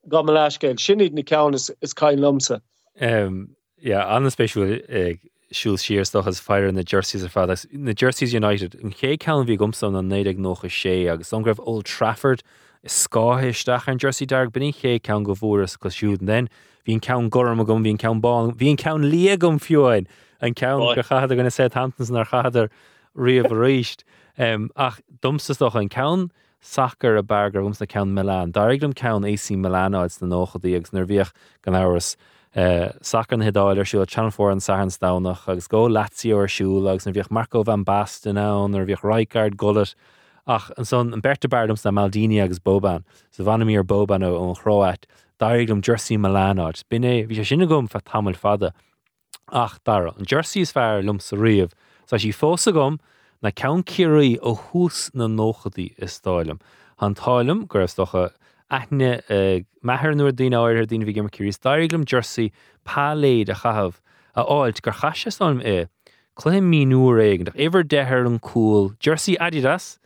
[SPEAKER 10] go leisce sinad na cean is is caiin lumsa
[SPEAKER 2] Um, yeah, an spéisiú ag siúil siirstoch as fear na Jerseys ar fad. Na Jerseys United an ché cean bhí gomsam na 9 nócha sé agus an greibh Old Trafford is scáhéisteach an Jersey darg buní ché cean go bhras go siúd den. Hín cean gom a gom hín cean ban hín cean lia gom fiúin an cean go chaidir gona sé Hamptons nar chaidir riamh ríist um, ach dumsastoch an cean sacr a bargar gums na cean Milan. Dariglam cean AC Milan áid na nóchadaí agus nar bhíoch gan áras. Sacr na hedáil ar siúil Channelór an san dánach agus ggó Lazio ar siú agus na bhíoh Marco van Basten an ar bhíoh Rijkaard golet ach an son an berta bardums na Maldini agus Boban sa bhanamí ar Boban ó an chráit dairlumm Jersey Milanáid. Bin é bhí sé sinna gom tamil fada ach dar an Jersey is fear lum sa riamh sa sí na cean ciirí ó hús na nóchadaí is stáilm. An táilm gur stocha aithne eh, methir nuair dín áir dín bhí Jersey páléad a chahabh a áilt gur chaise sam é. Chluim mí nuair éigen dethir an cool Jersey Adidas,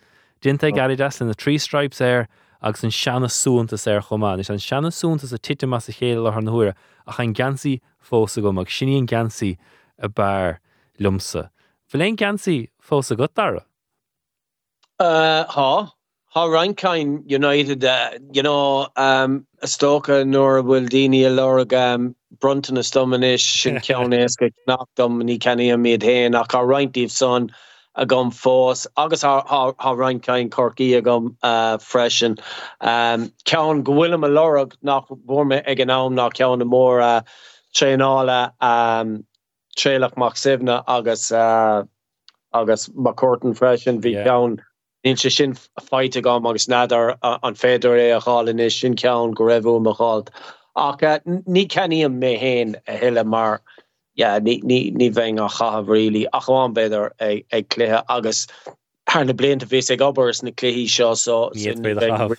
[SPEAKER 2] Dinta Adidas in na trí stripes air agus an seanna súntas ar chomán, is an seanna súntas a tiite mas a chéile ar nahuiire ach an gansaí fósa go mag siníon gansaí a bar lumsa. Bfuléon gansaí fósa go dara.
[SPEAKER 10] Uh, ha. Ha Rankain United uh, you know um a stoka nor will dini a lorg um brunton a stomanis sin ceannéske nachdom ní kenny a méid hen ach a reintíh son a gom fós agus ha Rankain corki a gom uh freschen um cean gohfuilm a lorg nach borme ag an am nach cean na mór uh tréála um trélach mac sina agus uh agus macortan freschen vi
[SPEAKER 2] Yeah.
[SPEAKER 10] cean Nín se sin feite gom agus nadar uh, an féidir é a cháin is sin cean go raibhú a chált. Ach uh, n- ní ceníam mé héin a heile mar yeah, ní ní ní bhein a chahabh rilí aháin beidir ag ag cléthe agus haar na blianta vís ag obbers na cléhí seo so
[SPEAKER 2] Níiad
[SPEAKER 10] sin
[SPEAKER 2] bheith
[SPEAKER 10] ní
[SPEAKER 2] a
[SPEAKER 10] bheidh
[SPEAKER 2] chahabh.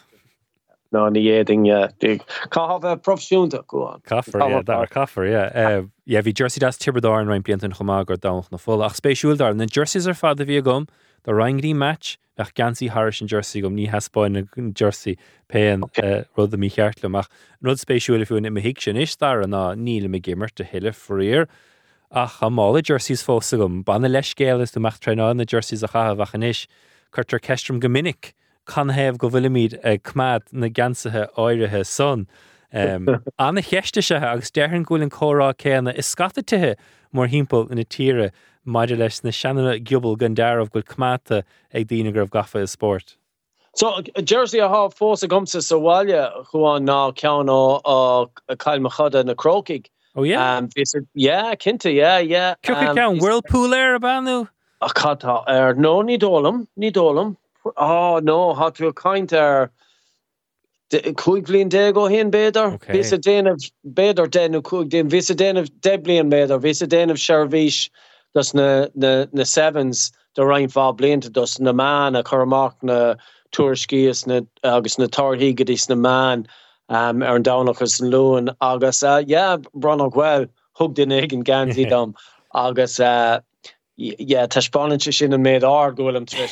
[SPEAKER 10] ná ní éing Cá profisiúnta goáin.
[SPEAKER 2] Caafar yeah, dar caafar yeah. uh, yeah, bhí Jersey das tibredá an rein bliantan chumá gur dach na fóla ach spéisiúil dar na Jerseys ar fad a bhí gom do reingaí match ach gansaí Harris an Jersey gom ní haspáin na Jersey pean uh, rud a mí cheartla amach. Rud spéisiúil fiún im hiic sin is dar an ná níle me gimmert a heile fríir ach a mála Jerseys fósa gom. Banna leis scéil is doach treá na Jerseys a chahabh inis chutar ceistrum gomininic can hebh go bhfuil míad ag cmad na gansathe áirithe son. Um, [LAUGHS] anna cheiste se agus dearan ghúil an chórá céanna is scatatithe mór himppel ina tíre maididir leis na seanna gibal gan dearmh goil cmata ag dtíine gribh gafa is sport.
[SPEAKER 10] So Jersey a ha fós a gomsa saháile chuáin ná cean ó ó caiilme chada na crokiig.
[SPEAKER 2] Oh yeah,
[SPEAKER 10] Um, yeah, kinte, yeah, yeah.
[SPEAKER 2] Cu
[SPEAKER 10] um,
[SPEAKER 2] cean whirlpool air a banú?
[SPEAKER 10] a chattá ar nó ní dólam ní dólam á nó hat bhfuil kaint ar chuig blin dé go hen
[SPEAKER 2] Okay.
[SPEAKER 10] vis a déanamh beidir denú chuig den vis a déanamh deblion beidir vis a déanamh sehís dus na na na sevens de reinfá blinta dus na man a choach na tuairskis na agus na tarhígadís na man um, ar an danachchas an loan agus uh, yeah, brannach well hug den igen ganti [LAUGHS] dom. Agus uh, yeah, tepáinte sin an méid á ggólam tre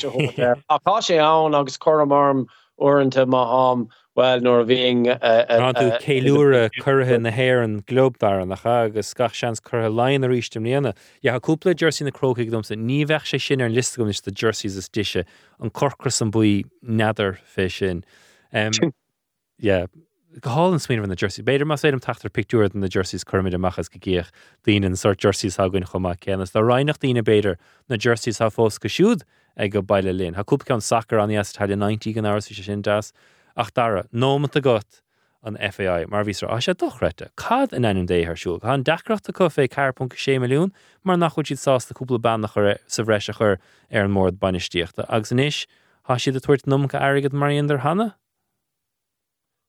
[SPEAKER 10] aá sé an agus chomarm orintanta má ham well nor a bhíing uh, uh,
[SPEAKER 2] Ran tú uh, céúra chuthe na héir an globdar nach agus gach seans chuthe lein a ríistem líana. Ja haúpla Jersey na crocaigh dom sa ní bheith sé sin ar an listgum is de Jerseys is diise an corcras an buí neidir fé sin. Um, yeah. Goálan smíanamh na Jersey. Beidir mas éidir tatar picúir na Jerseys chumid amachchas go gcéoch daon an sort Jerseys hagann chumá ceannas. Tá reinach daine beidir na Jerseys ha fós go siúd ag go bailile linn. Haúpa an sacr an as tal 90 an áras sé sin das ach dara nómata got an FAI mar ví a sé dochrete. Cad in enn dé harsúl. Tá an decrocht a coffé cairpon sé milliún, mar nach chuid sásta cúpla ban nach chur sa bhreise chur ar an mórd banistíochtta. agus san isis há siad a tuairt nócha agad maríonidir hanna?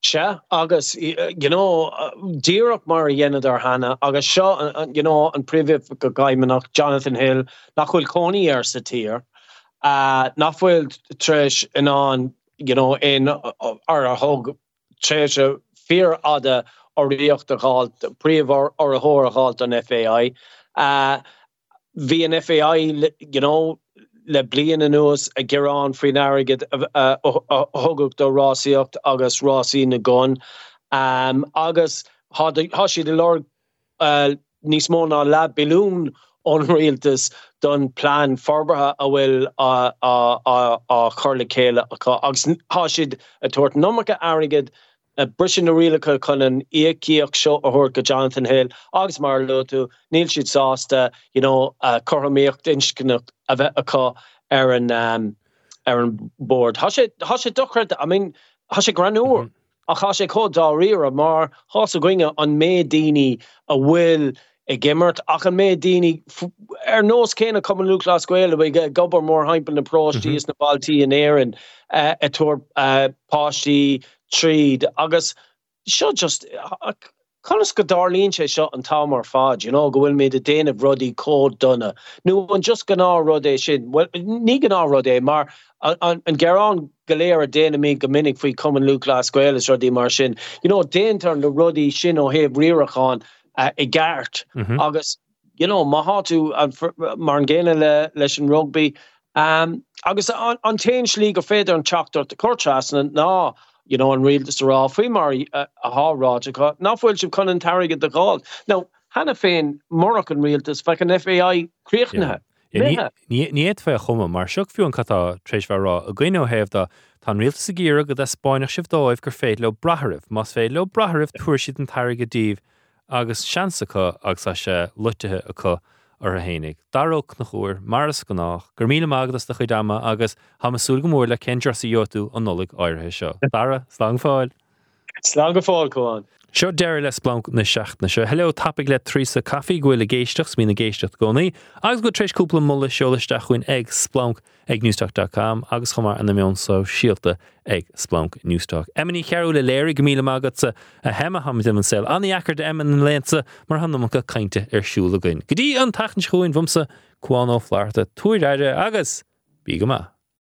[SPEAKER 10] Se agus uh, you know ddíach mar dhéanad ar hanna agus seo uh, uh, you know an privih go gaiimeach Jonathan Hill nach chuil coní ar sa tír uh, nachfuil treis in an you know in uh, uh, ar a hog treise fear ada or riocht a halt príomh or a hór a halt an FAI uh, an FAI you know le blian an nuas a gerán frin agad thugad do ráíocht agus rásí na gon um, agus há si de lor uh, níos mó ná le bilún onréaltas don plán forbartha a bhfuil a, a, a, a chorla chéile aá. agus há siad a tuairt nócha agad a brisin na rilecha chun an éíoach seo a thuir go Jonathan Hill agus mar lotu níl siad sásta you know, uh, choméocht inscinnach a bheith aá ar er an um, ar an board. Tá sé dochred I mean, tá sé granúr a cha sé rire mar hás a goinge an daine a bhfuil i gimmert ach an mé daine ar nós céine cum lulascuile bh gobar mór haimpen na prótíos mhm. na baltíí in éan a eh, tuair eh, pátí tríd agus seo just Conas go darlín sé seo an tamar fad, you know, go bhfuil méid a déanamh rudí cód donna. Nu an just gan ná rudé sin well, ní gan ná rudé mar an gerán galéir a déana mé go minic faoi cuman lulascuil is rudí mar sin. You know, déantar na rudí sin ó héh riachán uh, i gart mm -hmm. agus you know, ma háú mar an ggéine le leis an rugby. Um, agus an, an tein slí go féidir an chatart de cortras ná you know, an réaltas rá fao mar a hárá náfuil sem chun an taige de gáil. No hena féin marach an réaltas fe an FAI críochnathe.
[SPEAKER 2] Níiad fé chuma mar seach fiú an catá trééis bhrá a gcuine héh tá réalta sa ggéire go d spáinach sibh dóibh gur féit le brathirh, Mas fé le brathirh tuair siad an taige díomh agus seansacha agus sé lutethe acu ar a hénig. Darróch nach chuir maras go nach, gur míle mágadas na chu dama agus hamasú go mór le cendrar sa jóú an nolig áirithe seo. [LAUGHS] Dara slá fáil.
[SPEAKER 10] Slá go fáil goáin.
[SPEAKER 2] Seo deir les blanc na seaachna seo heile tapig le trí a caí gohfuil a géisteach mí na géisteach gcónaí, agus go trééisúpla mulla seolaisteach chuin ag splanc ag newstalk.com agus chumar an mion so síalta ag splanc newstalk. Emma Ní Chearúil le léir go míle agatsa a hemme ha dim an sel aní achar de emman an lésa mar hanam go caiinte ar siúla goin. Gotí an tachan chuin bhumsa Cuán Ó Flatharta túireide agus bí go ma.